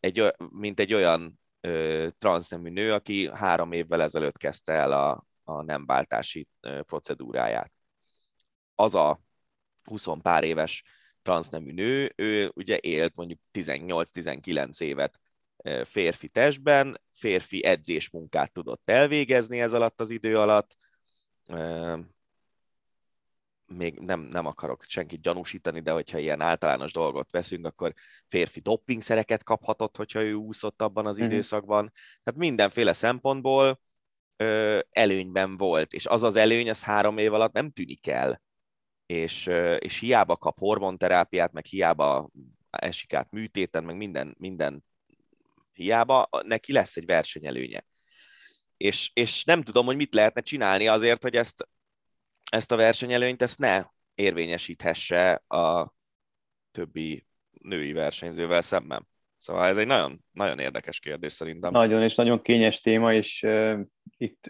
egy, mint egy olyan ö, transznemű nő, aki három évvel ezelőtt kezdte el a, a nem váltási procedúráját. Az a 20 pár éves transznemű nő, ő ugye élt mondjuk 18-19 évet férfi testben, férfi edzés munkát tudott elvégezni ez alatt az idő alatt, még nem, nem akarok senkit gyanúsítani, de hogyha ilyen általános dolgot veszünk, akkor férfi doppingszereket kaphatott, hogyha ő úszott abban az uh-huh. időszakban. Tehát mindenféle szempontból ö, előnyben volt, és az az előny, az három év alatt nem tűnik el. És, ö, és hiába kap hormonterápiát, meg hiába esik át műtéten, meg minden, minden hiába, neki lesz egy versenyelőnye. És, és nem tudom, hogy mit lehetne csinálni azért, hogy ezt ezt a versenyelőnyt ezt ne érvényesíthesse a többi női versenyzővel szemben. Szóval ez egy nagyon, nagyon érdekes kérdés szerintem. Nagyon, és nagyon kényes téma, és uh, itt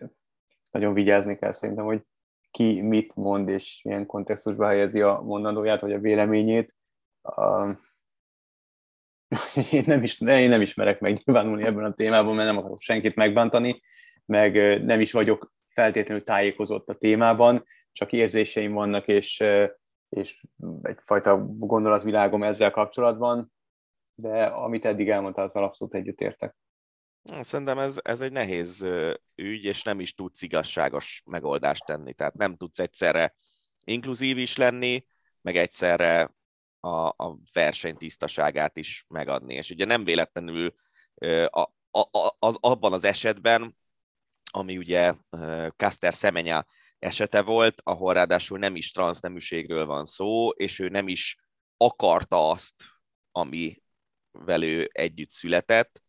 nagyon vigyázni kell szerintem, hogy ki mit mond, és milyen kontextusba helyezi a mondandóját, vagy a véleményét. Uh, én, nem is, én nem ismerek meg nyilvánulni ebben a témában, mert nem akarok senkit megbántani, meg nem is vagyok feltétlenül tájékozott a témában, csak érzéseim vannak, és, és egyfajta gondolatvilágom ezzel kapcsolatban, de amit eddig elmondtál, azzal abszolút egyetértek. Szerintem ez, ez egy nehéz ügy, és nem is tudsz igazságos megoldást tenni. Tehát nem tudsz egyszerre inkluzív is lenni, meg egyszerre a, a verseny tisztaságát is megadni. És ugye nem véletlenül a, a, az, abban az esetben, ami ugye Caster Semenya esete volt, ahol ráadásul nem is transzneműségről van szó, és ő nem is akarta azt, ami velő együtt született,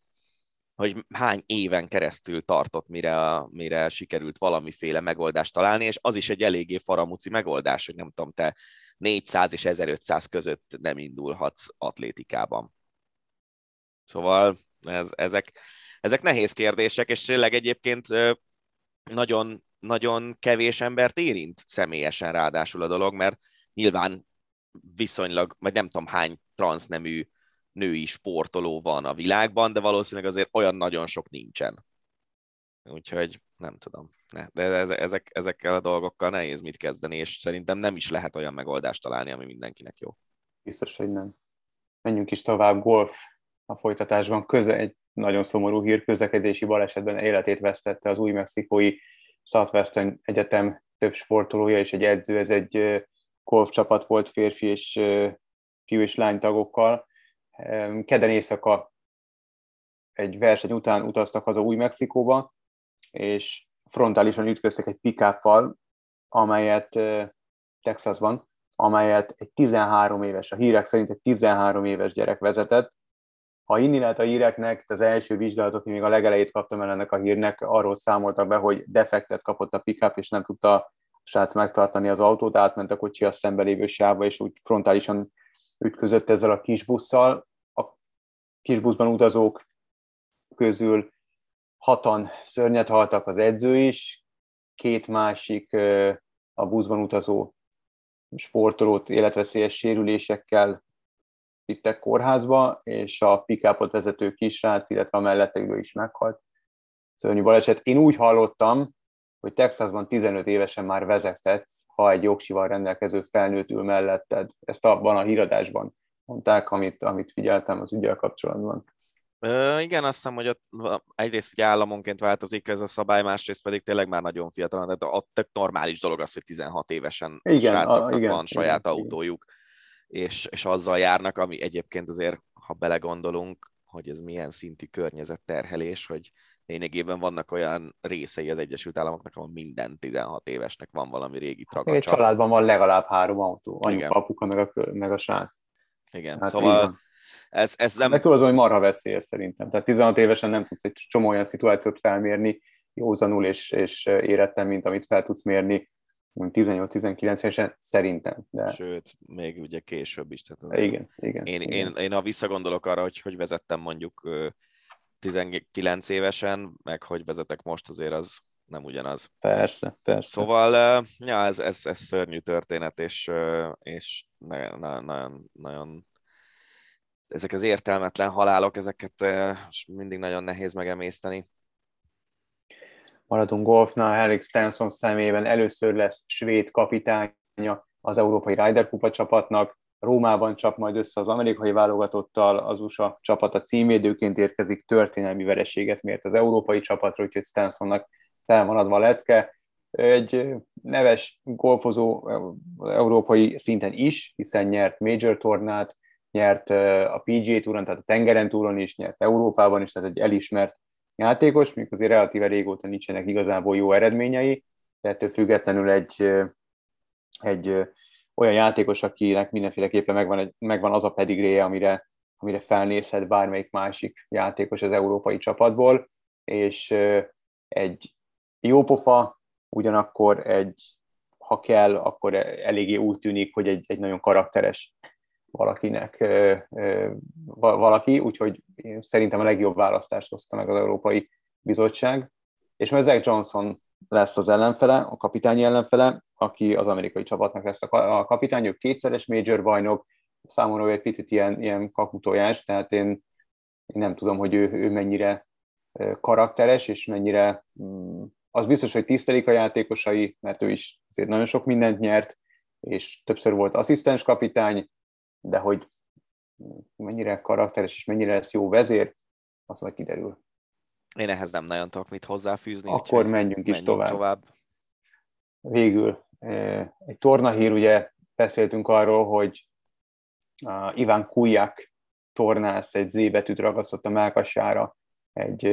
hogy hány éven keresztül tartott, mire, mire sikerült valamiféle megoldást találni, és az is egy eléggé faramuci megoldás, hogy nem tudom, te 400 és 1500 között nem indulhatsz atlétikában. Szóval ez, ezek, ezek nehéz kérdések, és tényleg egyébként nagyon nagyon kevés embert érint személyesen ráadásul a dolog, mert nyilván viszonylag, vagy nem tudom hány transznemű női sportoló van a világban, de valószínűleg azért olyan nagyon sok nincsen. Úgyhogy nem tudom. Ne, de ezek, ezekkel a dolgokkal nehéz mit kezdeni, és szerintem nem is lehet olyan megoldást találni, ami mindenkinek jó. Biztos, hogy nem. Menjünk is tovább. Golf a folytatásban. Köze, egy nagyon szomorú hír, közlekedési balesetben életét vesztette az új mexikói Southwestern Egyetem több sportolója és egy edző, ez egy golfcsapat volt férfi és fiú és lány tagokkal. Keden éjszaka egy verseny után utaztak haza Új-Mexikóba, és frontálisan ütköztek egy pikáppal, amelyet Texasban, amelyet egy 13 éves, a hírek szerint egy 13 éves gyerek vezetett. Ha inni lehet a híreknek, az első vizsgálatok, még a legelejét kaptam el ennek a hírnek, arról számoltak be, hogy defektet kapott a pickup, és nem tudta a srác megtartani az autót, átment a kocsi a szembe lévő sávba, és úgy frontálisan ütközött ezzel a kisbusszal. A kisbuszban utazók közül hatan szörnyet haltak, az edző is, két másik a buszban utazó sportolót életveszélyes sérülésekkel vittek kórházba, és a pikápot vezető kisrác, illetve a mellette ülő is meghalt. Szörnyű baleset. Én úgy hallottam, hogy Texasban 15 évesen már vezethetsz, ha egy jogsival rendelkező felnőtt ül melletted. Ezt abban a híradásban mondták, amit, amit figyeltem az ügyel kapcsolatban. Ö, igen, azt hiszem, hogy ott egyrészt ugye államonként változik ez a szabály, másrészt pedig tényleg már nagyon fiatal, de ott tök normális dolog az, hogy 16 évesen igen, srácoknak a, igen, van saját igen, autójuk, igen. És, és azzal járnak, ami egyébként azért, ha belegondolunk, hogy ez milyen szintű környezetterhelés, hogy lényegében vannak olyan részei az Egyesült Államoknak, ahol minden 16 évesnek van valami régi tragacsa. Egy családban van legalább három autó, anyuka, apuka, meg a, meg a srác. Igen, hát szóval ez, ez nem... Meg tudod, hogy marha veszélyes szerintem. Tehát 16 évesen nem tudsz egy csomó olyan szituációt felmérni józanul és, és érettem, mint amit fel tudsz mérni 18-19 évesen, szerintem. De... Sőt, még ugye később is. Tehát igen, igen, én, igen. Én, én, ha visszagondolok arra, hogy hogy vezettem mondjuk 19 évesen, meg hogy vezetek most, azért az nem ugyanaz. Persze, persze. Szóval, ja, ez, ez, ez szörnyű történet, és, és nagyon, nagyon ezek az értelmetlen halálok, ezeket mindig nagyon nehéz megemészteni. Maradunk golfnál, Alex Stenson szemében először lesz svéd kapitánya az Európai Ryder Kupa csapatnak, Rómában csap majd össze az amerikai válogatottal, az USA csapata címédőként érkezik, történelmi vereséget mért az európai csapatra, úgyhogy Stensonnak fel van adva a lecke. Egy neves golfozó európai szinten is, hiszen nyert major tornát, nyert a PGA túron, tehát a tengeren túron is, nyert Európában is, tehát egy elismert játékos, még azért relatíve régóta nincsenek igazából jó eredményei, de ettől függetlenül egy, egy olyan játékos, akinek mindenféleképpen megvan, egy, megvan az a pedigréje, amire, amire felnézhet bármelyik másik játékos az európai csapatból, és egy jó pofa, ugyanakkor egy, ha kell, akkor eléggé úgy tűnik, hogy egy, egy nagyon karakteres valakinek valaki, úgyhogy szerintem a legjobb választást hozta meg az Európai Bizottság. És Zach Johnson lesz az ellenfele, a kapitányi ellenfele, aki az amerikai csapatnak lesz a kapitány, ő kétszeres major bajnok, számomra egy picit ilyen, ilyen kakutojás, tehát én, én nem tudom, hogy ő, ő mennyire karakteres, és mennyire, mm, az biztos, hogy tisztelik a játékosai, mert ő is azért nagyon sok mindent nyert, és többször volt asszisztens kapitány, de hogy mennyire karakteres és mennyire lesz jó vezér, az majd kiderül. Én ehhez nem nagyon tudok mit hozzáfűzni. Akkor menjünk is tovább. tovább. Végül egy tornahír, ugye beszéltünk arról, hogy Iván Kujak tornász egy Z betűt ragasztott a melkasára egy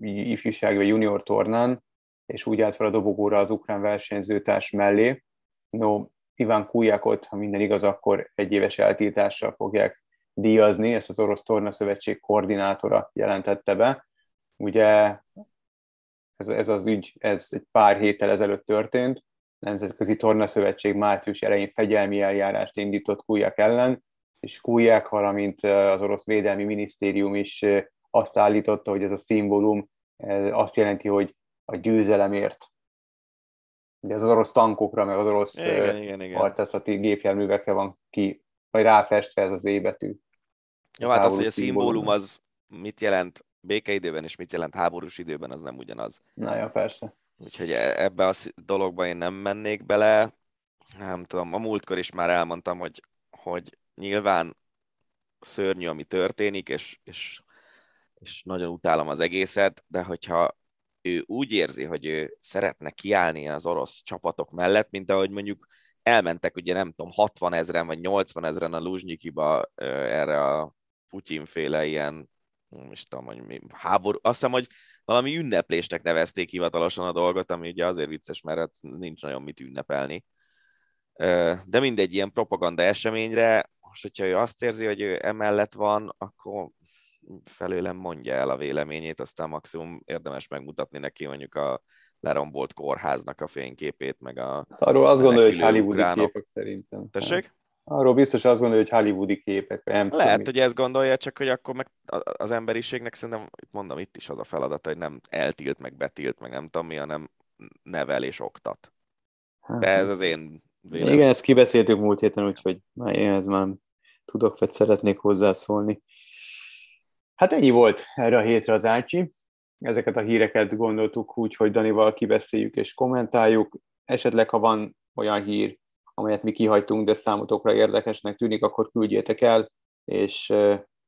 ifjúsági vagy junior tornán, és úgy állt fel a dobogóra az ukrán versenyzőtárs mellé. No, Iván Kujakot, ha minden igaz, akkor egy éves eltiltással fogják díjazni, ezt az Orosz Torna Szövetség koordinátora jelentette be. Ugye ez, ez az ügy, ez egy pár héttel ezelőtt történt, Nemzetközi Torna Szövetség március elején fegyelmi eljárást indított Kujak ellen, és Kujak, valamint az orosz védelmi minisztérium is azt állította, hogy ez a szimbólum azt jelenti, hogy a győzelemért Ugye az orosz tankokra, meg az orosz igen, igen, igen. harcászati gépjárművekre van ki, vagy ráfestve ez az ébetű. Jó, hát az, hogy a szimbólum az mit jelent békeidőben, és mit jelent háborús időben, az nem ugyanaz. Na ja, persze. Úgyhogy e- ebbe a dologba én nem mennék bele. Nem tudom, a múltkor is már elmondtam, hogy, hogy nyilván szörnyű, ami történik, és, és, és nagyon utálom az egészet, de hogyha ő úgy érzi, hogy ő szeretne kiállni az orosz csapatok mellett, mint ahogy mondjuk elmentek ugye nem tudom, 60 ezeren vagy 80 ezeren a Luzsnyikiba erre a Putyin-féle ilyen, nem is tudom, hogy mi, háború, azt hiszem, hogy valami ünneplésnek nevezték hivatalosan a dolgot, ami ugye azért vicces, mert hát nincs nagyon mit ünnepelni. De mindegy ilyen propaganda eseményre, most hogyha ő azt érzi, hogy ő emellett van, akkor felőlem mondja el a véleményét, aztán maximum érdemes megmutatni neki mondjuk a lerombolt kórháznak a fényképét, meg a... Arról azt gondolja, hogy hollywoodi ukránok. képek szerintem. Tessék? Arról biztos azt gondolja, hogy hollywoodi képek. Nem Lehet, hogy ezt gondolja, csak hogy akkor meg az emberiségnek szerintem, mondom, itt is az a feladat, hogy nem eltilt, meg betilt, meg nem tudom mi, hanem nevel és oktat. Hát, De ez az én véleményem. Igen, ezt kibeszéltük múlt héten, úgyhogy már én ez már tudok, vagy szeretnék hozzászólni. Hát ennyi volt erre a hétre az Ácsi. Ezeket a híreket gondoltuk úgy, hogy Danival kibeszéljük és kommentáljuk. Esetleg, ha van olyan hír, amelyet mi kihagytunk, de számotokra érdekesnek tűnik, akkor küldjétek el, és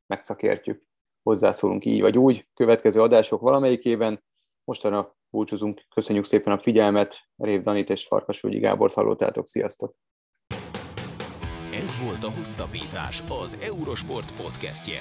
megszakértjük. Hozzászólunk így vagy úgy. Következő adások valamelyikében. Mostanra búcsúzunk. Köszönjük szépen a figyelmet. Rév Danit és Farkasvölgyi Gábort hallottátok. Sziasztok! Ez volt a Hosszabbítás, az Eurosport podcastje.